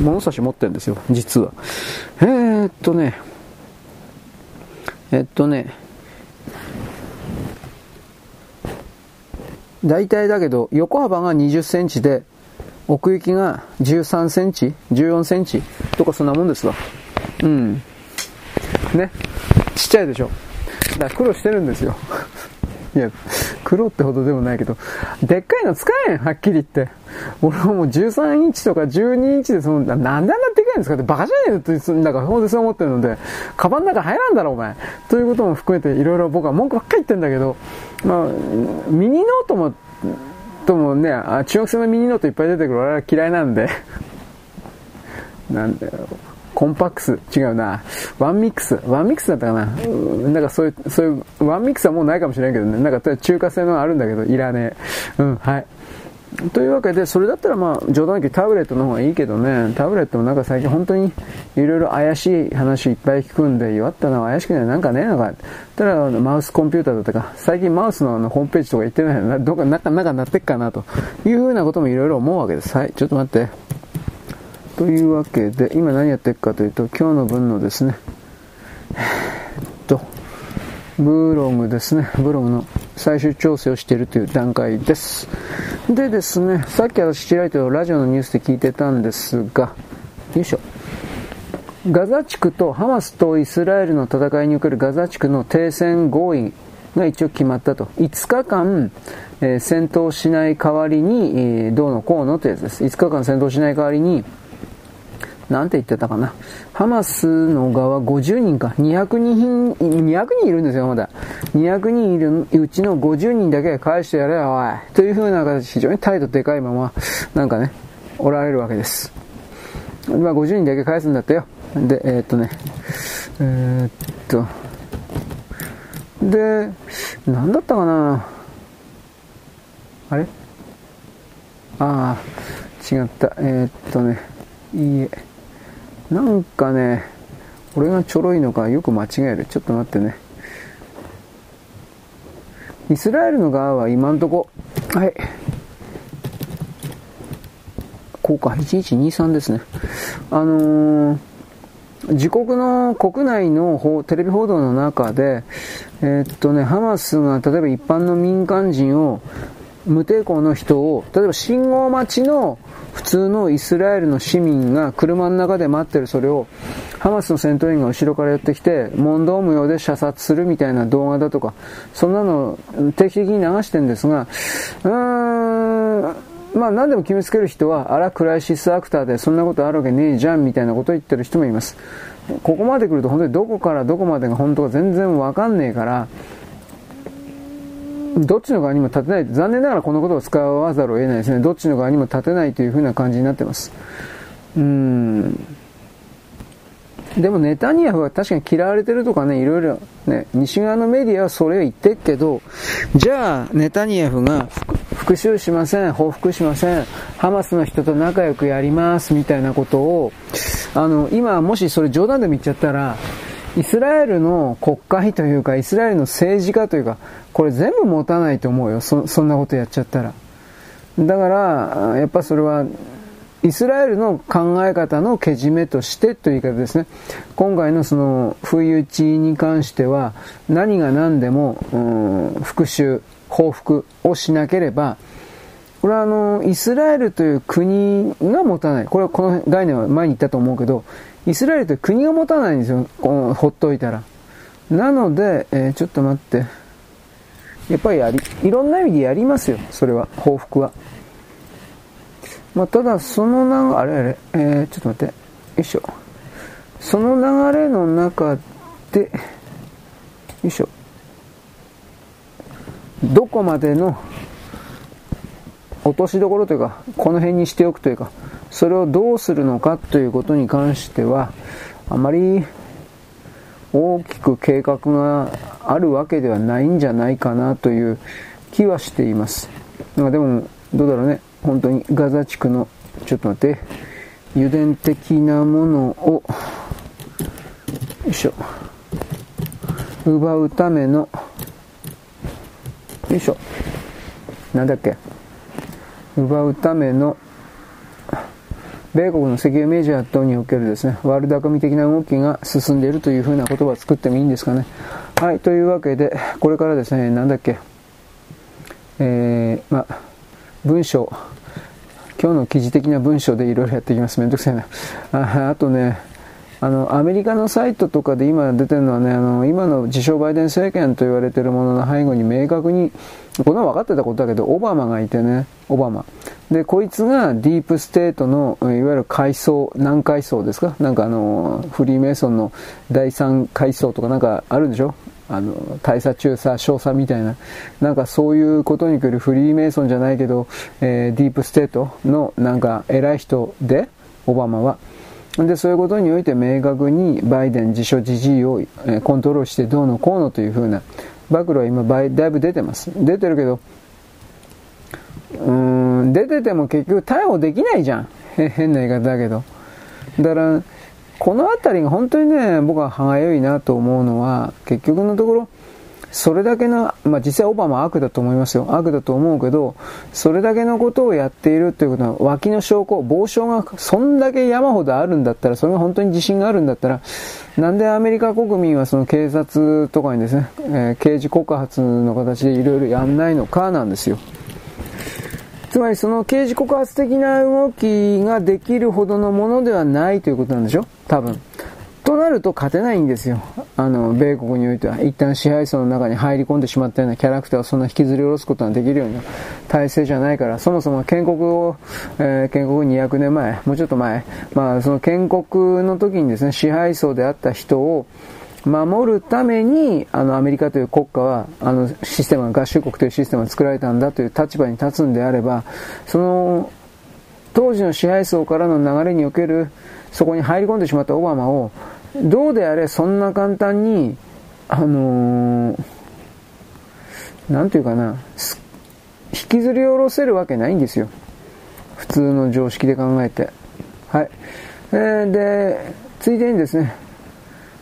物差し持ってるんですよ、実は。えー、っとね、えっとね、大体だけど、横幅が20センチで、奥行きが13センチ ?14 センチとかそんなもんですわ。うん。ね。ちっちゃいでしょ。だから苦労してるんですよ。いや、黒ってほどでもないけど、でっかいの使えへん、はっきり言って。俺はもう13インチとか12インチでその、なんであんなでかいんですかってバカじゃねえよって、なんかほんとそう思ってるので、カバンの中入らんだろ、お前。ということも含めていろいろ僕は文句ばっかり言ってんだけど、まあ、ミニノートも、ともね、中学生のミニノートいっぱい出てくる俺は嫌いなんで、なんだよ。コンパックス、違うな。 OneMix、OneMix だったかな。なんかそういう、そういう、 OneMix はもうないかもしれんけどね。なんか中華製のあるんだけど、いらねえ。うん、はい。というわけで、それだったらまあ、冗談抜きタブレットの方がいいけどね、タブレットもなんか最近本当にいろいろ怪しい話いっぱい聞くんで、弱ったのは怪しくない、なんかねえのか。ただ、マウスコンピューターだったか、最近マウスのあのホームページとか言ってないな、どっか中、中なってっかなというふうなこともいろいろ思うわけです。はい、ちょっと待って。というわけで、今何やってるかというと、今日の分のですね、えっと、ブログですね、ブログの最終調整をしているという段階です。でですね、さっき私ちらりとラジオのニュースで聞いてたんですが、よいしょ。ガザ地区とハマスとイスラエルの戦いにおけるガザ地区の停戦合意が一応決まったと。5日間、えー、戦闘しない代わりに、えー、どうのこうのというやつです。5日間戦闘しない代わりに、なんて言ってたかな。ハマスの側50人か。200人、200人いるんですよ、まだ。200人いるうちの50人だけ返してやれよ、おい。という風な形、非常に態度でかいまま、なんかね、おられるわけです。まあ、50人だけ返すんだったよ。で、えー、っとね、えー、っと、で、なんだったかなあれ？ああ、違った。えー、っとね、いいえ。なんかね、俺がちょろいのかよく間違える。ちょっと待ってね。イスラエルの側は今んとこ、はい。こうか、1123ですね。あのー、自国の国内のテレビ報道の中で、えー、っとね、ハマスが例えば一般の民間人を無抵抗の人を、例えば信号待ちの普通のイスラエルの市民が車の中で待ってるそれを、ハマスの戦闘員が後ろからやってきて、問答無用で射殺するみたいな動画だとか、そんなの定期的に流してるんですが、うーん、まあ何でも決めつける人は、あらクライシスアクターでそんなことあるわけねえじゃんみたいなことを言ってる人もいます。ここまで来ると本当にどこからどこまでが本当か全然わかんねえから、どっちの側にも立てない。残念ながらこのことを使わざるを得ないですね。どっちの側にも立てないというふうな感じになってます。うん。でもネタニヤフは確かに嫌われてるとかね、いろいろね、西側のメディアはそれを言ってっけど、じゃあネタニヤフが復讐しません、報復しません、ハマスの人と仲良くやりますみたいなことを、あの、今もしそれ冗談でも言っちゃったら、イスラエルの国会というか、イスラエルの政治家というか、これ全部持たないと思うよ。そ、んなことやっちゃったら。だから、やっぱそれは、イスラエルの考え方のけじめとしてという言い方ですね。今回のその、不意打ちに関しては、何が何でも、復讐、報復をしなければ、これはあの、イスラエルという国が持たない。これはこの概念は前に言ったと思うけど、イスラエルという国が持たないんですよ。このほっといたら。なので、えー、ちょっと待って。やっぱりやり、いろんな意味でやりますよ。それは、報復は。まあ、ただ、その流れ、あれあれ、えー、ちょっと待って。よいしょ。その流れの中で、よいしょ。どこまでの落としどころというか、この辺にしておくというか、それをどうするのかということに関しては、あまり大きく計画があるわけではないんじゃないかなという気はしています。でも、どうだろうね。本当にガザ地区の、ちょっと待って、油田的なものを、よいしょ、奪うための、よいしょ、なんだっけ、奪うための米国の石油メジャー等におけるですね、悪巧み的な動きが進んでいるというふうな言葉を作ってもいいんですかね。はい、というわけで、これからですね、なんだっけ、えー、ま、文章、今日の記事的な文章でいろいろやっていきます。めんどくさいな。ああとね、あの、アメリカのサイトとかで今出てるのはね、あの、今の自称バイデン政権と言われてるものの背後に明確に、こんな分かってたことだけど、オバマがいてね、オバマ。で、こいつがディープステートの、いわゆる階層、何階層ですか？なんかあの、フリーメイソンの第三階層とかなんかあるんでしょ？あの、大佐中佐少佐みたいな、なんかそういうことに来るフリーメイソンじゃないけど、えー、ディープステートのなんか偉い人で、オバマは。で、そういうことにおいて明確にバイデン自所自治をコントロールしてどうのこうのというふうな暴露は今だいぶ出てます。出てるけど、うん、出てても結局逮捕できないじゃん。変な言い方だけど。だから、この辺りが本当にね、僕は歯がゆいなと思うのは、結局のところ、それだけの、まあ、実際オバマは悪だと思いますよ。悪だと思うけど、それだけのことをやっているということは、脇の証拠、傍証がそんだけ山ほどあるんだったら、それが本当に自信があるんだったら、なんでアメリカ国民はその警察とかにですね、えー、刑事告発の形でいろいろやんないのかなんですよ。つまりその刑事告発的な動きができるほどのものではないということなんでしょ？多分。となると勝てないんですよ。あの、米国においては。一旦支配層の中に入り込んでしまったようなキャラクターをそんな引きずり下ろすことができるような体制じゃないから、そもそも建国を、えー、建国200年前、もうちょっと前、まあその建国の時にですね、支配層であった人を、守るために、あの、アメリカという国家は、あの、システム、合衆国というシステムが作られたんだという立場に立つんであれば、その、当時の支配層からの流れにおける、そこに入り込んでしまったオバマを、どうであれそんな簡単に、あのー、なんていうかな、引きずり下ろせるわけないんですよ。普通の常識で考えて。はい。えー、で、ついでにですね、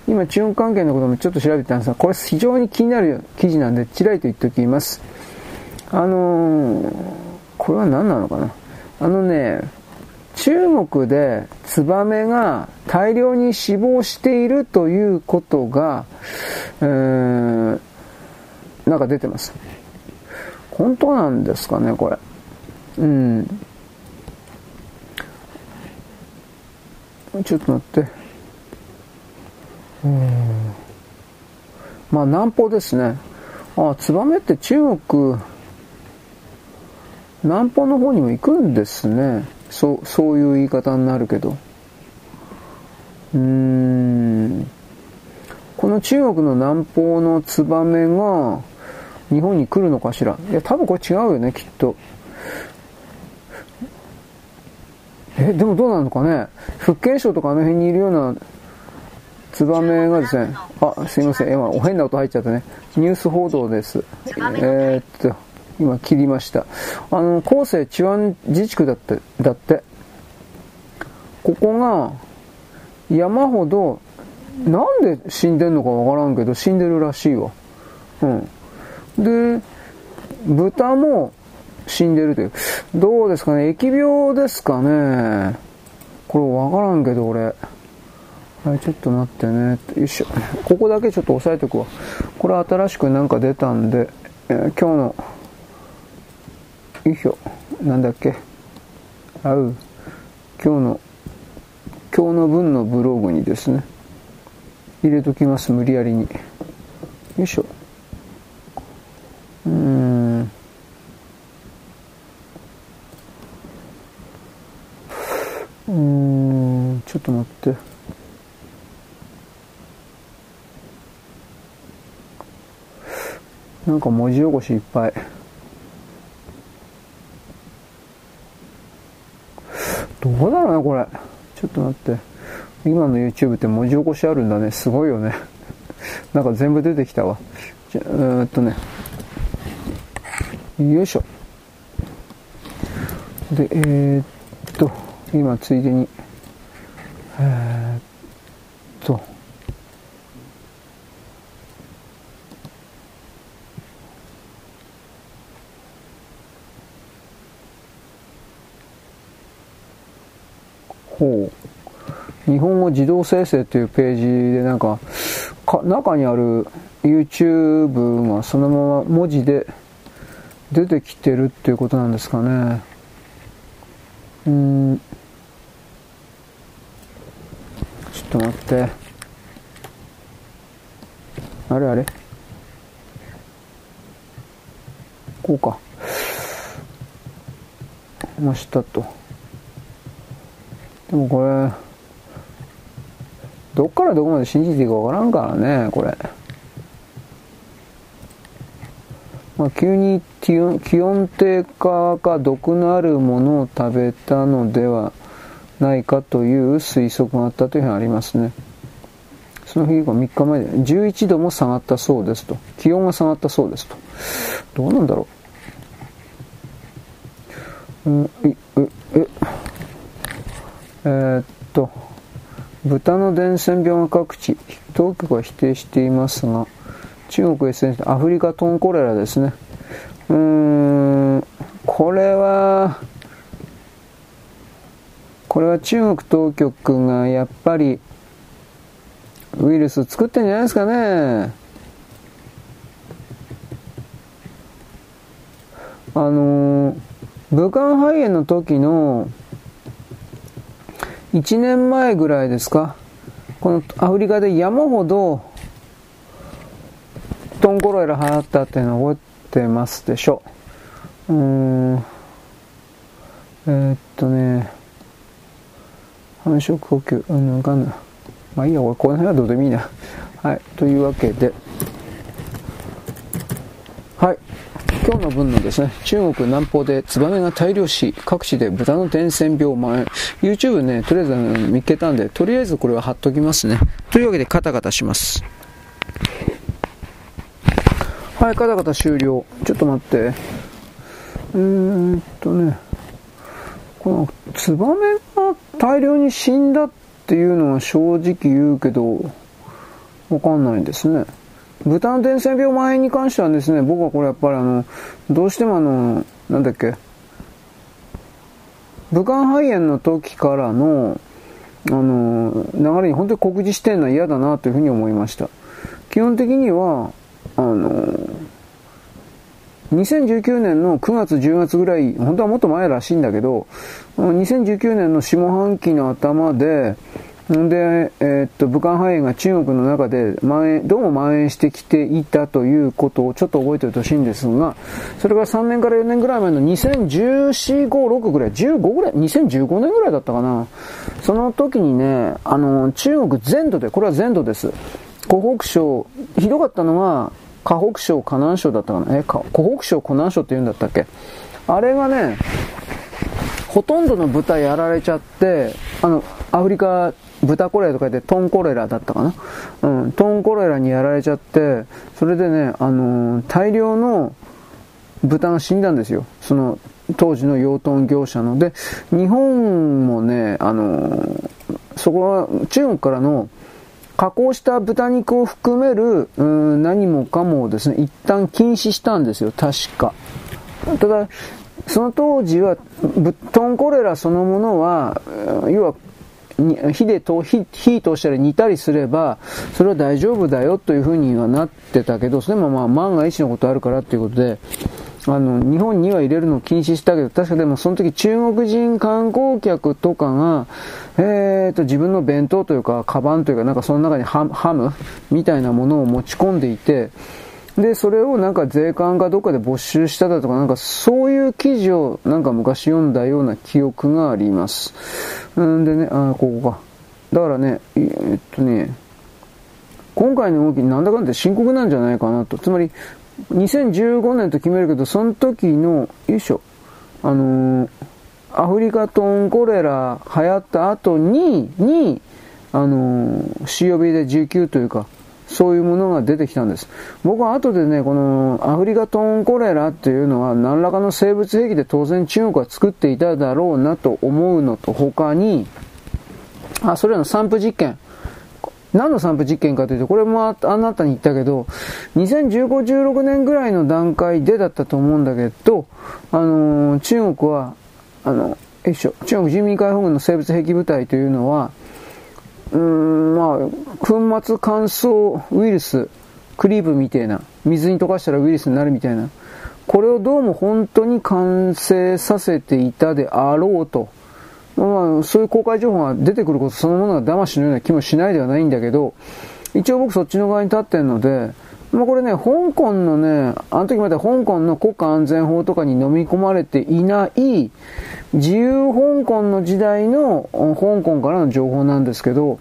今、中国関係のこともちょっと調べてたんですが、これ非常に気になる記事なんで、ちらりと言っておきます。あのー、これは何なのかなあのね、中国でツバメが大量に死亡しているということが、えー、なんか出てます。本当なんですかね、これ。うん。ちょっと待って。うん。まあ、南方ですね。あ、ツバメって中国、南方の方にも行くんですね。そう、そういう言い方になるけど。うーん。この中国の南方のツバメが日本に来るのかしら？いや、多分これ違うよね、きっと。え、でもどうなのかね？福建省とかあの辺にいるようなツバメがですね、あ、すいません、今、お変な音入っちゃったね。ニュース報道です。えー、っと、今切りました。あの、後世治安自治区だって、だって。ここが山ほどなんで死んでんのかわからんけど、死んでるらしいわ。うん。で、豚も死んでるという。どうですかね？疫病ですかね？これわからんけど、俺。はい、ちょっと待ってね。よいしょ。ここだけちょっと押さえておくわ。これ新しくなんか出たんで、えー、今日の、よいしょ。なんだっけ？あう。今日の、今日の分のブログにですね。入れときます無理やりによいしょうんうんちょっと待ってなんか文字起こしいっぱいどうだろうなこれちょっと待って今の YouTube って文字起こしあるんだね。すごいよね。なんか全部出てきたわ。じゃ、えー、っとね。よいしょ。で、えー、っと、今ついでに、えー、っほう。日本語自動生成っていうページでなんかか中にある YouTube がそのまま文字で出てきてるっていうことなんですかね。うん。ちょっと待って。あれあれ。こうか。ましたと。でもこれどっからどこまで信じていいかわからんからね、これ。まあ、急に気温気温低下か毒のあるものを食べたのではないかという推測があったというふうにありますね。その日が3日前で11度も下がったそうですと。気温が下がったそうですと。どうなんだろう。うん、え、え、えー、っと、豚の伝染病が各地、当局は否定していますが、中国 SNS、アフリカトンコレラですね。うーん、これは、これは中国当局がやっぱりウイルス作ってんじゃないですかね。あの武漢肺炎の時の1年前ぐらいですか、このアフリカで山ほどトンコロエラ流行ったっていうのを覚えてますでしょう。うん。えー、っとね、繁殖呼吸、うん、わかんない。まあいいや、俺この辺はどうでもいいな。はい、というわけで、はい。今日の分のですね、中国南方でツバメが大量死、各地で豚の伝染病蔓延。YouTube ね、とりあえず見っけたんで、とりあえずこれは貼っときますね。というわけでカタカタします。はい、カタカタ終了。ちょっと待って。えー、っとね、このツバメが大量に死んだっていうのは正直言うけど、わかんないんですね。豚の伝染病前に関してはですね、僕はこれやっぱりあの、どうしてもあの、なんだっけ、武漢肺炎の時からの、あの、流れに本当に告示してるのは嫌だなというふうに思いました。基本的には、あの、2019年の9月、10月ぐらい、本当はもっと前らしいんだけど、2019年の下半期の頭で、で、えー、っと、武漢肺炎が中国の中で蔓延、どうも蔓延してきていたということをちょっと覚えておいてほしいんですが、それが3年から4年ぐらい前の2014、5、6ぐらい、15ぐらい、2015年ぐらいだったかな。その時にね、あの、中国全土で、これは全土です。湖北省、ひどかったのは、河北省、河南省だったかな。え、湖北省、湖南省って言うんだったっけあれがね、ほとんどの豚やられちゃって、あの、アフリカ豚コレラとか言ってトンコレラだったかな？うん、トンコレラにやられちゃって、それでね、あのー、大量の豚が死んだんですよ。その、当時の養豚業者の。で、日本もね、あのー、そこは中国からの加工した豚肉を含める、うん、何もかもですね、一旦禁止したんですよ、確か。ただ、その当時は、トンコレラそのものは、要は火で火火通したり煮たりすれば、それは大丈夫だよというふうにはなってたけど、それもまあ万が一のことあるからっていうことで、あの、日本には入れるのを禁止したけど、確かでもその時中国人観光客とかが、えーと、自分の弁当というか、カバンというか、なんかその中にハムみたいなものを持ち込んでいて、で、それをなんか税関かどっかで没収しただとか、なんかそういう記事をなんか昔読んだような記憶があります。んでね、あ、ここか。だからね、えっとね、今回の動きなんだかんだ深刻なんじゃないかなと。つまり、2015年と決めるけど、その時の、よいしょ、あのー、アフリカトンコレラ流行った後に、に、あのー、COB で19というか、そういうものが出てきたんです。僕は後でね、このアフリカトーンコレラっていうのは何らかの生物兵器で当然中国は作っていただろうなと思うのと他に、あ、それらの散布実験。何の散布実験かというと、これもあなたに言ったけど、2015、16年ぐらいの段階でだったと思うんだけど、あのー、中国は、あの、よいしょ、中国人民解放軍の生物兵器部隊というのは、うん、まあ、粉末乾燥ウイルス、クリープみたいな、水に溶かしたらウイルスになるみたいな、これをどうも本当に完成させていたであろうと。まあ、そういう公開情報が出てくることそのものが騙しのような気もしないではないんだけど、一応僕そっちの側に立ってるので、まあこれね、香港のね、あの時まで香港の国家安全法とかに飲み込まれていない、自由香港の時代の香港からの情報なんですけど、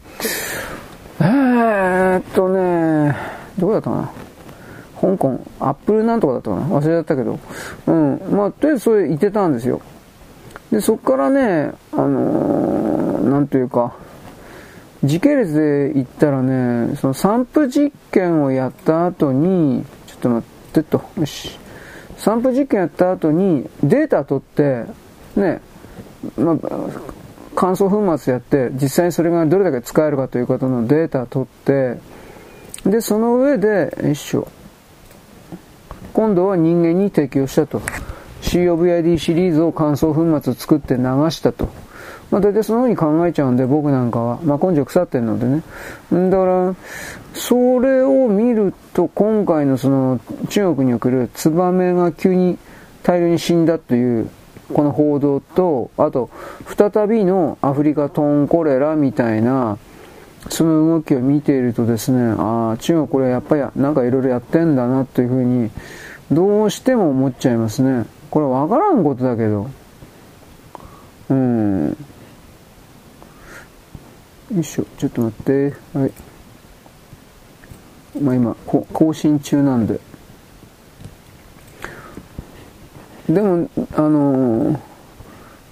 えーっとね、どこだったかな？香港、アップルなんとかだったかな？忘れちゃったけど。うん。まあ、とりあえずそれ言ってたんですよ。で、そっからね、あのー、なんというか、時系列で言ったらね、その散布実験をやった後に、ちょっと待ってと、よし。散布実験やった後にデータ取って、ね、まあ、乾燥粉末やって、実際にそれがどれだけ使えるかということのデータ取って、で、その上で、よいしょ。今度は人間に適用したと。COVID シリーズを乾燥粉末作って流したと。まあ、大体そのように考えちゃうんで、僕なんかは。まあ、根性腐ってるのでね。だから、それを見ると、今回のその、中国に送るツバメが急に大量に死んだという、この報道と、あと、再びのアフリカトンコレラみたいな、その動きを見ているとですね、ああ、中国これやっぱりなんかいろいろやってんだなというふうに、どうしても思っちゃいますね。これわからんことだけど。うん。よいしょ、ちょっと待って。はい。まあ今、更新中なんで。でも、あのー、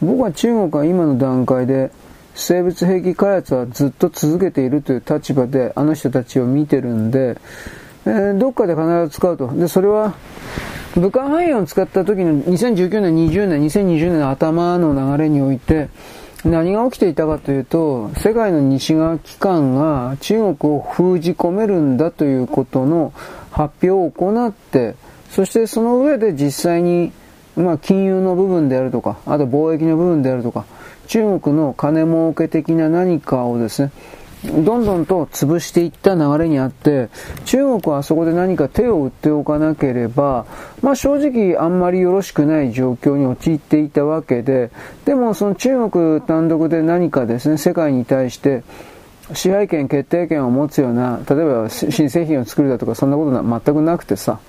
僕は中国は今の段階で生物兵器開発はずっと続けているという立場であの人たちを見てるんで、えー、どっかで必ず使うと。で、それは、武漢肺炎を使った時の2019年、20年、2020年の頭の流れにおいて、何が起きていたかというと、世界の西側機関が中国を封じ込めるんだということの発表を行って、そしてその上で実際に、まあ、金融の部分であるとか、あと貿易の部分であるとか、中国の金儲け的な何かをですね、どんどんと潰していった流れにあって、中国はあそこで何か手を打っておかなければ、まあ正直あんまりよろしくない状況に陥っていたわけで、でもその中国単独で何かですね、世界に対して、支配権、決定権を持つような、例えば新製品を作るだとかそんなことな全くなくてさ、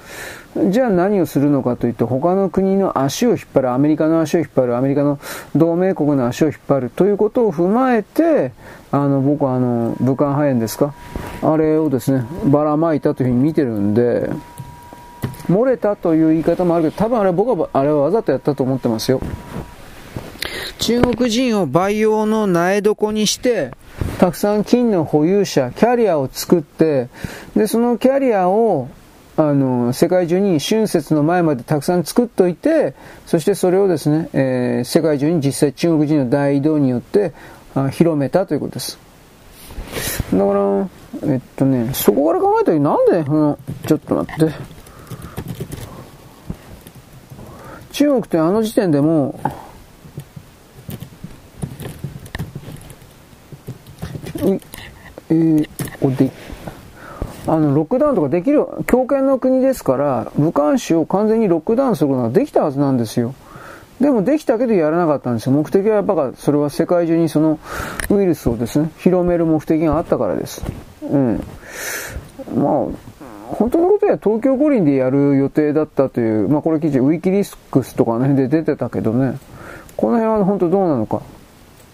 じゃあ何をするのかというと、他の国の足を引っ張る、アメリカの足を引っ張る、アメリカの同盟国の足を引っ張るということを踏まえて、あの、僕はあの、武漢肺炎ですか？あれをですね、ばらまいたというふうに見てるんで、漏れたという言い方もあるけど、多分あれ僕はあれはわざとやったと思ってますよ。中国人を培養の苗床にして、たくさん金の保有者、キャリアを作って、で、そのキャリアを、あの、世界中に春節の前までたくさん作っといて、そしてそれをですね、えー、世界中に実際中国人の大移動によってあ広めたということです。だから、えっとね、そこから考えたらなんで、うん、ちょっと待って。中国ってあの時点でもえー、こで、あの、ロックダウンとかできる、強権の国ですから、武漢市を完全にロックダウンすることができたはずなんですよ。でもできたけどやらなかったんですよ。目的はやっぱそれは世界中にそのウイルスをですね、広める目的があったからです。うん。まあ、本当のことは東京五輪でやる予定だったという、まあこれ記事、ウィキリスクスとかね、で出てたけどね、この辺は本当どうなのか。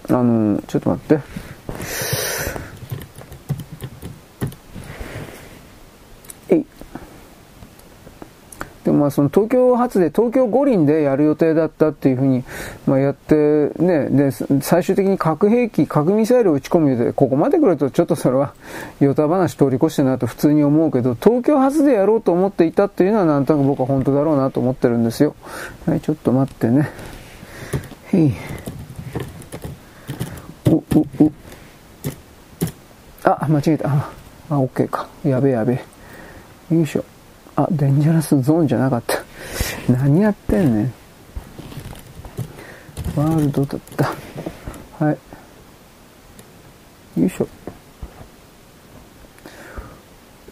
あの、ちょっと待って。でもまあその東京発で東京五輪でやる予定だったっていうふうに、まあ、やってね、で、最終的に核兵器、核ミサイルを撃ち込む予定で、ここまで来るとちょっとそれは、ヨタ話通り越してなと普通に思うけど、東京発でやろうと思っていたっていうのはなんとなく僕は本当だろうなと思ってるんですよ。はい、ちょっと待ってね。へい。お、お、お。あ、間違えた。あ、あ、OK か。やべえやべえ。よいしょ。あ、デンジャラスゾーンじゃなかった。何やってんねん。ワールドだった。はい。よいしょ。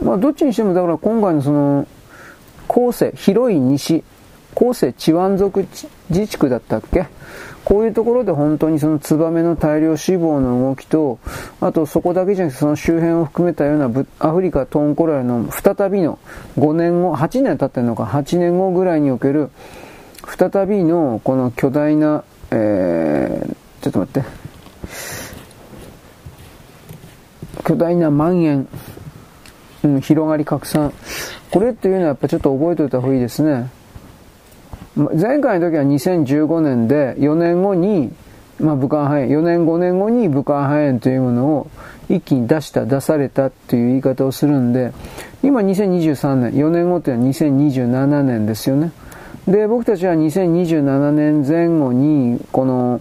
まあ、どっちにしても、だから今回のその、後世、広い西、後世チワン族自治区だったっけ？こういうところで本当にそのツバメの大量死亡の動きと、あとそこだけじゃなくてその周辺を含めたようなアフリカトンコライの再びの5年後、8年経ってるのか、8年後ぐらいにおける再びのこの巨大な、えー、ちょっと待って、巨大な蔓延、うん、広がり拡散。これっていうのはやっぱちょっと覚えておいた方がいいですね。前回の時は2015年で4年後に、まあ、武漢肺炎、4年5年後に武漢肺炎というものを一気に出した、出されたっていう言い方をするんで、今2023年、4年後っていうのは2027年ですよね。で、僕たちは2027年前後に、この、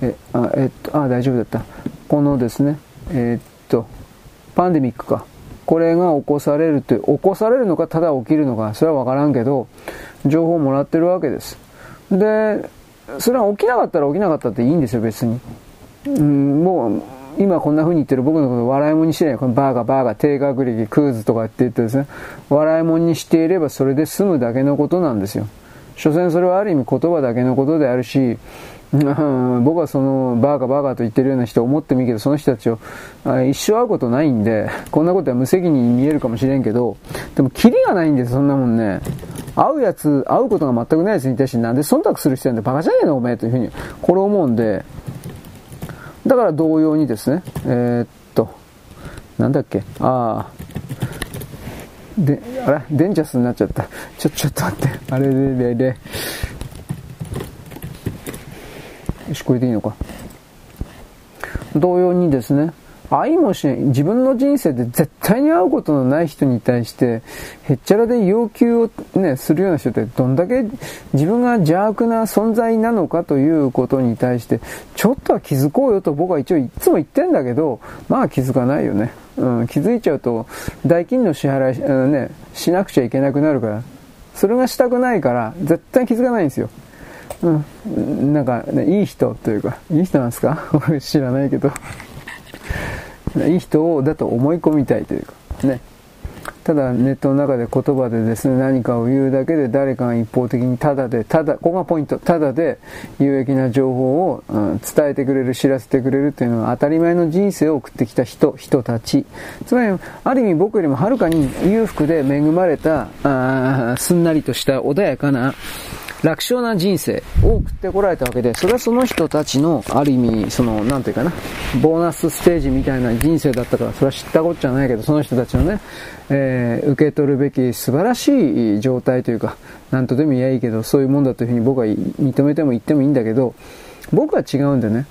え、あ、えっと、あ、大丈夫だった。このですね、えっと、パンデミックか。これが起こされるという、起こされるのか、ただ起きるのか、それはわからんけど、情報をもらってるわけです。で、それは起きなかったら起きなかったっていいんですよ、別に。うん、もう、今こんな風に言ってる僕のこと笑いもんにしてない。このバーガーバーガー低学歴クーズとかって言ってですね、笑いもんにしていればそれで済むだけのことなんですよ。所詮それはある意味言葉だけのことであるし、僕はそのバーガーバーガーと言ってるような人を思ってもいいけど、その人たちを一生会うことないんで、こんなことは無責任に見えるかもしれんけど、でもキリがないんです、そんなもんね。会うやつ、会うことが全くないやつに対してなんで忖度する必要なんでバカじゃねえのお前というふうに、これ思うんで、だから同様にですね、えー、っと、なんだっけ、ああ、で、あれデンジャスになっちゃった。ちょ、ちょっと待って。あれれれれ。よし、これでいいのか。同様にですね、愛もしない、自分の人生で絶対に会うことのない人に対して、へっちゃらで要求をね、するような人ってどんだけ自分が邪悪な存在なのかということに対して、ちょっとは気づこうよと僕は一応いつも言ってんだけど、まあ気づかないよね。うん、気づいちゃうと、代金の支払い、うん、ね、しなくちゃいけなくなるから、それがしたくないから、絶対気づかないんですよ。うん、なんか、ね、いい人というか、いい人なんですか？知らないけど。いい人だと思い込みたいというか、ね。ただネットの中で言葉でですね、何かを言うだけで誰かが一方的にただで、ただ、ここがポイント、ただで有益な情報を、うん、伝えてくれる、知らせてくれるっていうのは当たり前の人生を送ってきた人、人たち。つまり、ある意味僕よりもはるかに裕福で恵まれた、あすんなりとした穏やかな、楽勝な人生を送ってこられたわけで、それはその人たちの、ある意味、その、なんていうかな、ボーナスステージみたいな人生だったから、それは知ったこっちゃないけど、その人たちのね、えー、受け取るべき素晴らしい状態というか、なんとでも言えばいいけど、そういうもんだというふうに僕は認めても言ってもいいんだけど、僕は違うんでね、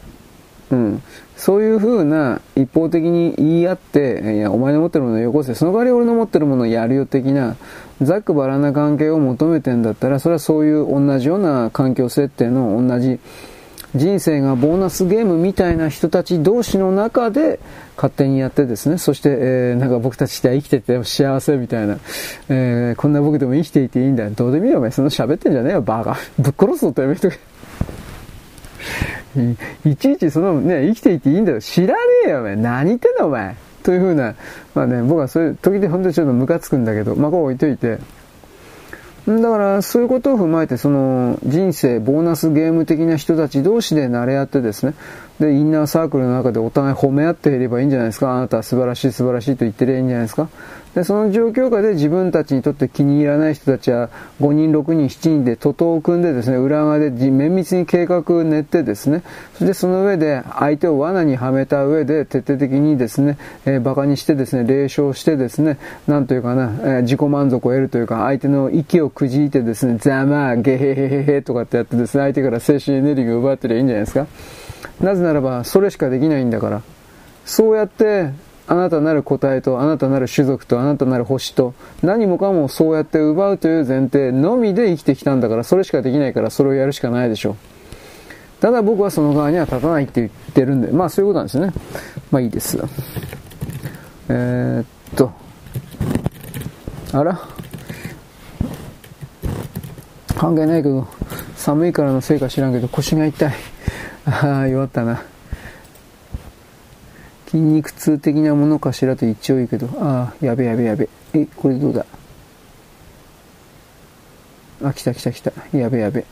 うん。そういう風な一方的に言い合って、いや、お前の持ってるものをよこせ、その代わり俺の持ってるものをやるよ的な、ざっくばらな関係を求めてんだったら、それはそういう同じような環境設定の同じ人生がボーナスゲームみたいな人たち同士の中で勝手にやってですね、そして、えー、なんか僕たちって生きてて幸せみたいな、えー、こんな僕でも生きていていいんだよ。どうでもいいよ、お前。その喋ってんじゃねえよ、バカ。ぶっ殺すぞとやめとけ。いちいちそのね、生きていていいんだよ。知らねえよ、お前。何言ってんだ、お前。というふうな、まあね、僕はそういう、時で本当にちょっとムカつくんだけど、まあこう置いといて、だからそういうことを踏まえてその人生ボーナスゲーム的な人たち同士で慣れ合ってですねでインナーサークルの中でお互い褒め合っていればいいんじゃないですかあなたは素晴らしい素晴らしいと言ってりゃいいんじゃないですかで、その状況下で自分たちにとって気に入らない人たちは5人、6人、7人で徒党を組んでですね、裏側で綿密に計画を練ってですね、そしてその上で相手を罠にはめた上で徹底的にですね、えー、馬鹿にしてですね、霊障してですね、なんというかな、えー、自己満足を得るというか、相手の息をくじいてですね、ざまあ、ゲヘヘヘヘとかってやってですね、相手から精神エネルギーを奪ってりゃいいんじゃないですか。なぜならば、それしかできないんだから。そうやって、あなたなる個体と、あなたなる種族と、あなたなる星と、何もかもそうやって奪うという前提のみで生きてきたんだから、それしかできないから、それをやるしかないでしょう。ただ僕はその側には立たないって言ってるんで、まあそういうことなんですね。まあいいです。えー、っと、あら関係ないけど、寒いからのせいか知らんけど腰が痛い。ああ、弱ったな。筋肉痛的なものかしらと一応言うけど、ああ、やべやべやべ。え、これどうだ？あ、来た来た来た。やべやべ。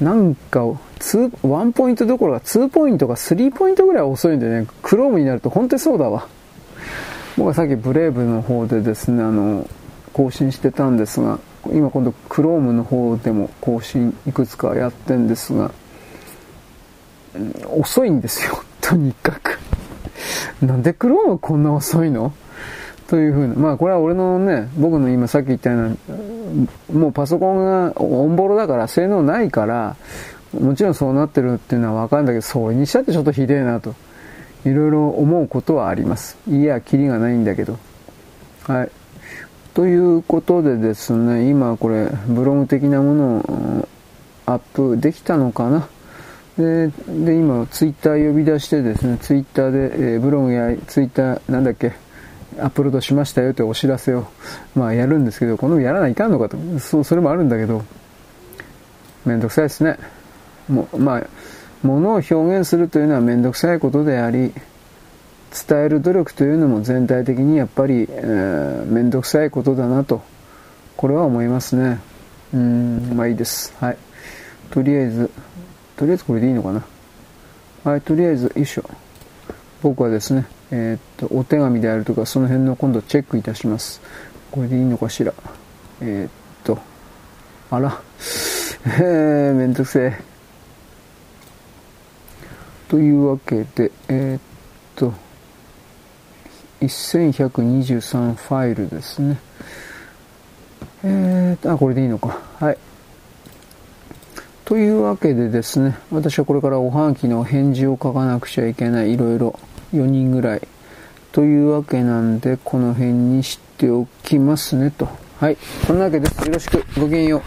なんか、ツー、ワンポイントどころか、ツーポイントかスリーポイントぐらい遅いんでね、クロームになると本当にそうだわ。僕はさっきブレイブの方でですね、あの、更新してたんですが、今今度クロームの方でも更新いくつかやってんですが、遅いんですよ、とにかく。なんでクロームこんな遅いの？というふうな。まあこれは俺のね、僕の今さっき言ったような、もうパソコンがオンボロだから性能ないから、もちろんそうなってるっていうのはわかるんだけど、それにしたってちょっとひでえなと。いろいろ思うことはあります。いや、キリがないんだけど。はい。ということでですね、今これ、ブログ的なものをアップできたのかな？で、今、ツイッター呼び出してですね、ツイッターで、えー、ブログやツイッター、なんだっけ、アップロードしましたよというお知らせを、まあ、やるんですけど、このやらないかんのかと。そ、それもあるんだけど、めんどくさいですね。も、まあ、ものを表現するというのはめんどくさいことであり、伝える努力というのも全体的にやっぱり、えー、めんどくさいことだなと、これは思いますね。うん、まあいいです。はい。とりあえず、とりあえずこれでいいのかな。はい、とりあえず、よいしょ。僕はですね、えー、っと、お手紙であるとか、その辺の今度チェックいたします。これでいいのかしら。えー、っと、あら、えー、めんどくせえ。というわけで、えー、っと、1123ファイルですね。えー、っと、あ、これでいいのか。はい。というわけでですね、私はこれからおはがきの返事を書かなくちゃいけない、いろいろ4人ぐらい。というわけなんで、この辺にしておきますねと。はい。こんなわけです。よろしく。ごきげんよう。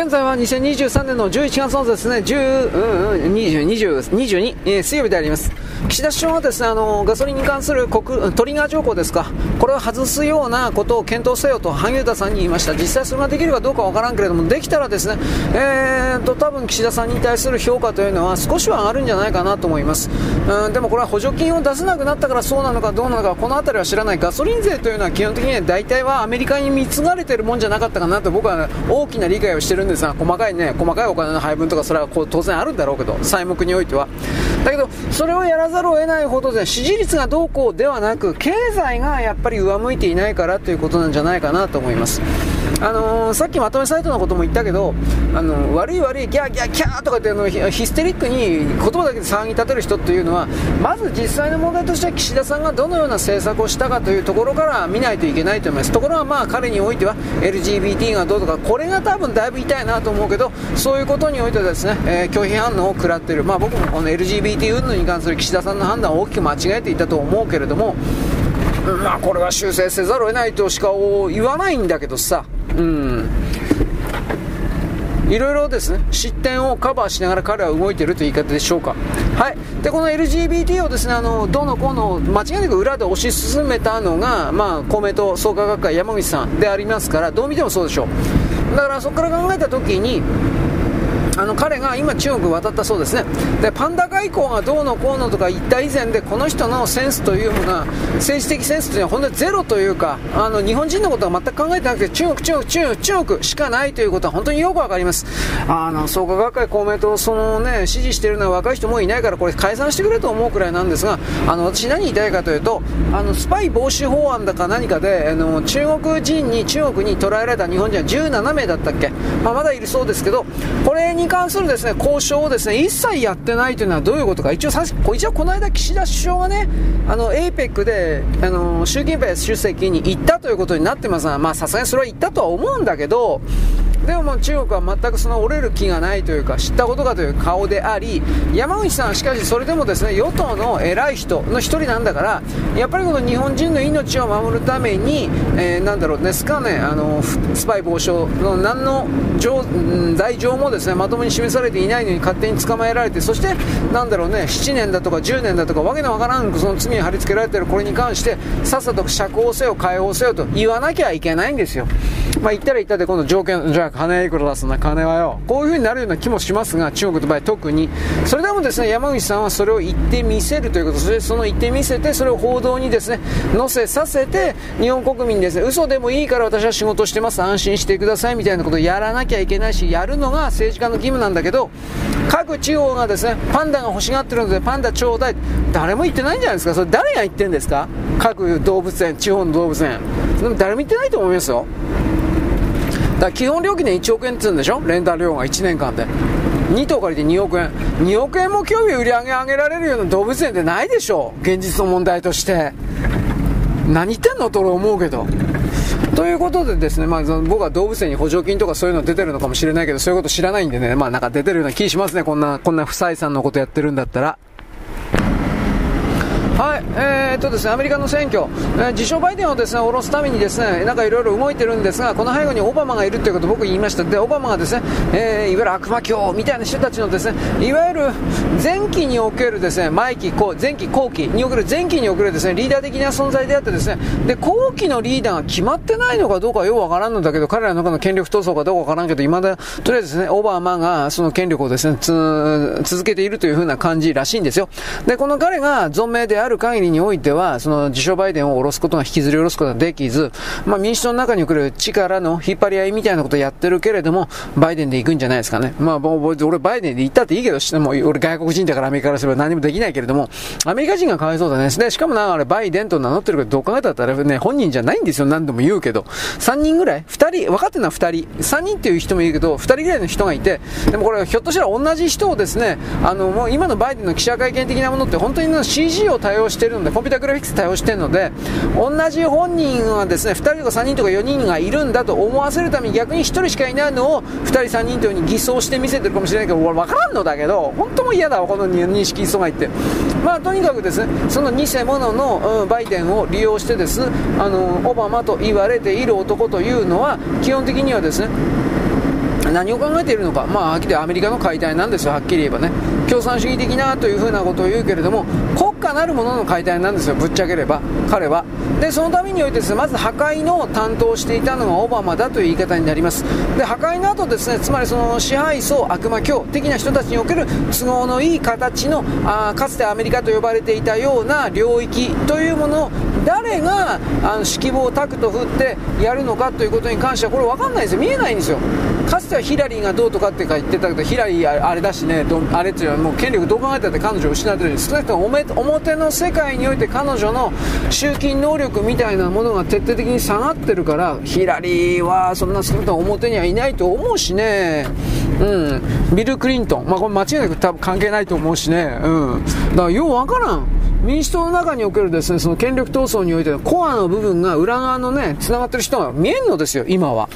現在は2023年の11月のですね、10、うん、20、20、22、えー、水曜日であります。岸田首相はですね、あの、ガソリンに関する国トリガー条項ですか、これを外すようなことを検討せよと萩生田さんに言いました。実際それができるかどうかわからんけれども、できたらですね、えーと、多分岸田さんに対する評価というのは少しは上がるんじゃないかなと思います。うん、でもこれは補助金を出せなくなったからそうなのかどうなのか、この辺りは知らない。ガソリン税というのは基本的には大体はアメリカに貢がれてるもんじゃなかったかなと僕は大きな理解をしてるんでさ、細かいね、細かいお金の配分とかそれはこう当然あるんだろうけど、債目においては。だけど、それをやらざるを得ないほどで、支持率がどうこうではなく、経済がやっぱり上向いていないからということなんじゃないかなと思います。あのー、さっきまとめサイトのことも言ったけど、あのー、悪い悪い、ギャーギャーギャーとかってあのヒステリックに言葉だけで騒ぎ立てる人っていうのは、まず実際の問題としては岸田さんがどのような政策をしたかというところから見ないといけないと思います。ところがまあ彼においては LGBT がどうとか、これが多分だいぶ痛いなと思うけど、そういうことにおいてはですね、えー、拒否反応を食らっている。まあ僕もこの LGBT 云々に関する岸田さんの判断を大きく間違えていたと思うけれども、まあこれは修正せざるを得ないとしか言わないんだけどさ、うん。いろいろですね、失点をカバーしながら彼は動いているという言い方でしょうか。はい。で、この LGBT をですね、あの、どのこの、間違いなく裏で推し進めたのが、まあ、公明党創価学会山口さんでありますから、どう見てもそうでしょう。だからそこから考えたときに、あの彼が今中国渡ったそうですね。でパンダ外交がどうのこうのとか言った以前でこの人のセンスというものは政治的センスというのは本当にゼロというかあの日本人のことは全く考えてなくて中国中国中国中国しかないということは本当によくわかります。あの創価学会公明党そのね支持しているのは若い人もいないからこれ解散してくれと思うくらいなんですがあの私何言いたいかというとあのスパイ防止法案だか何かであの中国人に中国に捕らえられた日本人は17名だったっけ、まあ、まだいるそうですけどこれに関するですね、交渉をですね、一切やってないというのはどういうことか。一応さ、一応この間岸田首相がね、あの、APEC で、あの、習近平主席に行ったということになってますが、さすがにそれは行ったとは思うんだけど、でももう中国は全くその折れる気がないというか知ったことかという顔であり山口さんはしかしそれでもですね与党の偉い人の一人なんだからやっぱりこの日本人の命を守るために、えー、なんだろうですかねあのスパイ防止の何の罪状もですねまともに示されていないのに勝手に捕まえられてそしてなんだろうね7年だとか10年だとかわけのわからんその罪に貼り付けられているこれに関してさっさと釈放せよ解放せよと言わなきゃいけないんですよ。まあ言ったら言ったで今度条件じゃ金いくら出すんだ。金はよ。こういう風になるような気もしますが中国の場合特に。それでもですね山口さんはそれを言ってみせるということ。それその言ってみせてそれを報道にですね載せさせて日本国民にですね嘘でもいいから私は仕事してます。安心してくださいみたいなことをやらなきゃいけないしやるのが政治家の義務なんだけど各地方がですねパンダが欲しがってるのでパンダちょうだい。誰も言ってないんじゃないですか？それ誰が言ってんですか？各動物園地方の動物園。でも誰も言ってないと思いますよ。だから基本料金で1億円って言うんでしょ？レンタル料が1年間で。2頭借りて2億円。2億円も興味売り上げ上げられるような動物園ってないでしょ？現実の問題として。何言ってんの？と俺思うけど。ということでですね、まあ、僕は動物園に補助金とかそういうの出てるのかもしれないけど、そういうこと知らないんでね、まあなんか出てるような気しますね、こんな、こんな不採算のことやってるんだったら。はい、えー、っとですね、アメリカの選挙、えー、自称バイデンをですね、下ろすためにですね、なんかいろいろ動いてるんですが、この背後にオバマがいるということを僕言いました。で、オバマがですね、えー、いわゆる悪魔教みたいな人たちのですね、いわゆる前期におけるですね、前期、前期、後期における前期におけるですね、リーダー的な存在であってですね、で、後期のリーダーが決まってないのかどうかようわからんのだけど、彼らの中の権力闘争かどうかわからんけど、未だ、とりあえずですね、オバマがその権力をですね、続けているというふうな感じらしいんですよ。で、この彼が存命である限りにおいては、その自称バイデンを下ろすことが、引きずり下ろすことができず、まあ民主党の中に来る力の引っ張り合いみたいなことをやってるけれども、バイデンで行くんじゃないですかね。まあ、俺バイデンで行ったっていいけど、も俺外国人だからアメリカからすれば何もできないけれども、アメリカ人がかわいそうだね。で、しかもな、あれバイデンと名乗ってるけど、どう考えたらね、本人じゃないんですよ。何度も言うけど。3人ぐらい ?2 人、分かってるのは2人。3人っていう人もいるけど、2人ぐらいの人がいて、でもこれひょっとしたら同じ人をですね、あの、もう今のバイデンの記者会見的なものって本当に CG を多用してるので、コンピュータグラフィックス多用してるので同じ本人はですね2人とか3人とか4人がいるんだと思わせるために逆に1人しかいないのを2人3人というふうに偽装して見せてるかもしれないけど俺分からんのだけど本当も嫌だわこの認識阻害ってまあとにかくですねその偽物の、うん、バイデンを利用してですあのオバマと言われている男というのは基本的にはですね何を考えているのか、まあ、アメリカの解体なんですよ、はっきり言えばね、共産主義的なというふうなことを言うけれども、国かなるものの解体なんですよ、ぶっちゃければ、彼は。で、そのためにおいてですね、まず破壊の担当していたのがオバマだという言い方になります。で、破壊の後ですね、つまりその支配層、悪魔教的な人たちにおける都合のいい形の、あかつてアメリカと呼ばれていたような領域というものを誰があの指揮棒をタクト振ってやるのかということに関してはこれ分かんないですよ。見えないんですよ。かつてはヒラリーがどうとかって言ってたけどヒラリーあれだしねあれっていうのはもう権力どう考えたって彼女を失ってる。少なくとも表の世界において彼女の集金能力みたいなものが徹底的に下がってるからヒラリーはそんな少なくとも表にはいないと思うしね。うん。ビル・クリントン。まあこれ間違いなく多分関係ないと思うしね。うん。だからようわからん。民主党の中におけるですね、その権力闘争においてのコアの部分が裏側のね、繋がってる人が見えんのですよ、今は。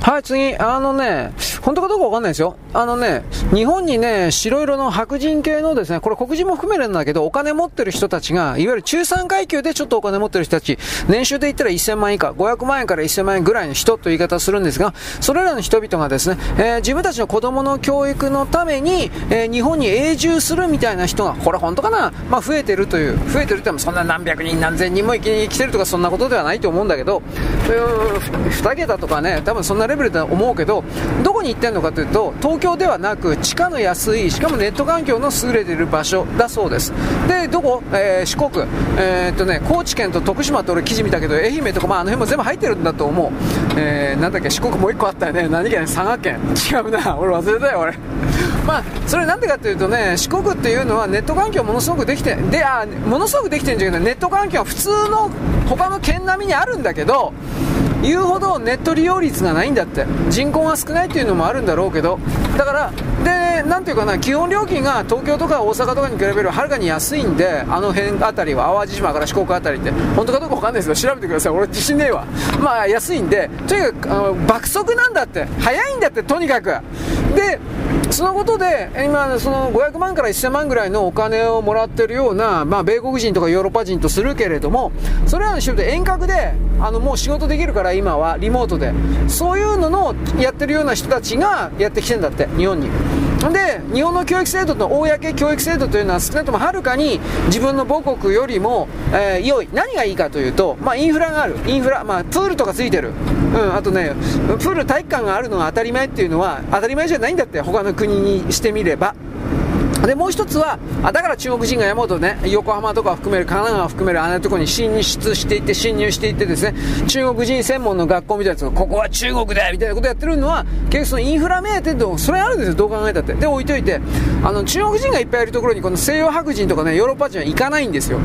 はい、次。あのね、本当かどうかわかんないですよ。あのね、日本にね、白色の白人系のですね、これ黒人も含めるんだけど、お金持ってる人たちが、いわゆる中産階級でちょっとお金持ってる人たち、年収で言ったら1000万以下、500万円から1000万円ぐらいの人という言い方をするんですが、それらの人々がですね、えー、自分たちの子供の教育のために、えー、日本に永住するみたいな人が、これ本当かな？まあ増えてるという、増えてるってもそんな何百人何千人も生きてるとかそんなことではないと思うんだけど、2桁とかね、多分そんなレベルだと思うけど、ど、こに行ってんのかというと、東京ではなく、地価の安い、しかもネット環境の優れている場所だそうです。で、どこ、えー、四国、えー、っとね、高知県と徳島って俺記事見たけど、愛媛とか、まあ、あの辺も全部入ってるんだと思う。えー、なんだっけ、四国もう一個あったよね。何県？佐賀県。違うな。俺忘れたよ、俺。まあ、それなんでかっていうとね、四国っていうのはネット環境ものすごくできて、で、あ、ものすごくできてるんじゃなくて、ネット環境は普通の他の県並みにあるんだけど、言うほどネット利用率がないんだって。人口が少ないっていうのもあるんだろうけど。だからでなんていうかな基本料金が東京とか大阪とかに比べるはるかに安いんであの辺あたりは淡路島から四国あたりって。本当かどうか分かんないですけど調べてください。俺自信ねえわ。まあ安いんで。とにかくあの爆速なんだって。早いんだってとにかく。でそのことで、今、その500万から1000万ぐらいのお金をもらってるような、まあ、米国人とかヨーロッパ人とするけれども、それらの人で遠隔で、あの、もう仕事できるから、今は、リモートで。そういうののやってるような人たちがやってきてんだって、日本に。で、日本の教育制度と公教育制度というのは少なくともはるかに自分の母国よりも、えー、良い。何がいいかというと、まあ、インフラがある。インフラ、まあ、プールとかついてる。うん、あとね、プール体育館があるのが当たり前っていうのは、当たり前じゃないんだって、他の国にしてみれば。で、もう一つは、あだから中国人が山ほどね、横浜とか含める、神奈川を含めるあんなところに進出していって、侵入していってですね、中国人専門の学校みたいなやつここは中国だみたいなことやってるのは、結局そのインフラ目当てと、それあるんですよ、どう考えたって。で、置いといて、あの、中国人がいっぱいいるところに、この西洋白人とかね、ヨーロッパ人は行かないんですよ。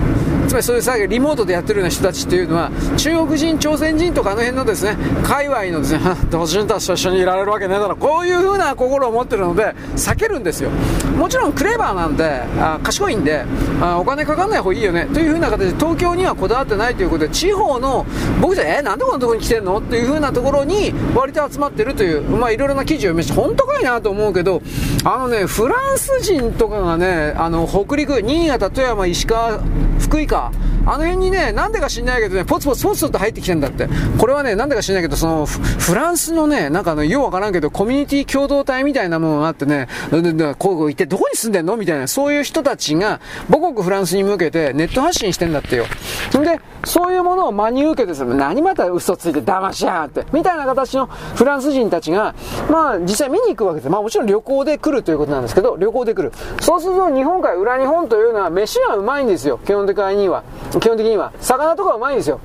つまりそういうさ、リモートでやってるような人たちっていうのは、中国人、朝鮮人とかあの辺のですね、界隈のですね、同人たちと一緒にいられるわけねえだろ、こういう風な心を持ってるので、避けるんですよ。もちろんレバーなんで、あ賢いんであ、お金かかんない方がいいよね、という風な形で東京にはこだわってないということで、地方の、僕じゃ、えー、なんでこんなところに来てんの？っていう風なところに割と集まってるという、まあいろいろな記事を読みまして、本当かいなと思うけど、あのね、フランス人とかがね、あの、北陸、新潟、富山、石川、福井か、あの辺にね、なんでか知んないけどね、ポツポツポツと入ってきてんだって。これはね、なんでか知んないけど、その、フランスのね、なんかあの、ようわからんけど、コミュニティ共同体みたいなものがあってね、こう、一体どこに住んでんの？みたいな、そういう人たちが、母国フランスに向けてネット発信してんだってよ。んで、そういうものを真に受けて。何また嘘ついて騙しやがって。みたいな形のフランス人たちが、まあ、実際見に行くわけです。まあもちろん旅行で来るということなんですけど、旅行で来る。そうすると日本海、裏日本というのは飯がうまいんですよ。基本的には。基本的には。魚とかうまいんですよ。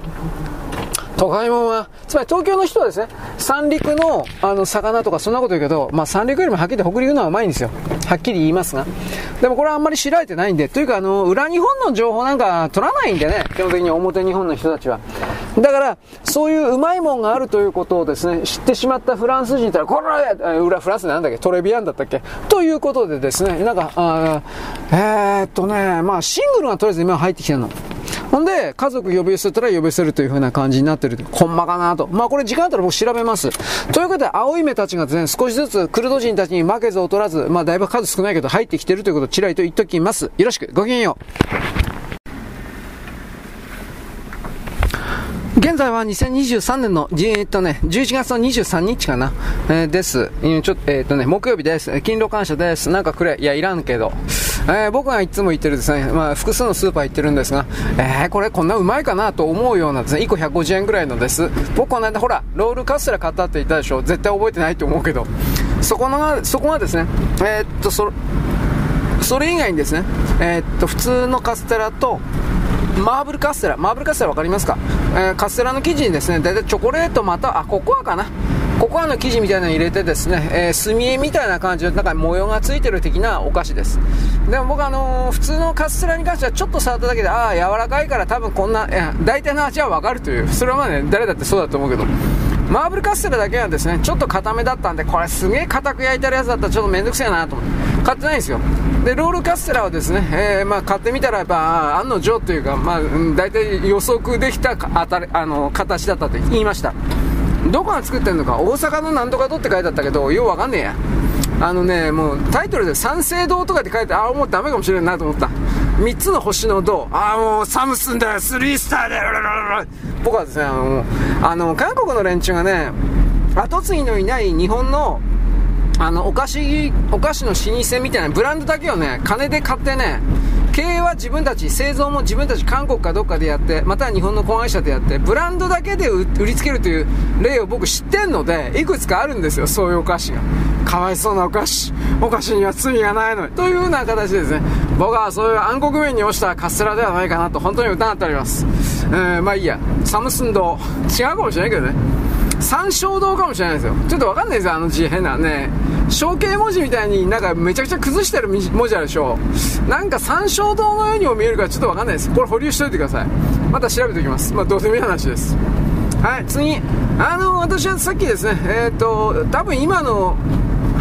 都会もんは、つまり東京の人はですね、三陸のあの魚とかそんなこと言うけど、まあ三陸よりもはっきり北陸のはうまいんですよ。はっきり言いますが。でもこれはあんまり知られてないんで、というかあの、裏日本の情報なんか取らないんでね、基本的に表日本の人たちは。だから、そういううまいもんがあるということをですね、知ってしまったフランス人ったら、これ裏フランスなんだっけ？トレビアンだったっけ？ということでですね、なんか、あえー、っとね、まあシングルがとりあえず今入ってきてるの。ほんで、家族呼び寄せたら呼び寄せるという風な感じになってる。ほんまかなと。まあこれ時間あったら僕調べます。ということで、青い目たちがですね、少しずつクルド人たちに負けず劣らず、まあだいぶ数少ないけど入ってきてるということをちらりと言っときます。よろしく。ごきげんよう。現在は2023年の、えっとね、11月の23日かな、えー、です。ちょっと、えっ、とね、木曜日です。勤労感謝です。なんかくれ。いや、いらんけど。えー、僕がいつも行ってるですね、まあ、複数のスーパー行ってるんですが、えー、これこんなうまいかなと思うようなですね、1個150円ぐらいのです。僕この間ほら、ロールカステラ買ったって言ったでしょ絶対覚えてないと思うけど、そこの、そこはですね、えー、っと、そ、それ以外にですね、え、っと、普通のカステラと、マーブルカステラ、マーブルカステラ分かりますか、えー、カステラの生地にですね、大体チョコレートまた、あ、ココアかな？ココアの生地みたいなの入れてですね、えー、墨絵みたいな感じの、なんか模様がついてる的なお菓子です。でも僕あのー、普通のカステラに関してはちょっと触っただけで、ああ、柔らかいから多分こんな、大体の味はわかるという、それはまあね、誰だってそうだと思うけど、マーブルカステラだけはですね、ちょっと固めだったんで、これすげえ硬く焼いてるやつだったらちょっと面倒くせえなと思って、買ってないんですよ。で、ロールカステラはですね、えー、まあ買ってみたらやっぱ、案の定というか、まあ、大体予測できたあたあの形だったと言いました。どこが作ってんのか、大阪のなんとかとって書いてあったけど、ようわかんねえや。あのね、もうタイトルで三省堂とかって書いてああ、もうダメかもしれんなと思った。3つの星の銅、ああ、もうサムスンだよ、スリースターだよ、僕はですね、あの、あの韓国の連中がね、後継ぎのいない日本のあのお菓子お菓子の老舗みたいなブランドだけをね金で買ってね経営は自分たち製造も自分たち韓国かどっかでやってまたは日本の子会社でやってブランドだけで売りつけるという例を僕知ってんのでいくつかあるんですよそういうお菓子が。かわいそうなお菓子。お菓子には罪がないのに。というような形でですね僕はそういう暗黒面に落ちたカステラではないかなと本当に疑っております、えー、まあいいや。サムスンド違うかもしれないけどね。三小堂かもしれないですよ。ちょっとわかんないですよ、あの字変なね。象形文字みたいになんかめちゃくちゃ崩してる文字あるでしょ。なんか三小堂のようにも見えるからちょっとわかんないです。これ保留しといてください。また調べておきます。まあどうでもいい話です。はい、次。あの、私はさっきですね、えっ、ー、と、多分今の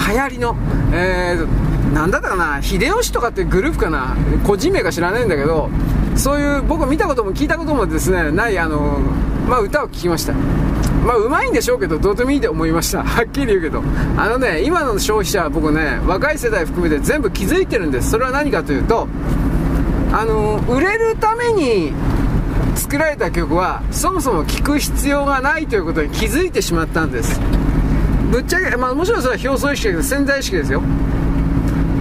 流行りの、えー、なんだったかな、秀吉とかってグループかな、個人名か知らないんだけど、そういう僕見たことも聞いたこともですね、ない、あの、まあ歌を聴きました。まあ、うまいんでしょうけど、どうでもいいと思いました。はっきり言うけど。あのね、今の消費者は僕ね、若い世代含めて全部気づいてるんです。それは何かというと、あの、売れるために作られた曲は、そもそも聴く必要がないということに気づいてしまったんです。ぶっちゃけ、まあもちろんそれは表層意識だけど、潜在意識ですよ。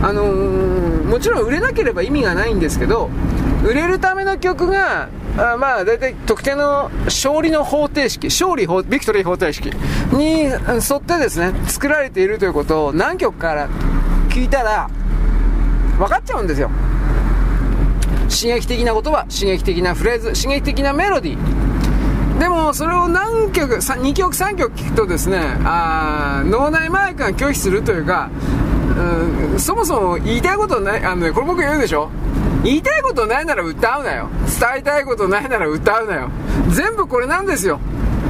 あのー、もちろん売れなければ意味がないんですけど、売れるための曲があまあ、大体特定の勝利の方程式、勝利ビクトリー方程式に沿ってですね、作られているということを何曲から聞いたら、分かっちゃうんですよ。刺激的な言葉、刺激的なフレーズ、刺激的なメロディー。でも、それを何曲、2曲、3曲聞くとですね、あ脳内麻薬が拒否するというか、うん、そもそも言いたいことない、あのね、これ僕言うでしょ？言いたいことないなら歌うなよ。伝えたいことないなら歌うなよ。全部これなんですよ。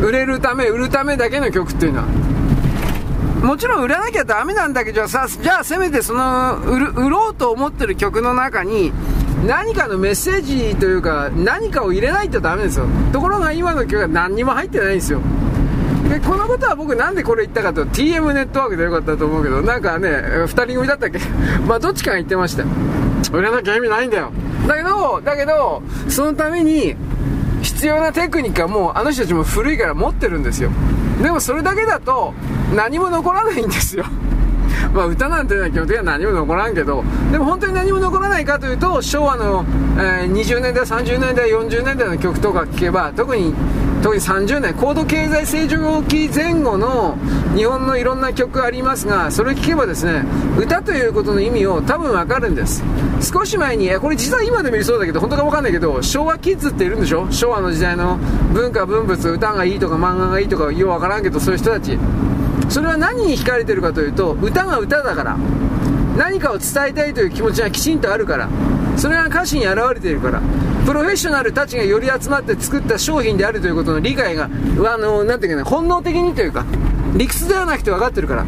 売れるため、売るためだけの曲っていうのは。もちろん売らなきゃダメなんだけどさ、じゃあせめてその売る、売ろうと思ってる曲の中に、何かのメッセージというか、何かを入れないとダメですよ。ところが今の曲は何にも入ってないんですよ。で、このことは僕なんでこれ言ったかと、TM ネットワークでよかったと思うけど、なんかね、2人組だったっけ？まあどっちかが言ってました。売れなきゃ意味ないんだよ。だけど、だけど、そのために、必要なテクニックはもうあの人たちも古いから持ってるんですよ。でもそれだけだと何も残らないんですよ。まあ歌なんていうのは基本的には何も残らんけど、でも本当に何も残らないかというと、昭和の、えー、20年代、30年代、40年代の曲とか聴けば、特に特に30年、高度経済成長期前後の日本のいろんな曲ありますが、それ聴けばですね、歌ということの意味を多分わかるんです。少し前に、これ実は今でもいそうだけど、本当かわかんないけど、昭和キッズっているんでしょ？昭和の時代の文化、文物、歌がいいとか漫画がいいとか、ようわからんけど、そういう人たち。それは何に惹かれてるかというと、歌が歌だから。何かを伝えたいという気持ちがきちんとあるから。それが歌詞に表れているから。プロフェッショナルたちがより集まって作った商品であるということの理解が、あの、なんていうかね、本能的にというか、理屈ではなくて分かってるから。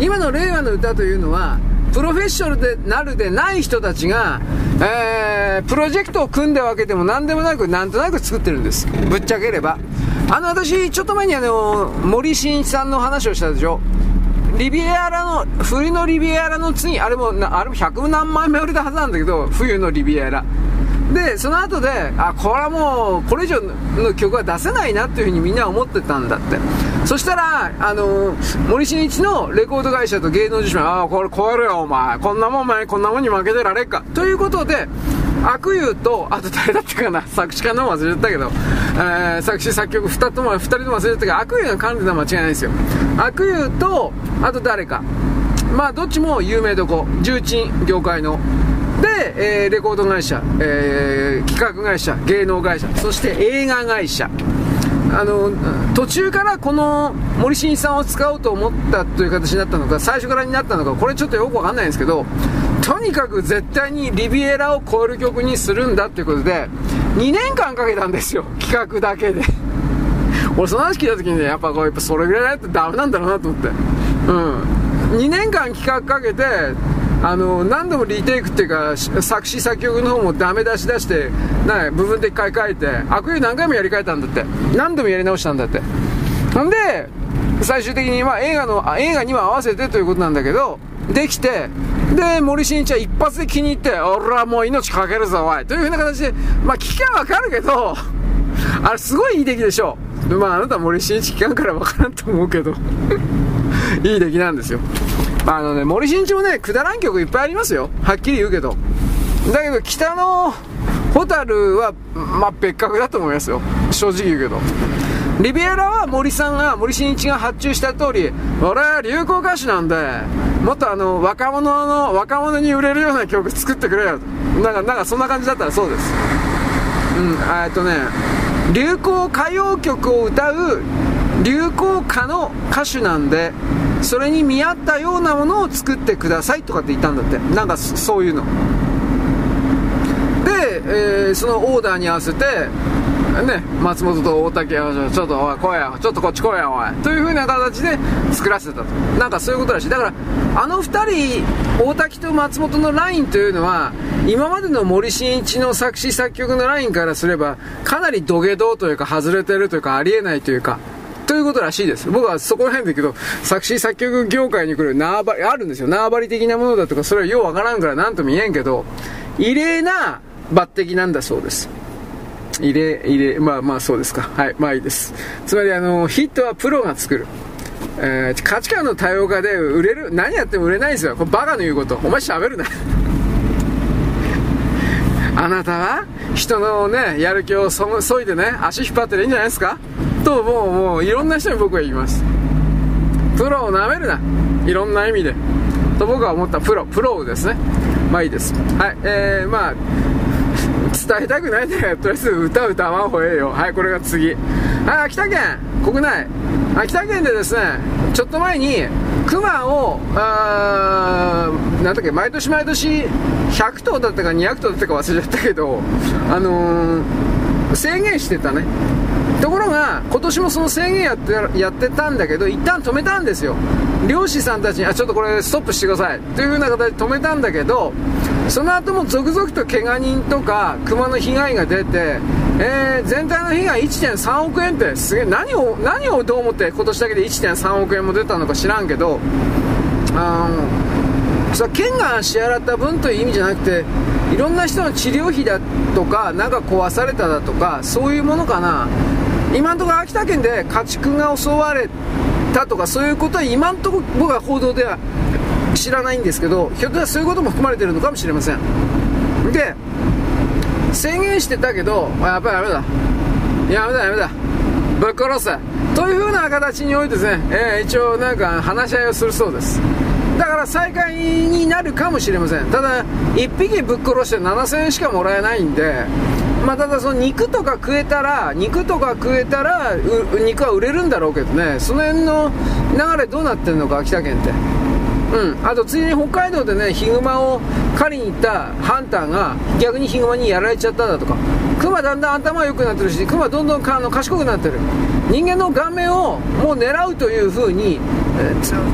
今の令和の歌というのは、プロフェッショナルでなるでない人たちが、えー、プロジェクトを組んでわけでも何でもなく、なんとなく作ってるんです。ぶっちゃければ。あの、私、ちょっと前にあの、森進一さんの話をしたでしょ。リビエラの、冬のリビエラの次、あれも、あれも100何枚目売れたはずなんだけど、冬のリビエラ。で、その後で、あ、これはもう、これ以上の曲は出せないなっていうふうにみんな思ってたんだって。そしたら、あの森進一のレコード会社と芸能事務所ああ、これ超えるよ、お前。こんなもん、お前、こんなもんに負けてられっか。ということで、悪友と、あと誰だったかな、作詞家の忘れちゃったけど、えー、作詞作曲2とも、2人とも忘れちゃったけど、悪友の管理のは間違いないですよ。悪友と、あと誰か。まあ、どっちも有名どこ、重鎮、業界の。で、えー、レコード会社、えー、企画会社、芸能会社、そして映画会社。あの途中からこの森進一さんを使おうと思ったという形になったのか最初からになったのかこれちょっとよくわかんないんですけどとにかく絶対にリビエラを超える曲にするんだということで2年間かけたんですよ企画だけで。俺その話聞いた時にねやっぱこうやっぱそれぐらいないとダメなんだろうなと思って。うん。2年間企画かけてあの何度もリテイクっていうか作詞作曲の方もダメ出し出してな部分的に書いて悪意何回もやり替えたんだって。何度もやり直したんだって。ほんで最終的に、まあ、映画の映画には合わせてということなんだけどできてで森進一は一発で気に入って俺はもう命かけるぞおいというふうな形でまあ聞きゃわかるけど あれすごいいい出来でしょうまああなた森進一聞かんからわからんと思うけど いい出来なんですよあのね、森進一もね、くだらん曲いっぱいありますよ。はっきり言うけど。だけど、北のホタルは、まあ、別格だと思いますよ。正直言うけど。リビエラは森さんが、森進一が発注した通り、俺は流行歌手なんで、もっとあの、若者の、若者に売れるような曲作ってくれよ。なんか、なんかそんな感じだったらそうです。うん、えっとね、流行歌謡曲を歌う流行歌の歌手なんで、それに見合ったようなものを作ってくださいとかって言ったんだってなんかそういうので、えー、そのオーダーに合わせてね、松本と大竹はちょっとおい来いやちょっとこっち来いやおいという風な形で作らせたとなんかそういうことらしいだからあの2人大竹と松本のラインというのは今までの森進一の作詞作曲のラインからすればかなり土下座というか外れてるというかありえないというかということらしいです。僕はそこら辺でけど、作詞作曲業界に来る縄張り、あるんですよ。縄張り的なものだとか、それはようわからんから何とも言えんけど、異例な抜擢なんだそうです。異例、異例、まあまあそうですか。はい、まあいいです。つまりあの、ヒットはプロが作る。えー、価値観の多様化で売れる、何やっても売れないんですよ。これバカの言うこと。お前喋るな。あなたは人のね、やる気をそそいでね、足引っ張ってりいいんじゃないですかともうもういろんな人に僕は言いますプロをなめるないろんな意味でと僕は思ったプロプロですねまあいいですはいえー、まあ伝えたくないんだよ。とりあえず歌歌わんほええよ。はいこれが次。はい秋田県国内。秋田県でですねちょっと前にクマをあなんだっけ毎年毎年100頭だったか200頭だったか忘れちゃったけどあのー、制限してたね。ところが今年もその制限やってやってたんだけど一旦止めたんですよ。漁師さんたちにあちょっとこれストップしてください。という風な形で止めたんだけどその後も続々と怪我人とか熊の被害が出て、えー、全体の被害1.3億円ってすげえ何を何をどう思って今年だけで1.3億円も出たのか知らんけどあのそ県が支払った分という意味じゃなくていろんな人の治療費だとか何か壊されただとかそういうものかな。今のところ秋田県で家畜が襲われたとかそういうことは今のところ僕は報道では知らないんですけどひょっとしたらそういうことも含まれてるのかもしれません。で宣言してたけどやっぱりダメだ。やめだやめだ。ぶっ殺せというふうな形においてですね、えー、一応なんか話し合いをするそうです。だから再開になるかもしれません。ただ1匹ぶっ殺して7000円しかもらえないんでまあ、ただその肉とか食えたら肉とか食えたら肉は売れるんだろうけどね。その辺の流れどうなってるのか秋田県って。うん。あとついに北海道でねヒグマを狩りに行ったハンターが逆にヒグマにやられちゃっただとか。クマだんだん頭良くなってるしクマどんどんかあの賢くなってる。人間の顔面をもう狙うという風に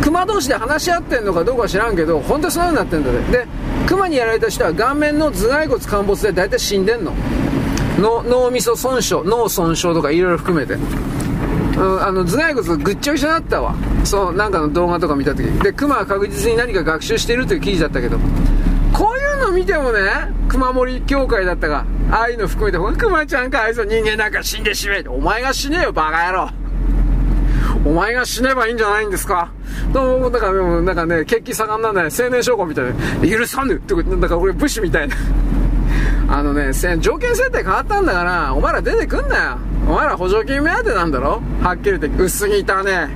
クマ同士で話し合ってんのかどうか知らんけど本当にそういうになってんだねでクマにやられた人は顔面の頭蓋骨陥没で大体死んでんの。の脳みそ損傷脳損傷とかいろいろ含めて、うん、あの頭蓋骨ぐっちゃぐちゃだったわ。そうなんかの動画とか見た時。でクマは確実に何か学習しているという記事だったけど。こういうの見てもね熊森協会だったかああいうの含めてほ、クマちゃんかわいそう人間なんか死んでしめお前が死ねよ、バカ野郎。お前が死ねばいいんじゃないんですか。と、なんからでも、なんかね、血気盛んなんだね、青年将校みたいな、許さぬ。ってなんか俺武士みたいな。あのね、条件設定変わったんだから、お前ら出てくんなよ。お前ら補助金目当てなんだろ？はっきり言って、薄汚ね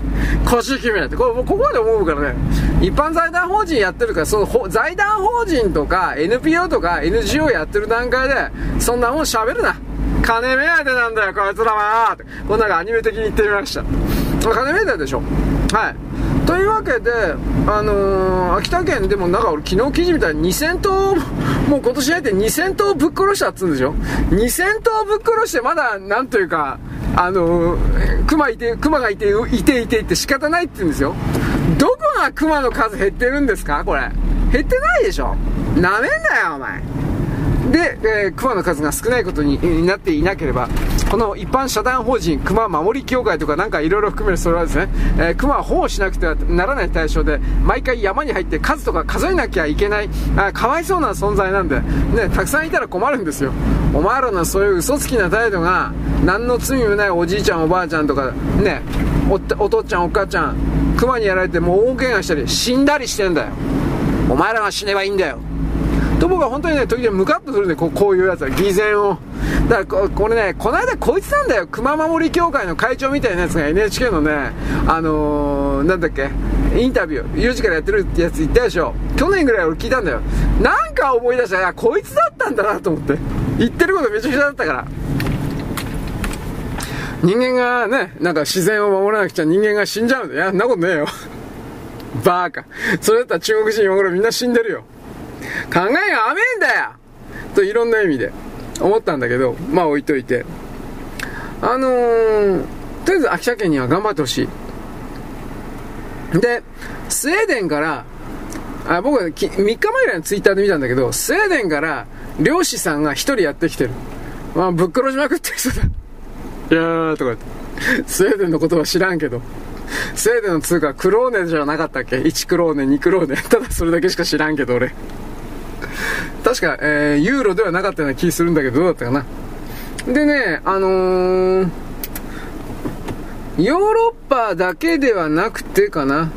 腰決めって。これここまで思うからね。一般財団法人やってるから、その財団法人とか NPO とか NGO やってる段階で、そんなもん喋るな。金目当てなんだよ、こいつらはって。こんなんかアニメ的に言ってみました。金目当てでしょ。はい。というわけで、あのー、秋田県でもなんか俺昨日記事みたいに2000頭、もう今年入って2000頭ぶっ殺したっつうんでしょ ?2000 頭ぶっ殺してまだ、なんというか、あのー、熊いて、熊がいて、いていてって仕方ないって言うんですよ。どこが熊の数減ってるんですか？これ。減ってないでしょ？なめんなよ、お前。で、えー、熊の数が少ないことになっていなければ、この一般社団法人熊守り協会とかなんかいろいろ含めるそれはですね、えー、熊は保護しなくてはならない対象で、毎回山に入って数とか数えなきゃいけない、あかわいそうな存在なんで、ね、たくさんいたら困るんですよ。お前らのそういう嘘つきな態度が、何の罪もないおじいちゃんおばあちゃんとか、ね、お父ちゃんお母ちゃん、熊にやられてもう大怪我したり、死んだりしてんだよ。お前らが死ねばいいんだよ。と僕は本当にね、時々ムカッとするんで、こういうやつは、偽善を。だからこれね、この間こいつなんだよ、熊守り協会の会長みたいなやつが NHK のね、あのー、なんだっけ、インタビュー、4時からやってるってやつ言ったでしょ。去年ぐらい俺聞いたんだよ。なんか思い出したら、こいつだったんだなと思って。言ってることめちゃくちゃだったから。人間がね、なんか自然を守らなくちゃ人間が死んじゃうんだよ。いや、んなことねえよ。バーカ。それだったら中国人今頃みんな死んでるよ。考えが甘えんだよといろんな意味で思ったんだけど、まあ置いといて。あのー、とりあえず秋田県には頑張ってほしい。で、スウェーデンから、あ僕は3日前ぐらいのツイッターで見たんだけど、スウェーデンから漁師さんが1人やってきてる。まあ、ぶっ殺しまくってる人だ。いやーとか言ってスウェーデンの言葉知らんけど。スウェーデンの通貨クローネじゃなかったっけ ?1 クローネ、2クローネ。ただそれだけしか知らんけど俺。確か、えー、ユーロではなかったような気するんだけど、どうだったかな。でね、あのー、ヨーロッパだけではなくてかな。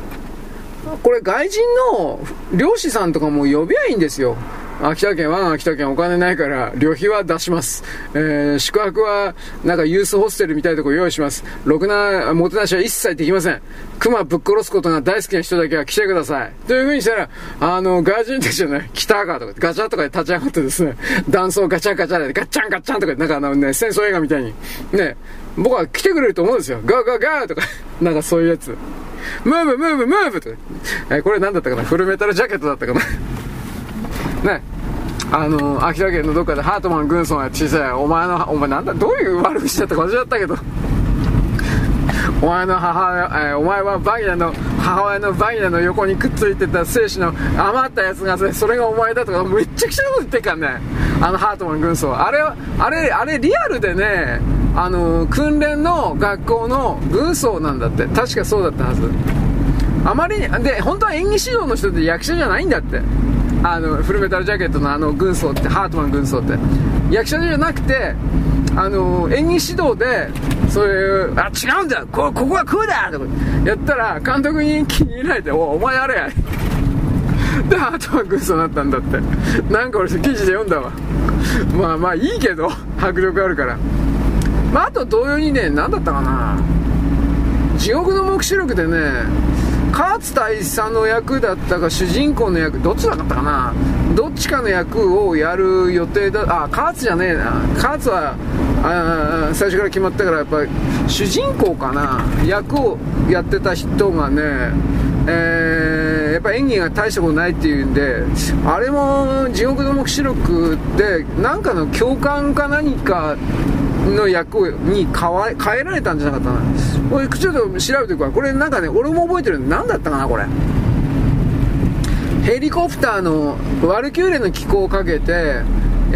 これ外人の漁師さんとかも呼びゃいいんですよ。秋田県は秋田県お金ないから旅費は出します。えー、宿泊はなんかユースホステルみたいなとこ用意します。ろくなもてなしは一切できません。熊ぶっ殺すことが大好きな人だけは来てください。という風にしたら、あの、外人たちじゃない、来たかとか、ガチャとかで立ち上がってですね、断層ガチャガチャでガッチャンガッチャンとか、なんかあのね、戦争映画みたいに、ね、僕は来てくれると思うんですよ。ガーガーガーとか、なんかそういうやつ。ムーブムーブムーブとか。えー、これ何だったかな？フルメタルジャケットだったかな？ね、あの、秋田県のどっかでハートマン軍曹が小さい、お前の、お前なんだ、どういう悪口だったか忘れちゃったけど、お前の母親、えー、お前はバギナの、母親のバギナの横にくっついてた精子の余ったやつが、それがお前だとか、めっちゃくちゃなこと言ってっからね。あのハートマン軍曹。あれ、あれ、あれリアルでね、あの、訓練の学校の軍曹なんだって。確かそうだったはず。あまりに、で、本当は演技指導の人って役者じゃないんだって。あのフルメタルジャケットのあの軍曹ってハートマン軍曹って。役者じゃなくてあの演技指導でそういうあ違うんだこここはこうだとかやったら監督に気に入られておお前あれや。でハートマン軍曹になったんだって。なんか俺記事で読んだわ。まあまあいいけど迫力あるから。まああと同様にね何だったかな。地獄の黙示録でね勝大佐の役だったか主人公の役どっちだったかな？どっちかの役をやる予定だあ勝じゃねえな。勝はあ最初から決まったからやっぱり主人公かな？役をやってた人がねえー、やっぱ演技が大したことないっていうんであれも地獄の黙示録で何かの共感か何かの役に変えられたんじゃなかったな。これちょっと調べてくわ。これなんかね俺も覚えてる。んで何だったかなこれ。ヘリコプターのワルキューレの機構をかけて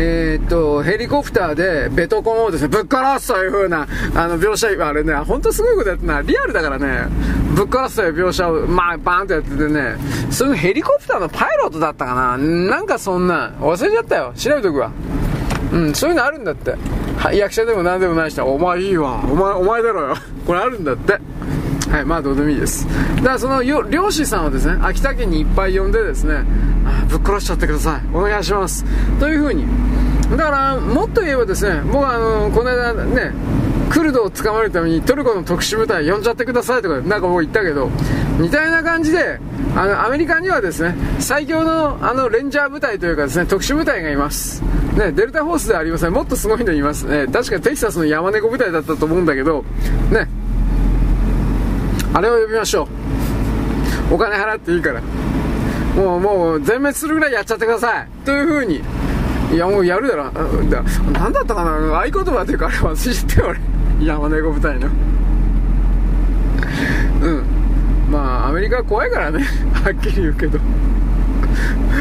えー、っと、ヘリコプターでベトコンをですね、ぶっ殺すという風な、あの、描写、あれね、ほんとすごいことやってな、リアルだからね、ぶっ殺すという描写を、まあ、バーンとやっててね、そのヘリコプターのパイロットだったかな。なんかそんな、忘れちゃったよ。調べとくわ。うん、そういうのあるんだって。は役者でも何でもない人は、お前いいわ。お前、お前だろよ。これあるんだって。はい、まあどうでもいいです。だからその漁師さんをですね、秋田県にいっぱい呼んでですね、あぶっ殺しちゃってください。お願いします。というふうに。だから、もっと言えばですね、僕はあの、この間ね、クルドを捕まえるためにトルコの特殊部隊呼んじゃってくださいとかなんかもう言ったけど似たような感じであのアメリカにはですね最強のあのレンジャー部隊というかですね特殊部隊がいます、ね、デルタフォースではありません。もっとすごいのいます、ね、確かテキサスの山猫部隊だったと思うんだけどね。あれを呼びましょう。お金払っていいから。もうもう全滅するぐらいやっちゃってください。というふうに。いやもうやるだろ。だなんだったかな。合言葉というかあれ忘れちゃったよ俺。山猫部隊の。うん。まあアメリカ怖いからね。はっきり言うけど。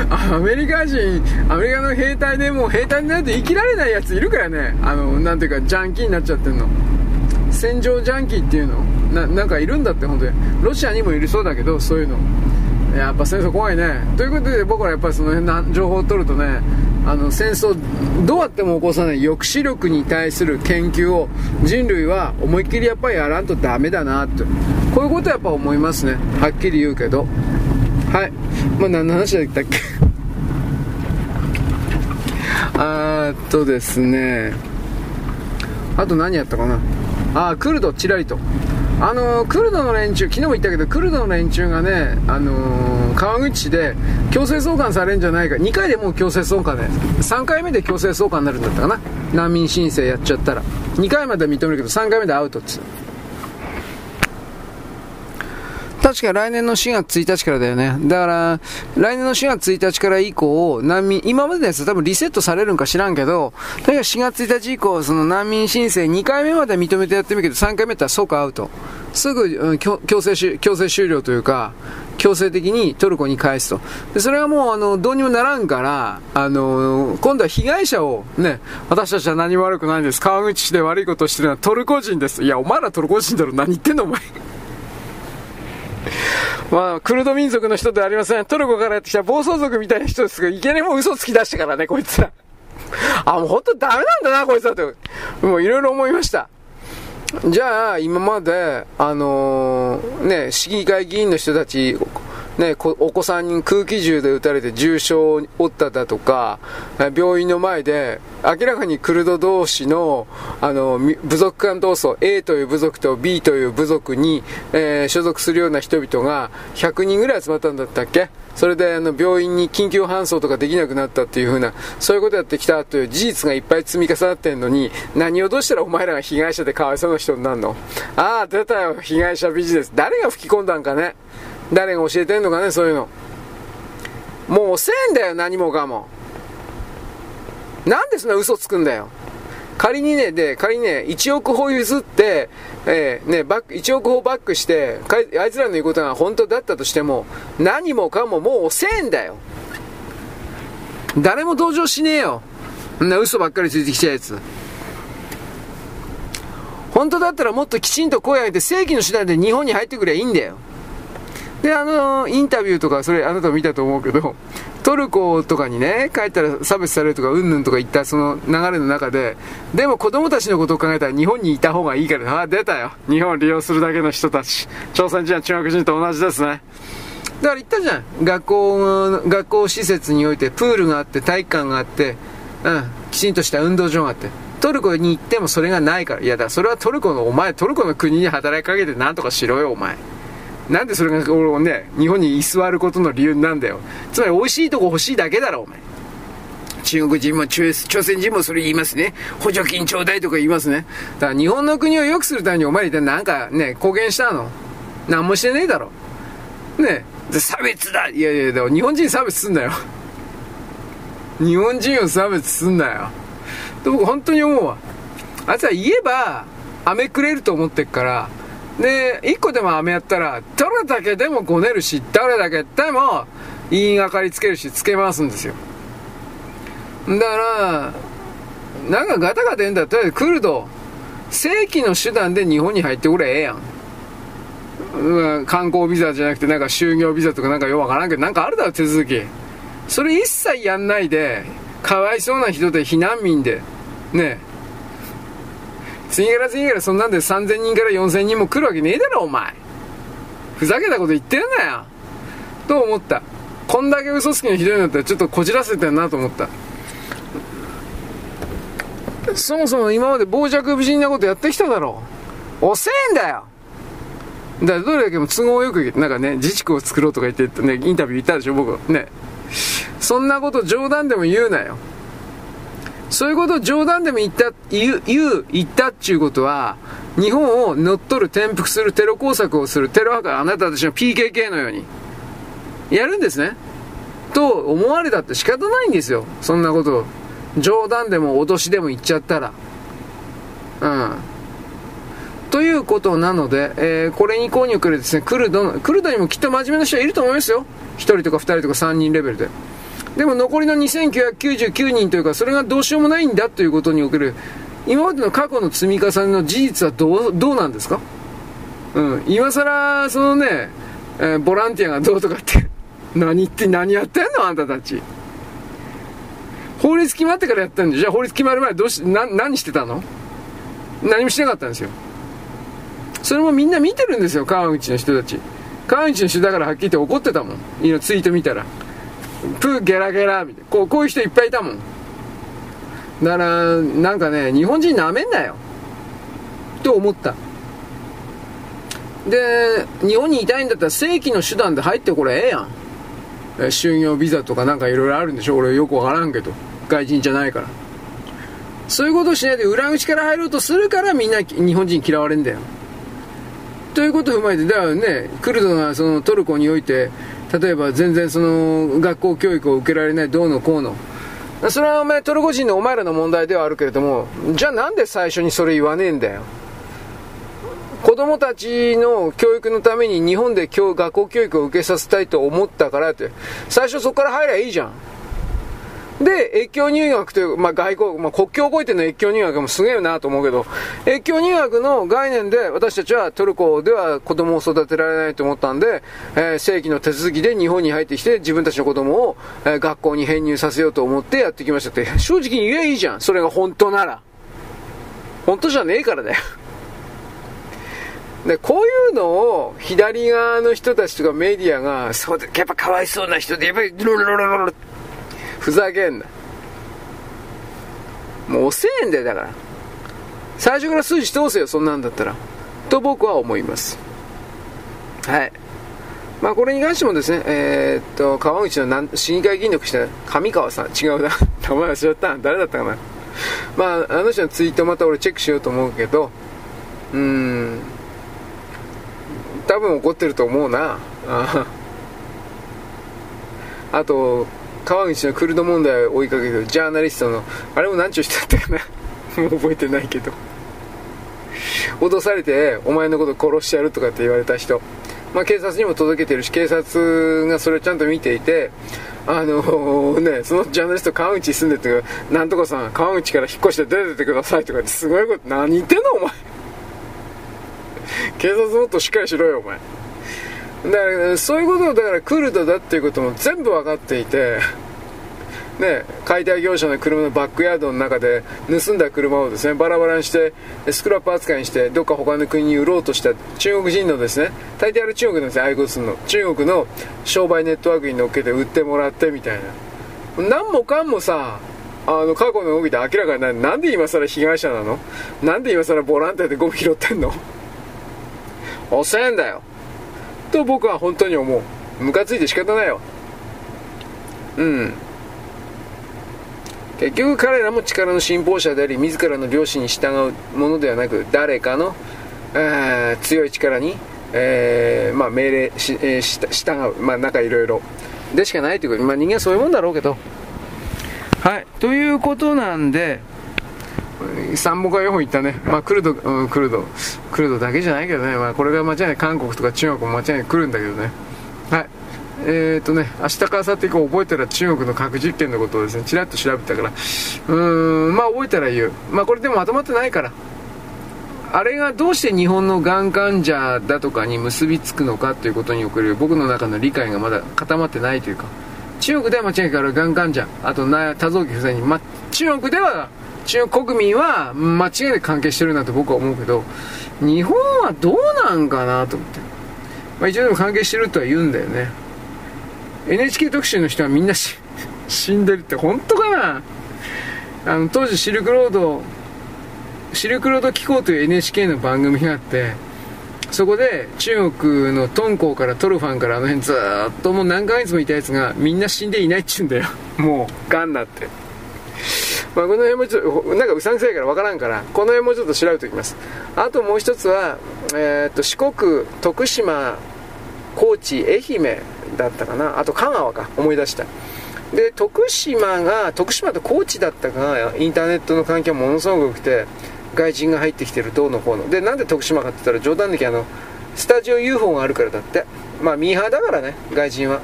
アメリカ人アメリカの兵隊でもう兵隊になると生きられないやついるからね。あのなんていうかジャンキーになっちゃってんの。戦場ジャンキーっていうの？ななんかいるんだって本当に。ロシアにもいるそうだけどそういうの。やっぱ戦争怖いね。ということで僕はやっぱりその辺の情報を取るとねあの戦争どうやっても起こさない抑止力に対する研究を人類は思いっきりやっぱりやらんとダメだなって。こういうことはやっぱ思いますね。はっきり言うけど。はい。まあ何の話だったっけ？あーっとですね。あと何やったかな？あークルドチラリと。あのクルドの連中昨日も言ったけどクルドの連中がね、あのー川口市で強制送還されるんじゃないか。2回でもう強制送還で。3回目で強制送還になるんだったかな。難民申請やっちゃったら。2回までは認めるけど3回目でアウトっつ確か来年の4月1日からだよね。だから、来年の4月1日から以降、難民、今までのやつ多分リセットされるんか知らんけど、とにかく4月1日以降、その難民申請2回目まで認めてやってみるけど、3回目って即アウト。すぐ、うん強強制、強制終了というか、強制的にトルコに返すと。で、それはもう、あの、どうにもならんから、あの、今度は被害者を、ね、私たちは何も悪くないんです。川口市で悪いことをしてるのはトルコ人です。いや、お前らトルコ人だろ。何言ってんの、お前。まあ、クルド民族の人ではありません。トルコからやってきた暴走族みたいな人ですけど、いきなりもう嘘つき出してからね、こいつら。あ、もう本当ダメなんだな、こいつらって。もういろいろ思いました。じゃあ、今まで、あのーね、市議会議員の人たち、ね、お子さんに空気銃で撃たれて重傷を負っただとか、病院の前で、明らかにクルド同士の、あの、部族間闘争、A という部族と B という部族に、えー所属するような人々が100人ぐらい集まったんだったっけ？それであの病院に緊急搬送とかできなくなったっていう風な、そういうことやってきたという事実がいっぱい積み重なってんのに、何をどうしたらお前らが被害者でかわいそうな人になるの？ああ、出たよ、被害者ビジネス。誰が吹き込んだんかね？誰が教えてんのかね、そういうの。もう遅えんだよ、何もかも。なんでそんな嘘つくんだよ。仮にね、で、仮にね、1億歩譲って、えーね、バック、1億歩バックして、かあいつらの言うことが本当だったとしても、何もかももう遅えんだよ。誰も同情しねえよ。んな嘘ばっかりついてきたやつ。本当だったらもっときちんと声上げて正規の手段で日本に入ってくればいいんだよ。で、あの、インタビューとか、それあなたも見たと思うけど、トルコとかにね、帰ったら差別されるとか、うんぬんとか言ったその流れの中で、でも子供たちのことを考えたら日本にいた方がいいから、ああ、出たよ。日本を利用するだけの人たち。朝鮮人や中国人と同じですね。だから言ったじゃん。学校、学校施設においてプールがあって、体育館があって、うん、きちんとした運動場があって。トルコに行ってもそれがないから。いやだ、それはトルコの、お前、トルコの国に働きかけて何とかしろよ、お前。なんでそれが俺をね、日本に居座ることの理由なんだよ。つまり美味しいとこ欲しいだけだろ、お前。中国人も朝鮮人もそれ言いますね。補助金ちょうだいとか言いますね。だから日本の国を良くするためにお前一体なんかね、貢献したの？何もしてねえだろ。ね差別だいやいや、でも日本人差別すんなよ。日本人を差別すんなよ。で僕本当に思うわ。あいつは言えば、飴くれると思ってっから、で、一個でも飴やったら、どれだけでもごねるし、誰だけでも言いがかりつけるし、つけ回すんですよ。だから、なんかガタガタ言うんだったら、クルド、正規の手段で日本に入ってくれええやん。観光ビザじゃなくて、なんか就業ビザとかなんかよくわからんけど、なんかあるだろ、手続き。それ一切やんないで、かわいそうな人で避難民で、ね次から次からそんなんで3000人から4000人も来るわけねえだろ、お前。ふざけたこと言ってんなよ。と思った？こんだけ嘘つきのひどいんだったらちょっとこじらせてんなと思った。そもそも今まで傍若無人なことやってきただろう。遅えんだよだからどれだけも都合よく、なんかね、自治区を作ろうとか言ってね、インタビュー言ったでしょ、僕。ね。そんなこと冗談でも言うなよ。そういうことを冗談でも言った、言う、言う、言ったっていうことは、日本を乗っ取る、転覆する、テロ工作をする、テロ派からあなたたちの PKK のように、やるんですね。と思われたって仕方ないんですよ。そんなことを冗談でも脅しでも言っちゃったら。うん。ということなので、えー、これに購入くれですね、クルドの、クルドにもきっと真面目な人はいると思いますよ。1人とか2人とか3人レベルで。でも残りの2999人というか、それがどうしようもないんだということにおける、今までの過去の積み重ねの事実はどう、どうなんですか？うん。今更、そのね、えー、ボランティアがどうとかって 何言って、何やってんの？あんたたち。法律決まってからやったんで、じゃあ法律決まる前どうし、な、何してたの？何もしなかったんですよ。それもみんな見てるんですよ、川口の人たち。川口の人だからはっきり言って怒ってたもん。いのツイート見たら。プーゲラゲラみたいな。こう、こういう人いっぱいいたもん。だから、なんかね、日本人なめんなよ。と思った。で、日本にいたいんだったら正規の手段で入ってこれええやん。就業ビザとかなんかいろいろあるんでしょ俺よくわからんけど。外人じゃないから。そういうことをしないで裏口から入ろうとするからみんな日本人嫌われんだよ。ということを踏まえて、だからね、クルドがそのトルコにおいて、例えば全然その学校教育を受けられないどうのこうの。それはお前トルコ人のお前らの問題ではあるけれども、じゃあなんで最初にそれ言わねえんだよ。子供たちの教育のために日本で教学校教育を受けさせたいと思ったからって、最初そこから入りゃいいじゃん。で、越境入学という、まあ、外国、まあ、国境を越えての越境入学もすげえなと思うけど、越境入学の概念で私たちはトルコでは子供を育てられないと思ったんで、えー、正規の手続きで日本に入ってきて自分たちの子供を、えー、学校に編入させようと思ってやってきましたって、正直に言えいいじゃん。それが本当なら。本当じゃねえからだよ。で、こういうのを左側の人たちとかメディアが、そう、やっぱかわいそうな人で、やっぱり、ふざけんな。もう遅えんだよ、だから。最初から数字通せよ、そんなんだったら。と僕は思います。はい。まあこれに関してもですね、えー、っと、川口の市議会議員のした上川さん、違うな。名前忘れちゃった。誰だったかな。まあ、あの人のツイートまた俺チェックしようと思うけど、うん、多分怒ってると思うな。あと、川口のクルド問題を追いかけるジャーナリストの、あれも何ちゅう人だったかな？もう覚えてないけど。脅されて、お前のこと殺してやるとかって言われた人。まあ、警察にも届けてるし、警察がそれをちゃんと見ていて、あのー、ね、そのジャーナリスト川口に住んでて、なんとかさん、川口から引っ越して出ててくださいとかってすごいこと、何言ってんのお前。警察もっとしっかりしろよ、お前。だから、そういうことを、だからクルドだっていうことも全部分かっていて、ね、解体業者の車のバックヤードの中で盗んだ車をですねバラバラにしてスクラップ扱いにしてどっか他の国に売ろうとした中国人のですね大抵ある中国なんですよ愛国するの。中国の商売ネットワークに乗っけて売ってもらってみたいな。何もかんもさあの過去の動きで明らかになる。なんで今更被害者なの？なんで今更ボランティアでゴミ拾ってんの？遅えんだよ。と僕は本当に思う。ムカついて仕方ないよ。うん。結局彼らも力の信奉者であり自らの良心に従うものではなく誰かの、え、強い力に、えー、まあ、命令し、えー、従う。まあなんかいろいろ。でしかないということ。まあ人間はそういうもんだろうけど。はい。ということなんで3本か4本行ったね、まあ、クルド、うん、クルド、クルドだけじゃないけどね、まあ、これが間違いない、韓国とか中国も間違いなく来るんだけどね。はい。えーとね、明日か明後日以降覚えたら中国の核実験のことをですね、ちらっと調べたから、うーん、まあ覚えたら言う。まあこれでもまとまってないから。あれがどうして日本のがん患者だとかに結びつくのかということにおける僕の中の理解がまだ固まってないというか、中国では間違いないからがん患者、あと多臓器不全に、まあ、中国では、中国民は間違いなく関係してるなと僕は思うけど、日本はどうなんかなと思って。まあ一応でも関係してるとは言うんだよね。NHK 特集の人はみんな 死んでるって本当かなあの当時シルクロードシルクロード機構という NHK の番組があってそこで中国の敦煌からトルファンからあの辺ずっともう何ヶ月もいたやつがみんな死んでいないっちゅうんだよもうがんなってまあこの辺もちょっとなんかうさんくさいから分からんからこの辺もちょっと調べておきます。あともう一つは、えー、っと四国徳島高知愛媛だったかな。あと香川か。思い出した。で徳島が徳島と高知だったかがインターネットの環境ものすごく良くて外人が入ってきてるどうのこうの。でなんで徳島かって言ったら冗談的あのスタジオ UFO があるからだって。まあミーハーだからね外人は。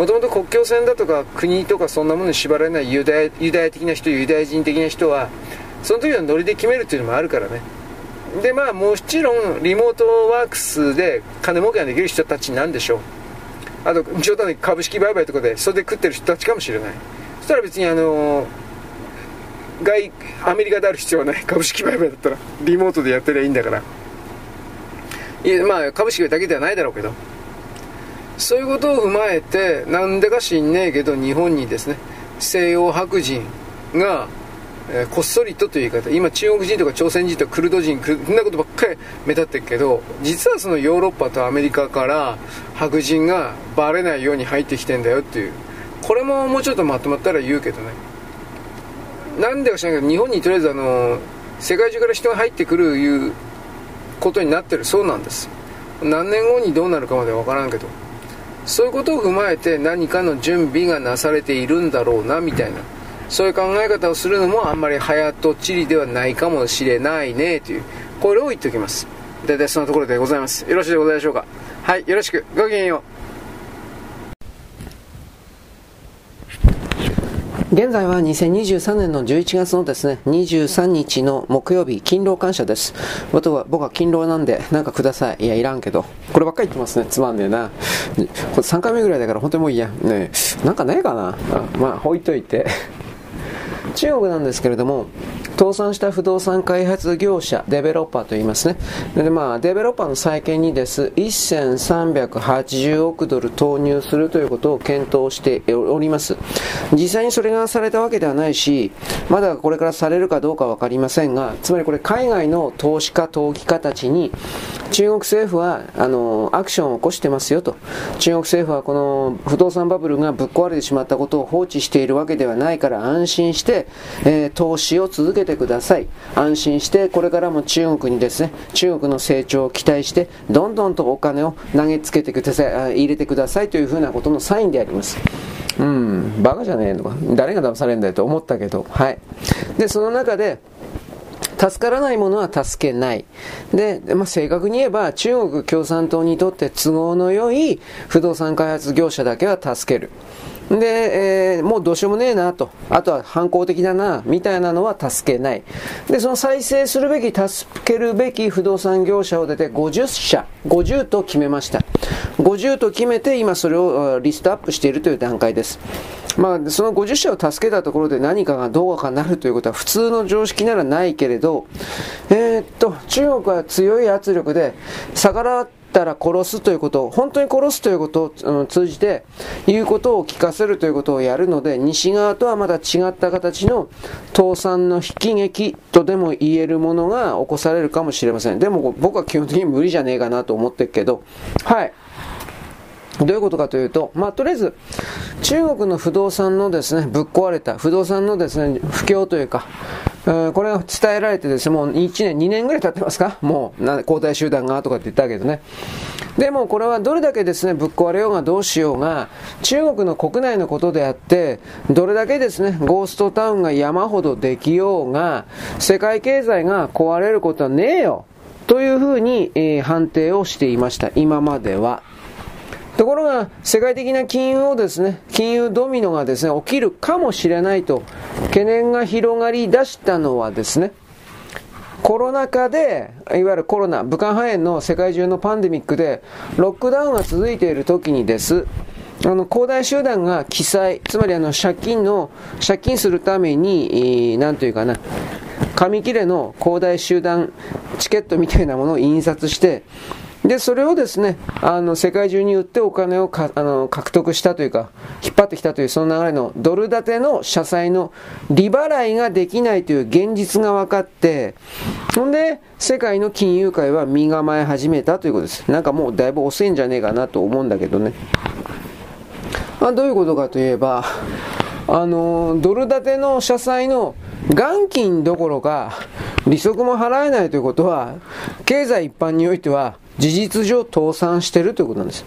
もともと国境線だとか国とかそんなものに縛られないユダヤユダヤ的な人ユダヤ人的な人はその時はノリで決めるっていうのもあるからね。でまあもちろんリモートワークスで金儲けができる人たちなんでしょう。あと冗談で株式売買とかでそれで食ってる人たちかもしれない。そしたら別にあの外アメリカである必要はない。株式売買だったらリモートでやってりゃいいんだから。いやまあ株式だけではないだろうけど。そういうことを踏まえてなんでか知んねえけど日本にですね西洋白人が、えー、こっそりとという言い方。今中国人とか朝鮮人とかクルド人こんなことばっかり目立ってるけど実はそのヨーロッパとアメリカから白人がバレないように入ってきてんだよっていう。これももうちょっとまとまったら言うけどね。なんでか知らないけど日本にとりあえずあの世界中から人が入ってくるいうことになってる。そうなんです。何年後にどうなるかまでは分からんけど。そういうことを踏まえて何かの準備がなされているんだろうなみたいな。そういう考え方をするのもあんまり早とちりではないかもしれないねという。これを言っておきます。大体そのところでございます。よろしいでございましょうか。はいよろしく。ごきげんよう。現在は2023年の11月のですね、23日の木曜日、勤労感謝です。僕は、僕は勤労なんで、なんかください。いや、いらんけど。こればっかり言ってますね。つまんねえな。これ3回目ぐらいだから本当にもういいや。ねなんかないかな。まあ、置いといて。中国なんですけれども、倒産した不動産開発業者、デベロッパーと言いますね。で、まあ、デベロッパーの再建にです、1380億ドル投入するということを検討しております。実際にそれがされたわけではないし、まだこれからされるかどうかわかりませんが、つまりこれ海外の投資家、投機家たちに、中国政府は、あの、アクションを起こしてますよと。中国政府はこの不動産バブルがぶっ壊れてしまったことを放置しているわけではないから安心して、えー、投資を続けてください。安心して、これからも中国にですね、中国の成長を期待して、どんどんとお金を投げつけてください、入れてくださいというふうなことのサインであります。うん、バカじゃねえのか。誰が騙されんだよと思ったけど、はい。で、その中で、助からないものは助けない。で、まあ、正確に言えば中国共産党にとって都合の良い不動産開発業者だけは助ける。で、えー、もうどうしようもねえなと。あとは反抗的だな、みたいなのは助けない。で、その再生するべき、助けるべき不動産業者を出て50社、50と決めました。50と決めて今それをリストアップしているという段階です。まあ、その50社を助けたところで何かがどうかなるということは普通の常識ならないけれど、えー、っと、中国は強い圧力で逆らってたら殺すということ、本当に殺すということを通じて、言うことを聞かせるということをやるので、西側とはまた違った形の倒産の悲劇とでも言えるものが起こされるかもしれません。でも僕は基本的に無理じゃねえかなと思ってるけど、はい。どういうことかというと、まあ、とりあえず、中国の不動産のですね、ぶっ壊れた、不動産のですね、不況というか、これが伝えられてですね、もう1年、2年ぐらい経ってますか？もう、交代集団がとかって言ったけどね。でもこれはどれだけですね、ぶっ壊れようがどうしようが、中国の国内のことであって、どれだけですね、ゴーストタウンが山ほどできようが、世界経済が壊れることはねえよ。というふうに、えー、判定をしていました、今までは。ところが、世界的な金融をですね、金融ドミノがですね、起きるかもしれないと、懸念が広がり出したのはですね、コロナ禍で、いわゆるコロナ、武漢肺炎の世界中のパンデミックで、ロックダウンが続いている時にです。あの、恒大集団が記載、つまりあの、借金の、借金するために、なんというかな、紙切れの恒大集団チケットみたいなものを印刷して、で、それをですね、あの、世界中に売ってお金をかあの獲得したというか、引っ張ってきたという、その流れのドル建ての社債の利払いができないという現実が分かって、ほんで、世界の金融界は身構え始めたということです。なんかもうだいぶ遅いんじゃねえかなと思うんだけどね。あ、どういうことかといえば、あの、ドル建ての社債の元金どころか、利息も払えないということは、経済一般においては、事実上倒産してるということなんです。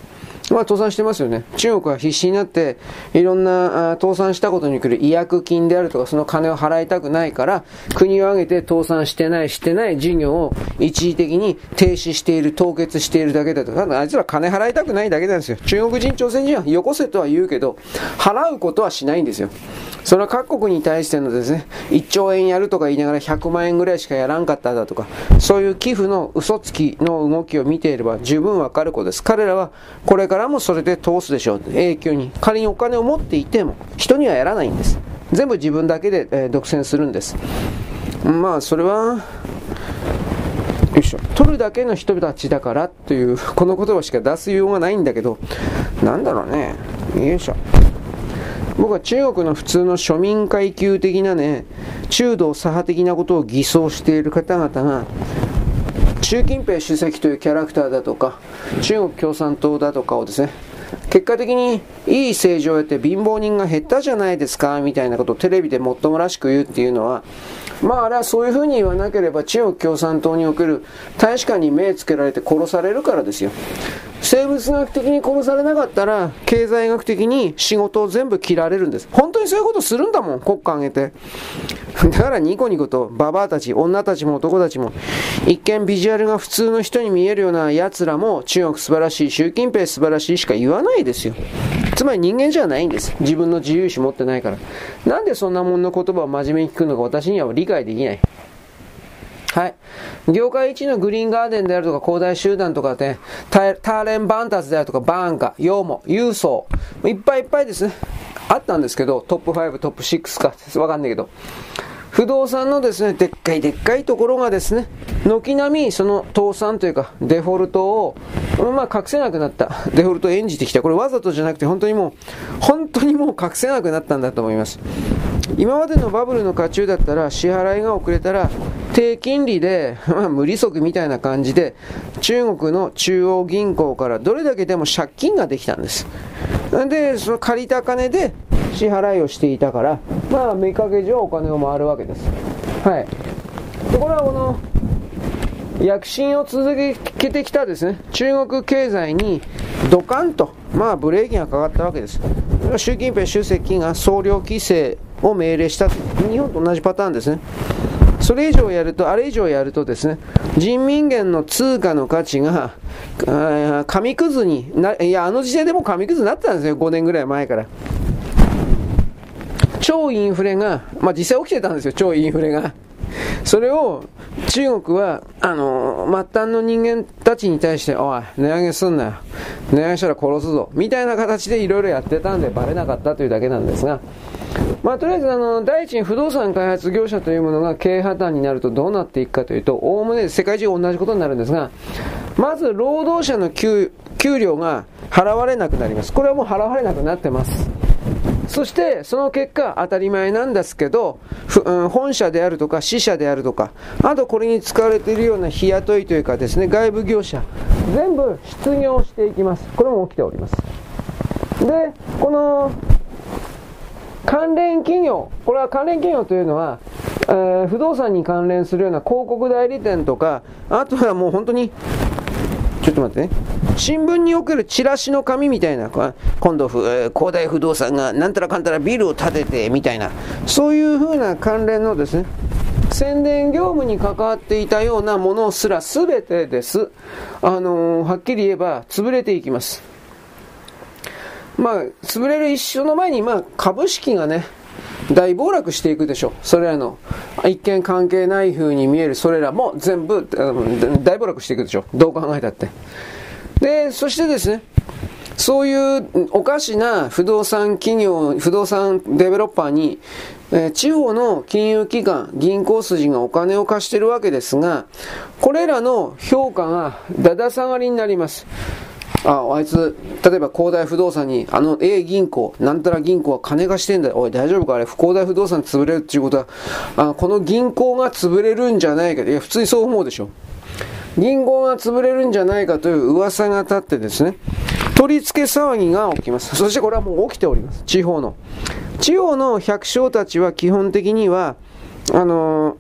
まあ、倒産してますよね。中国は必死になって、いろんな倒産したことに来る違約金であるとか、その金を払いたくないから、国を挙げて倒産してない、してない事業を一時的に停止している、凍結しているだけだと。ただ、あいつら金払いたくないだけなんですよ。中国人、朝鮮人はよこせとは言うけど、払うことはしないんですよ。それは各国に対してのですね、1兆円やるとか言いながら100万円ぐらいしかやらんかっただとか、そういう寄付の嘘つきの動きを見ていれば十分わかることです。彼らはこれからもそれで通すでしょう。永久に。仮にお金を持っていても、人にはやらないんです。全部自分だけで、えー、独占するんです。まあ、それは、よいしょ。取るだけの人たちだからという、この言葉しか出すようがないんだけど、なんだろうね。よいしょ。僕は中国の普通の庶民階級的なね、中道左派的なことを偽装している方々が、習近平主席というキャラクターだとか、中国共産党だとかをですね、結果的にいい政治をやって貧乏人が減ったじゃないですかみたいなことをテレビで最もらしく言うっていうのは、まああれはそういうふうに言わなければ中国共産党における大使館に目つけられて殺されるからですよ。生物学的に殺されなかったら経済学的に仕事を全部切られるんです。本当にそういうことするんだもん、国家挙げて。だからニコニコとババアたち、女たちも男たちも、一見ビジュアルが普通の人に見えるような奴らも中国素晴らしい、習近平素晴らしいしか言わないですよ。つまり人間じゃないんです。自分の自由意志持ってないから。なんでそんなもんの言葉を真面目に聞くのか私には理解できない。はい。業界一のグリーンガーデンであるとか、恒大集団とかね、ターレンバンタスであるとか、バーンカ、ヨーモ、ユーソー、いっぱいいっぱいですね。あったんですけど、トップ5、トップ6か、わかんないけど。不動産のですね、でっかいでっかいところがですね、軒並みその倒産というか、デフォルトを、まあ隠せなくなった。デフォルトを演じてきた。これわざとじゃなくて、本当にもう、本当にもう隠せなくなったんだと思います。今までのバブルの渦中だったら、支払いが遅れたら、低金利で、まあ、無利息みたいな感じで、中国の中央銀行からどれだけでも借金ができたんです。で、その借りた金で支払いをしていたから、まあ、見かけ上お金を回るわけです。はい。ところがこの、躍進を続けてきたですね、中国経済にドカンと、まあ、ブレーキがかかったわけです。習近平主席が総量規制を命令した、日本と同じパターンですね。それ以上やると、あれ以上やるとですね、人民元の通貨の価値が、紙くずにな、いや、あの時点でも紙くずになってたんですよ、5年ぐらい前から。超インフレが、まあ実際起きてたんですよ、超インフレが。それを中国は、あの、末端の人間たちに対して、おい、値上げすんなよ。値上げしたら殺すぞ。みたいな形でいろいろやってたんでバレなかったというだけなんですが、まあ、とりあえずあの第一に不動産開発業者というものが経営破綻になるとどうなっていくかというと、おおむね世界中同じことになるんですが、まず労働者の給料が払われなくなります。これはもう払われなくなってます。そして、その結果、当たり前なんですけど、うん、本社であるとか、支社であるとか、あとこれに使われているような日雇いというかですね、外部業者、全部失業していきます。これも起きております。で、この関連企業、これは関連企業というのは、えー、不動産に関連するような広告代理店とか、あとはもう本当に、ちょっと待ってね。新聞におけるチラシの紙みたいな、今度、えー、広大不動産がなんたらかんたらビルを建ててみたいな、そういうふうな関連のですね、宣伝業務に関わっていたようなものすら全てです。あのー、はっきり言えば潰れていきます。まあ、潰れる一緒の前に、まあ、株式がね、大暴落していくでしょう。それらの、一見関係ない風に見えるそれらも全部、大暴落していくでしょう。どう考えたって。で、そしてですね、そういうおかしな不動産企業、不動産デベロッパーに、えー、地方の金融機関、銀行筋がお金を貸しているわけですが、これらの評価がだだ下がりになります。あ、あいつ、例えば恒大不動産に、あの A 銀行、なんたら銀行は金貸してんだよ。おい、大丈夫かあれ、恒大不動産潰れるっていうことは、あこの銀行が潰れるんじゃないか。いや、普通にそう思うでしょ。銀行が潰れるんじゃないかという噂が立ってですね、取り付け騒ぎが起きます。そしてこれはもう起きております。地方の。地方の百姓たちは基本的には、あの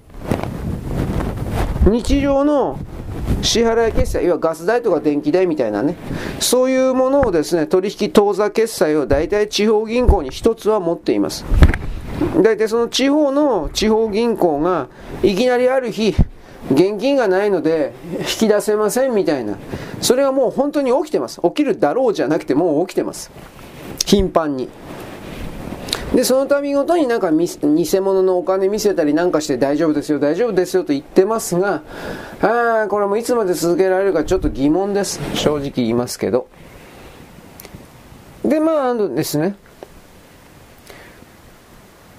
ー、日常の支払い決済、要はガス代とか電気代みたいなね、そういうものをですね、取引当座決済を大体地方銀行に一つは持っています。大体その地方の地方銀行がいきなりある日、現金がないので引き出せませんみたいな。それはもう本当に起きてます。起きるだろうじゃなくてもう起きてます。頻繁に。で、その度ごとになんか偽物のお金見せたりなんかして大丈夫ですよ、大丈夫ですよと言ってますが、あこれもいつまで続けられるかちょっと疑問です。正直言いますけど。で、まあ、ですね。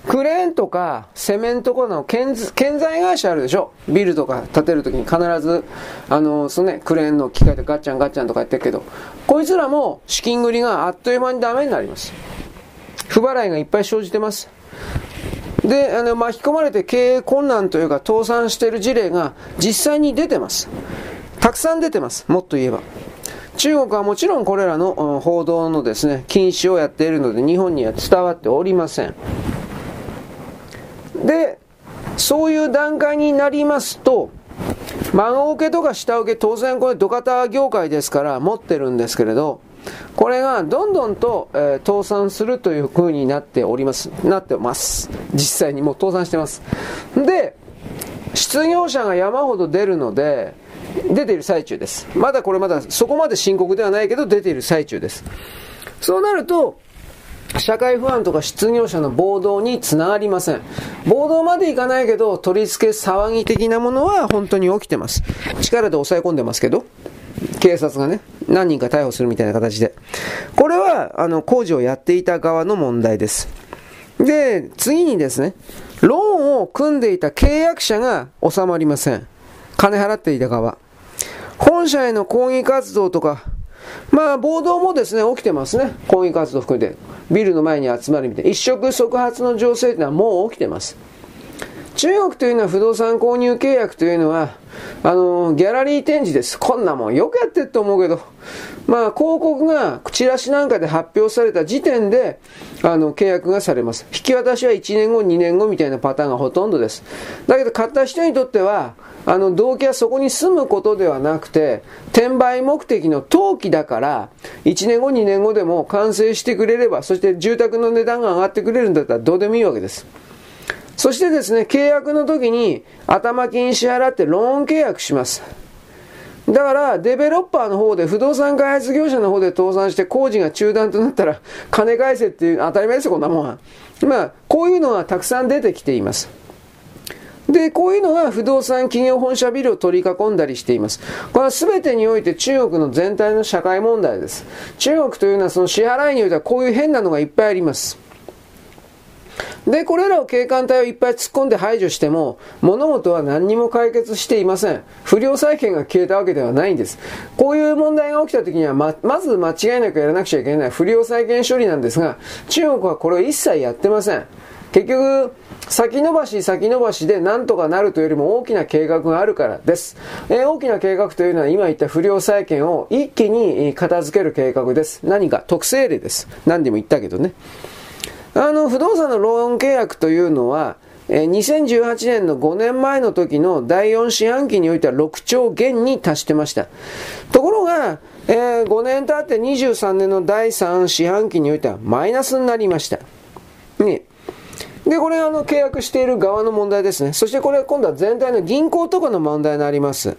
クレーンとかセメントとかの建建材会社あるでしょビルとか建てるときに必ず、あの、そのね、クレーンの機械でガッチャンガッチャンとかやってるけど、こいつらも資金繰りがあっという間にダメになります。不払いがいっぱい生じてます。で、あの、巻き込まれて経営困難というか倒産している事例が実際に出てます。たくさん出てます。もっと言えば。中国はもちろんこれらの報道のですね、禁止をやっているので日本には伝わっておりません。で、そういう段階になりますと、孫受けとか下請け、当然これ土方業界ですから持ってるんですけれど、これがどんどんと、えー、倒産するという風になっております。なってます。実際にもう倒産してます。で、失業者が山ほど出るので、出ている最中です。まだこれまだそこまで深刻ではないけど出ている最中です。そうなると、社会不安とか失業者の暴動につながりません。暴動までいかないけど、取り付け騒ぎ的なものは本当に起きてます。力で抑え込んでますけど、警察がね、何人か逮捕するみたいな形で。これは、あの、工事をやっていた側の問題です。で、次にですね、ローンを組んでいた契約者が収まりません。金払っていた側。本社への抗議活動とか、まあ、暴動もですね、起きてますね。抗議活動含めて。ビルの前に集まるみたいな。一触即発の情勢っていうのはもう起きてます。中国というのは不動産購入契約というのは、あの、ギャラリー展示です。こんなもんよくやってると思うけど、まあ、広告がチラシなんかで発表された時点で、あの、契約がされます。引き渡しは1年後、2年後みたいなパターンがほとんどです。だけど、買った人にとっては、あの、動機はそこに住むことではなくて、転売目的の登記だから、1年後、2年後でも完成してくれれば、そして住宅の値段が上がってくれるんだったらどうでもいいわけです。そしてですね、契約の時に頭金支払ってローン契約します。だから、デベロッパーの方で、不動産開発業者の方で倒産して工事が中断となったら、金返せっていう、当たり前ですよ、こんなもんは。まあ、こういうのがたくさん出てきています。で、こういうのが不動産企業本社ビルを取り囲んだりしています。これは全てにおいて中国の全体の社会問題です。中国というのはその支払いにおいてはこういう変なのがいっぱいあります。で、これらを警官隊をいっぱい突っ込んで排除しても、物事は何にも解決していません。不良債権が消えたわけではないんです。こういう問題が起きた時には、ま、まず間違いなくやらなくちゃいけない不良債権処理なんですが、中国はこれを一切やってません。結局、先延ばし先延ばしでなんとかなるというよりも大きな計画があるからです。えー、大きな計画というのは今言った不良債権を一気に片付ける計画です。何か特性例です。何でも言ったけどね。あの、不動産のローン契約というのは、えー、2018年の5年前の時の第4四半期においては6兆元に達してました。ところが、えー、5年経って23年の第3四半期においてはマイナスになりました。ね。で、これあの契約している側の問題ですね。そしてこれは今度は全体の銀行とかの問題になります。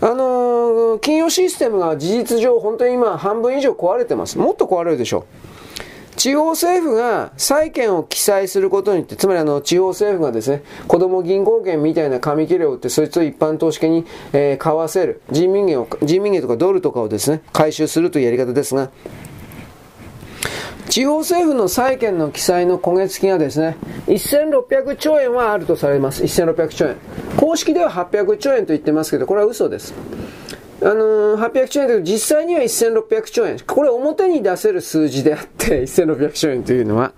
あのー、金融システムが事実上本当に今半分以上壊れてます。もっと壊れるでしょう。地方政府が債券を記載することによって、つまりあの、地方政府がですね、子供銀行券みたいな紙切れを売って、そいつを一般投資家に、えー、買わせる。人民元を、人民元とかドルとかをですね、回収するというやり方ですが、地方政府の債券の記載の焦げ付きがですね、1600兆円はあるとされます。1600兆円。公式では800兆円と言ってますけど、これは嘘です。あのー、800兆円だけど、実際には1600兆円。これ表に出せる数字であって、1600兆円というのは。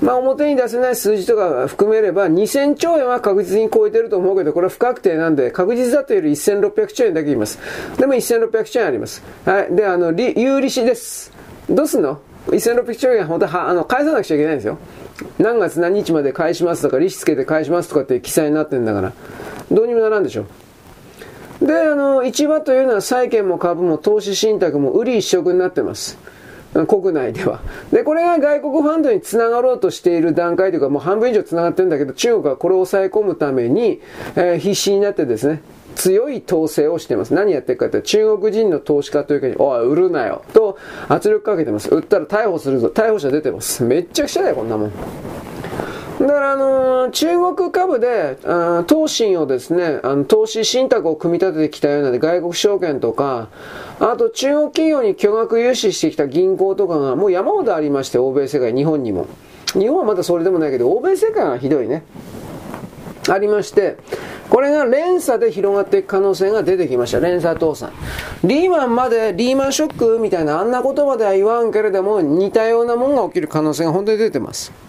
まあ表に出せない数字とか含めれば2000兆円は確実に超えてると思うけど、これは不確定なんで、確実だというより1600兆円だけ言います。でも1600兆円あります。はい。で、あの、有利子です。どうすんの ?1600 兆円本当は、あの、返さなくちゃいけないんですよ。何月何日まで返しますとか、利子つけて返しますとかって記載になってんだから、どうにもならんでしょう。で、あの、市場というのは債券も株も投資信託も売り一色になってます。国内では。で、これが外国ファンドにつながろうとしている段階というか、もう半分以上つながってるんだけど、中国はこれを抑え込むために、えー、必死になってですね、強い統制をしてます。何やってるかって中国人の投資家というかに、おい、売るなよと圧力かけてます。売ったら逮捕するぞ。逮捕者出てます。めっちゃくちゃだよ、こんなもん。だからあの、中国株で、あ投信をですね、あの投資信託を組み立ててきたような外国証券とか、あと中国企業に巨額融資してきた銀行とかがもう山ほどありまして、欧米世界、日本にも。日本はまだそれでもないけど、欧米世界はひどいね。ありまして、これが連鎖で広がっていく可能性が出てきました。連鎖倒産。リーマンまで、リーマンショックみたいなあんな言葉では言わんけれども、似たようなものが起きる可能性が本当に出てます。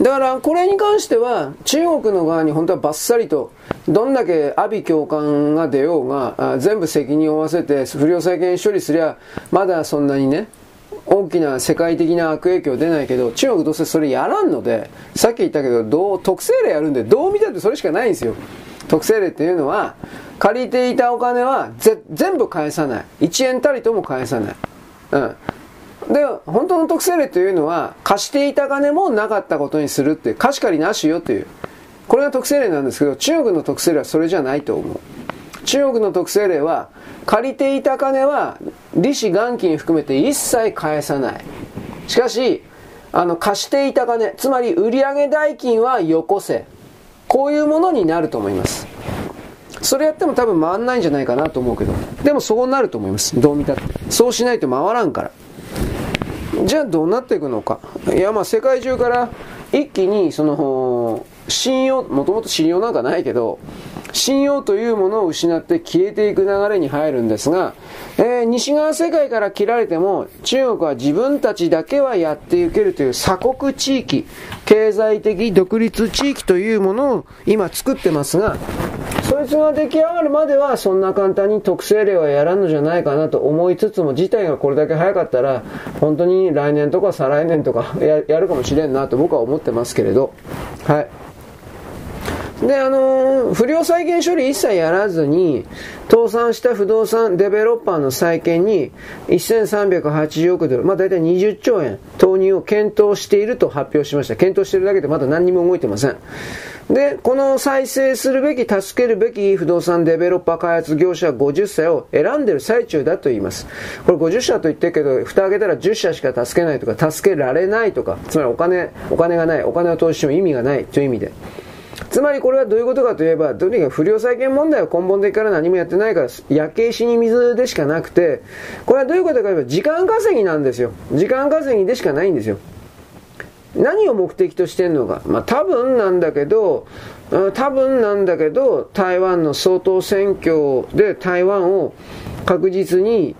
だからこれに関しては中国の側に本当はバッサリとどんだけ阿鼻教官が出ようが全部責任を負わせて不良債権処理すりゃまだそんなにね大きな世界的な悪影響出ないけど中国どうせそれやらんのでさっき言ったけどどう特性例やるんでどう見たってそれしかないんですよ。特性例っていうのは借りていたお金は全部返さない。1円たりとも返さない。うん。で、本当の特性例というのは、貸していた金もなかったことにするって、貸し借りなしよっていう。これが特性例なんですけど、中国の特性例はそれじゃないと思う。中国の特性例は、借りていた金は、利子元金含めて一切返さない。しかし、あの、貸していた金、つまり売上代金はよこせ。こういうものになると思います。それやっても多分回んないんじゃないかなと思うけど。でもそうなると思います。どう見たって。そうしないと回らんから。じゃあどうなっていくのか。いや、まあ世界中から一気にその、信用、もともと信用なんかないけど、信用というものを失って消えていく流れに入るんですが、えー、西側世界から切られても中国は自分たちだけはやっていけるという鎖国地域、経済的独立地域というものを今作ってますが、そいつが出来上がるまではそんな簡単に特性例はやらんのじゃないかなと思いつつも事態がこれだけ早かったら本当に来年とか再来年とかやるかもしれんなと僕は思ってますけれど。はい。で、あのー、不良債権処理一切やらずに、倒産した不動産デベロッパーの債権に1380億ドル、まあ大体20兆円投入を検討していると発表しました。検討しているだけでまだ何にも動いてません。で、この再生するべき、助けるべき不動産デベロッパー開発業者50社を選んでる最中だと言います。これ50社と言ってるけど、蓋開けたら10社しか助けないとか、助けられないとか、つまりお金、お金がない、お金を投資しても意味がないという意味で。つまりこれはどういうことかといえば、とにかく不良債権問題は根本的から何もやってないから、焼け石に水でしかなくて、これはどういうことかといえば、時間稼ぎなんですよ。時間稼ぎでしかないんですよ。何を目的としてんのか。まあ多分なんだけど、多分なんだけど、台湾の総統選挙で台湾を確実に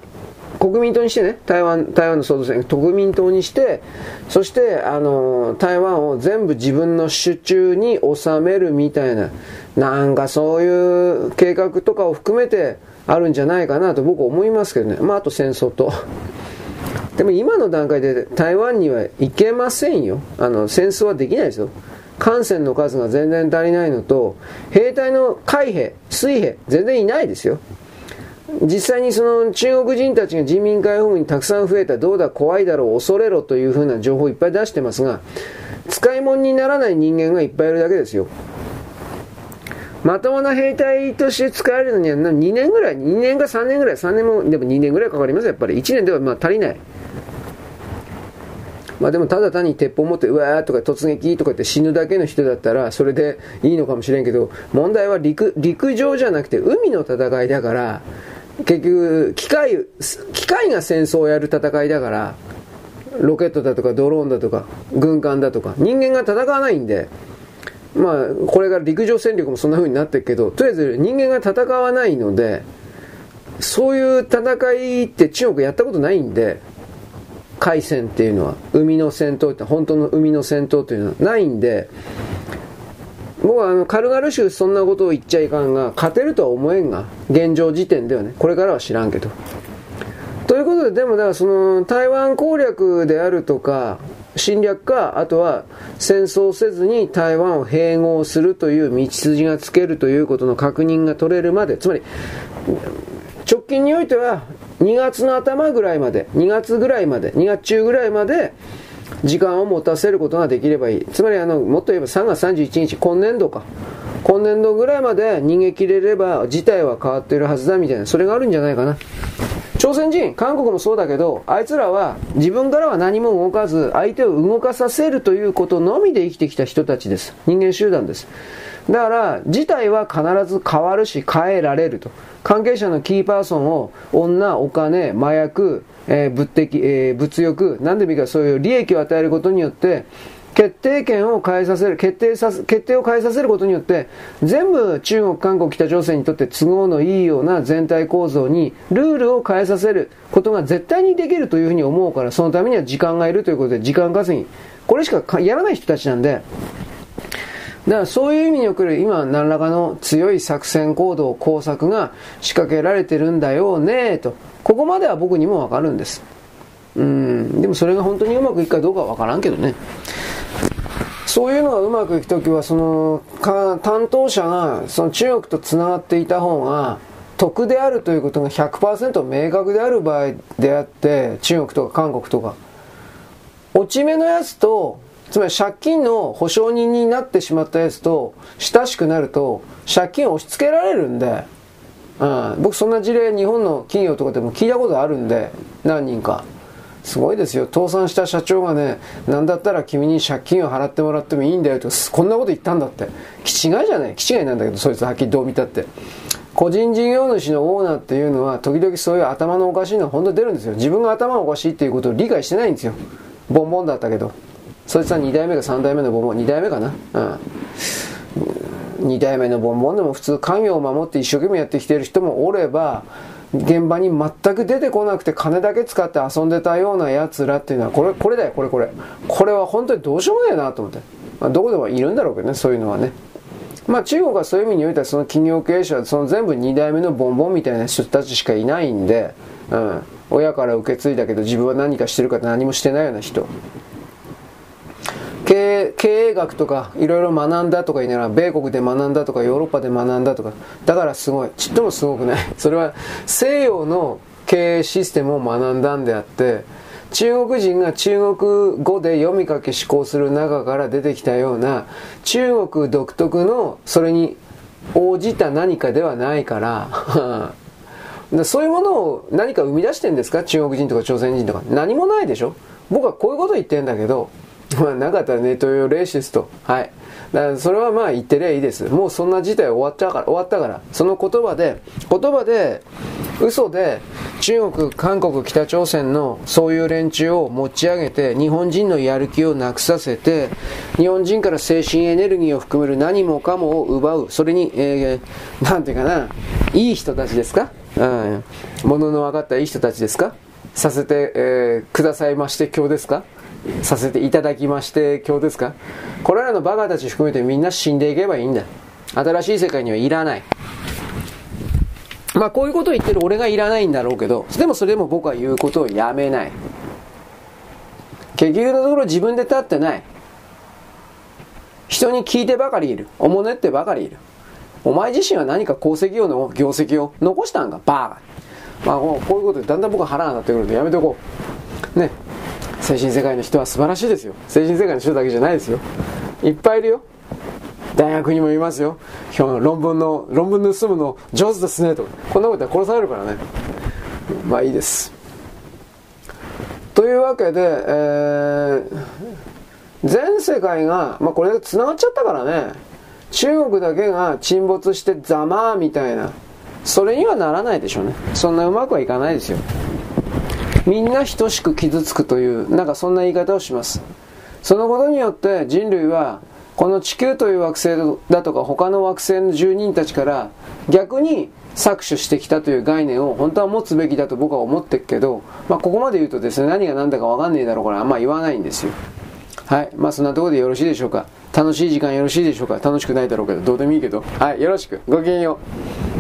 国民党にしてね、台湾、台湾の総統選、国民党にして、そして、あの、台湾を全部自分の手中に収めるみたいな、なんかそういう計画とかを含めてあるんじゃないかなと僕は思いますけどね。まあ、あと戦争と。でも今の段階で台湾には行けませんよ。あの、戦争はできないですよ。艦船の数が全然足りないのと、兵隊の海兵、水兵、全然いないですよ。実際にその中国人たちが人民解放軍にたくさん増えたどうだ怖いだろう恐れろというふうな情報をいっぱい出してますが使い物にならない人間がいっぱいいるだけですよ。まともな兵隊として使えるのには2年ぐらい2年か3年ぐらい3年もでも2年ぐらいかかりますやっぱり。1年ではまあ足りない。まあでもただ単に鉄砲持ってうわーとか突撃とかって死ぬだけの人だったらそれでいいのかもしれんけど問題は陸陸上じゃなくて海の戦いだから結局、機械、機械が戦争をやる戦いだから、ロケットだとかドローンだとか軍艦だとか人間が戦わないんで、まあ、これから陸上戦力もそんな風になってるけど、とりあえず人間が戦わないので、そういう戦いって中国やったことないんで、海戦っていうのは、海の戦闘って、本当の海の戦闘というのはないんで、僕はあの軽々しくそんなことを言っちゃいかんが、勝てるとは思えんが、現状時点ではね、これからは知らんけど。ということで、でもだからその台湾攻略であるとか、侵略か、あとは戦争せずに台湾を併合するという道筋がつけるということの確認が取れるまで、つまり、直近においては2月の頭ぐらいまで、2月ぐらいまで、2月中ぐらいまで、時間を持たせることができればいい。つまりあの、もっと言えば3月31日、今年度か。今年度ぐらいまで逃げ切れれば事態は変わっているはずだみたいな、それがあるんじゃないかな。朝鮮人、韓国もそうだけど、あいつらは自分からは何も動かず、相手を動かさせるということのみで生きてきた人たちです。人間集団です。だから、事態は必ず変わるし変えられると。関係者のキーパーソンを女、お金、麻薬、えー、物的、えー、物欲、何でもいいかそういう利益を与えることによって、決定権を変えさせる、決定さ決定を変えさせることによって、全部中国、韓国、北朝鮮にとって都合のいいような全体構造にルールを変えさせることが絶対にできるというふうに思うから、そのためには時間がいるということで、時間稼ぎ。これしかやらない人たちなんで、だからそういう意味における今何らかの強い作戦行動、工作が仕掛けられてるんだよねと。ここまでは僕にもわかるんです。うん、でもそれが本当にうまくいくかどうかはわからんけどね。そういうのがうまくいくときは、その、担当者がその中国と繋がっていた方が、得であるということが100%明確である場合であって、中国とか韓国とか、落ち目のやつと、つまり借金の保証人になってしまったやつと親しくなると、借金を押し付けられるんで、うん、僕そんな事例日本の企業とかでも聞いたことあるんで、何人か。すごいですよ。倒産した社長がね、なんだったら君に借金を払ってもらってもいいんだよと、こんなこと言ったんだって。気違いじゃない気違いなんだけど、そいつはっきりどう見たって。個人事業主のオーナーっていうのは、時々そういう頭のおかしいのは本当に出るんですよ。自分が頭おかしいっていうことを理解してないんですよ。ボンボンだったけど。そいつは2代目か3代目のボンボン。2代目かな？うん。2代目のボンボンでも普通家業を守って一生懸命やってきてる人もおれば、現場に全く出てこなくて金だけ使って遊んでたような奴らっていうのは、これ、これだよ、これこれ。これは本当にどうしようもないなと思って。まあ、どこでもいるんだろうけどね、そういうのはね。まあ中国はそういう意味においてはその企業経営者はその全部2代目のボンボンみたいな人たちしかいないんで、うん。親から受け継いだけど自分は何かしてるか何もしてないような人。経営学とかいろいろ学んだとか言いながら米国で学んだとかヨーロッパで学んだとか。だからすごい。ちっともすごくない。それは西洋の経営システムを学んだんであって中国人が中国語で読み書き思考する中から出てきたような中国独特のそれに応じた何かではないから そういうものを何か生み出してんですか？中国人とか朝鮮人とか。何もないでしょ？僕はこういうこと言ってんだけど まあ、なかったらネット用レーシスと。はい。だからそれはまあ言ってりゃいいです。もうそんな事態終わっちゃから、終わったから。その言葉で、言葉で、嘘で中国、韓国、北朝鮮のそういう連中を持ち上げて、日本人のやる気をなくさせて、日本人から精神エネルギーを含める何もかもを奪う。それに、えー、なんていうかな、いい人たちですか？うん。物の分かったいい人たちですか？させて、えー、くださいまして今日ですか？させていただきまして今日ですか？これらのバカたち含めてみんな死んでいけばいいんだ。新しい世界にはいらない。まあこういうことを言ってる俺がいらないんだろうけどでもそれでも僕は言うことをやめない。結局のところ自分で立ってない。人に聞いてばかりいる。おもねってばかりいる。お前自身は何か功績をの業績を残したんか？バーカ。まあこういうことでだんだん僕は腹が立ってくるんでやめておこう。ね。精神世界の人は素晴らしいですよ。精神世界の人だけじゃないですよ。いっぱいいるよ。大学にもいますよ。今日論文の論文盗むの上手ですね。とこんなことは殺されるからね。まあいいです。というわけで、えー、全世界が、まあ、これで繋がっちゃったからね。中国だけが沈没してざまーみたいな。それにはならないでしょうね。そんなうまくはいかないですよ。みんな等しく傷つくというなんかそんな言い方をします。そのことによって人類はこの地球という惑星だとか他の惑星の住人たちから逆に搾取してきたという概念を本当は持つべきだと僕は思ってるけど、まあ、ここまで言うとですね何が何だか分かんねえだろうからあんま言わないんですよ。はい。まあそんなところでよろしいでしょうか。楽しい時間よろしいでしょうか。楽しくないだろうけどどうでもいいけど。はい。よろしく。ごきげんよう。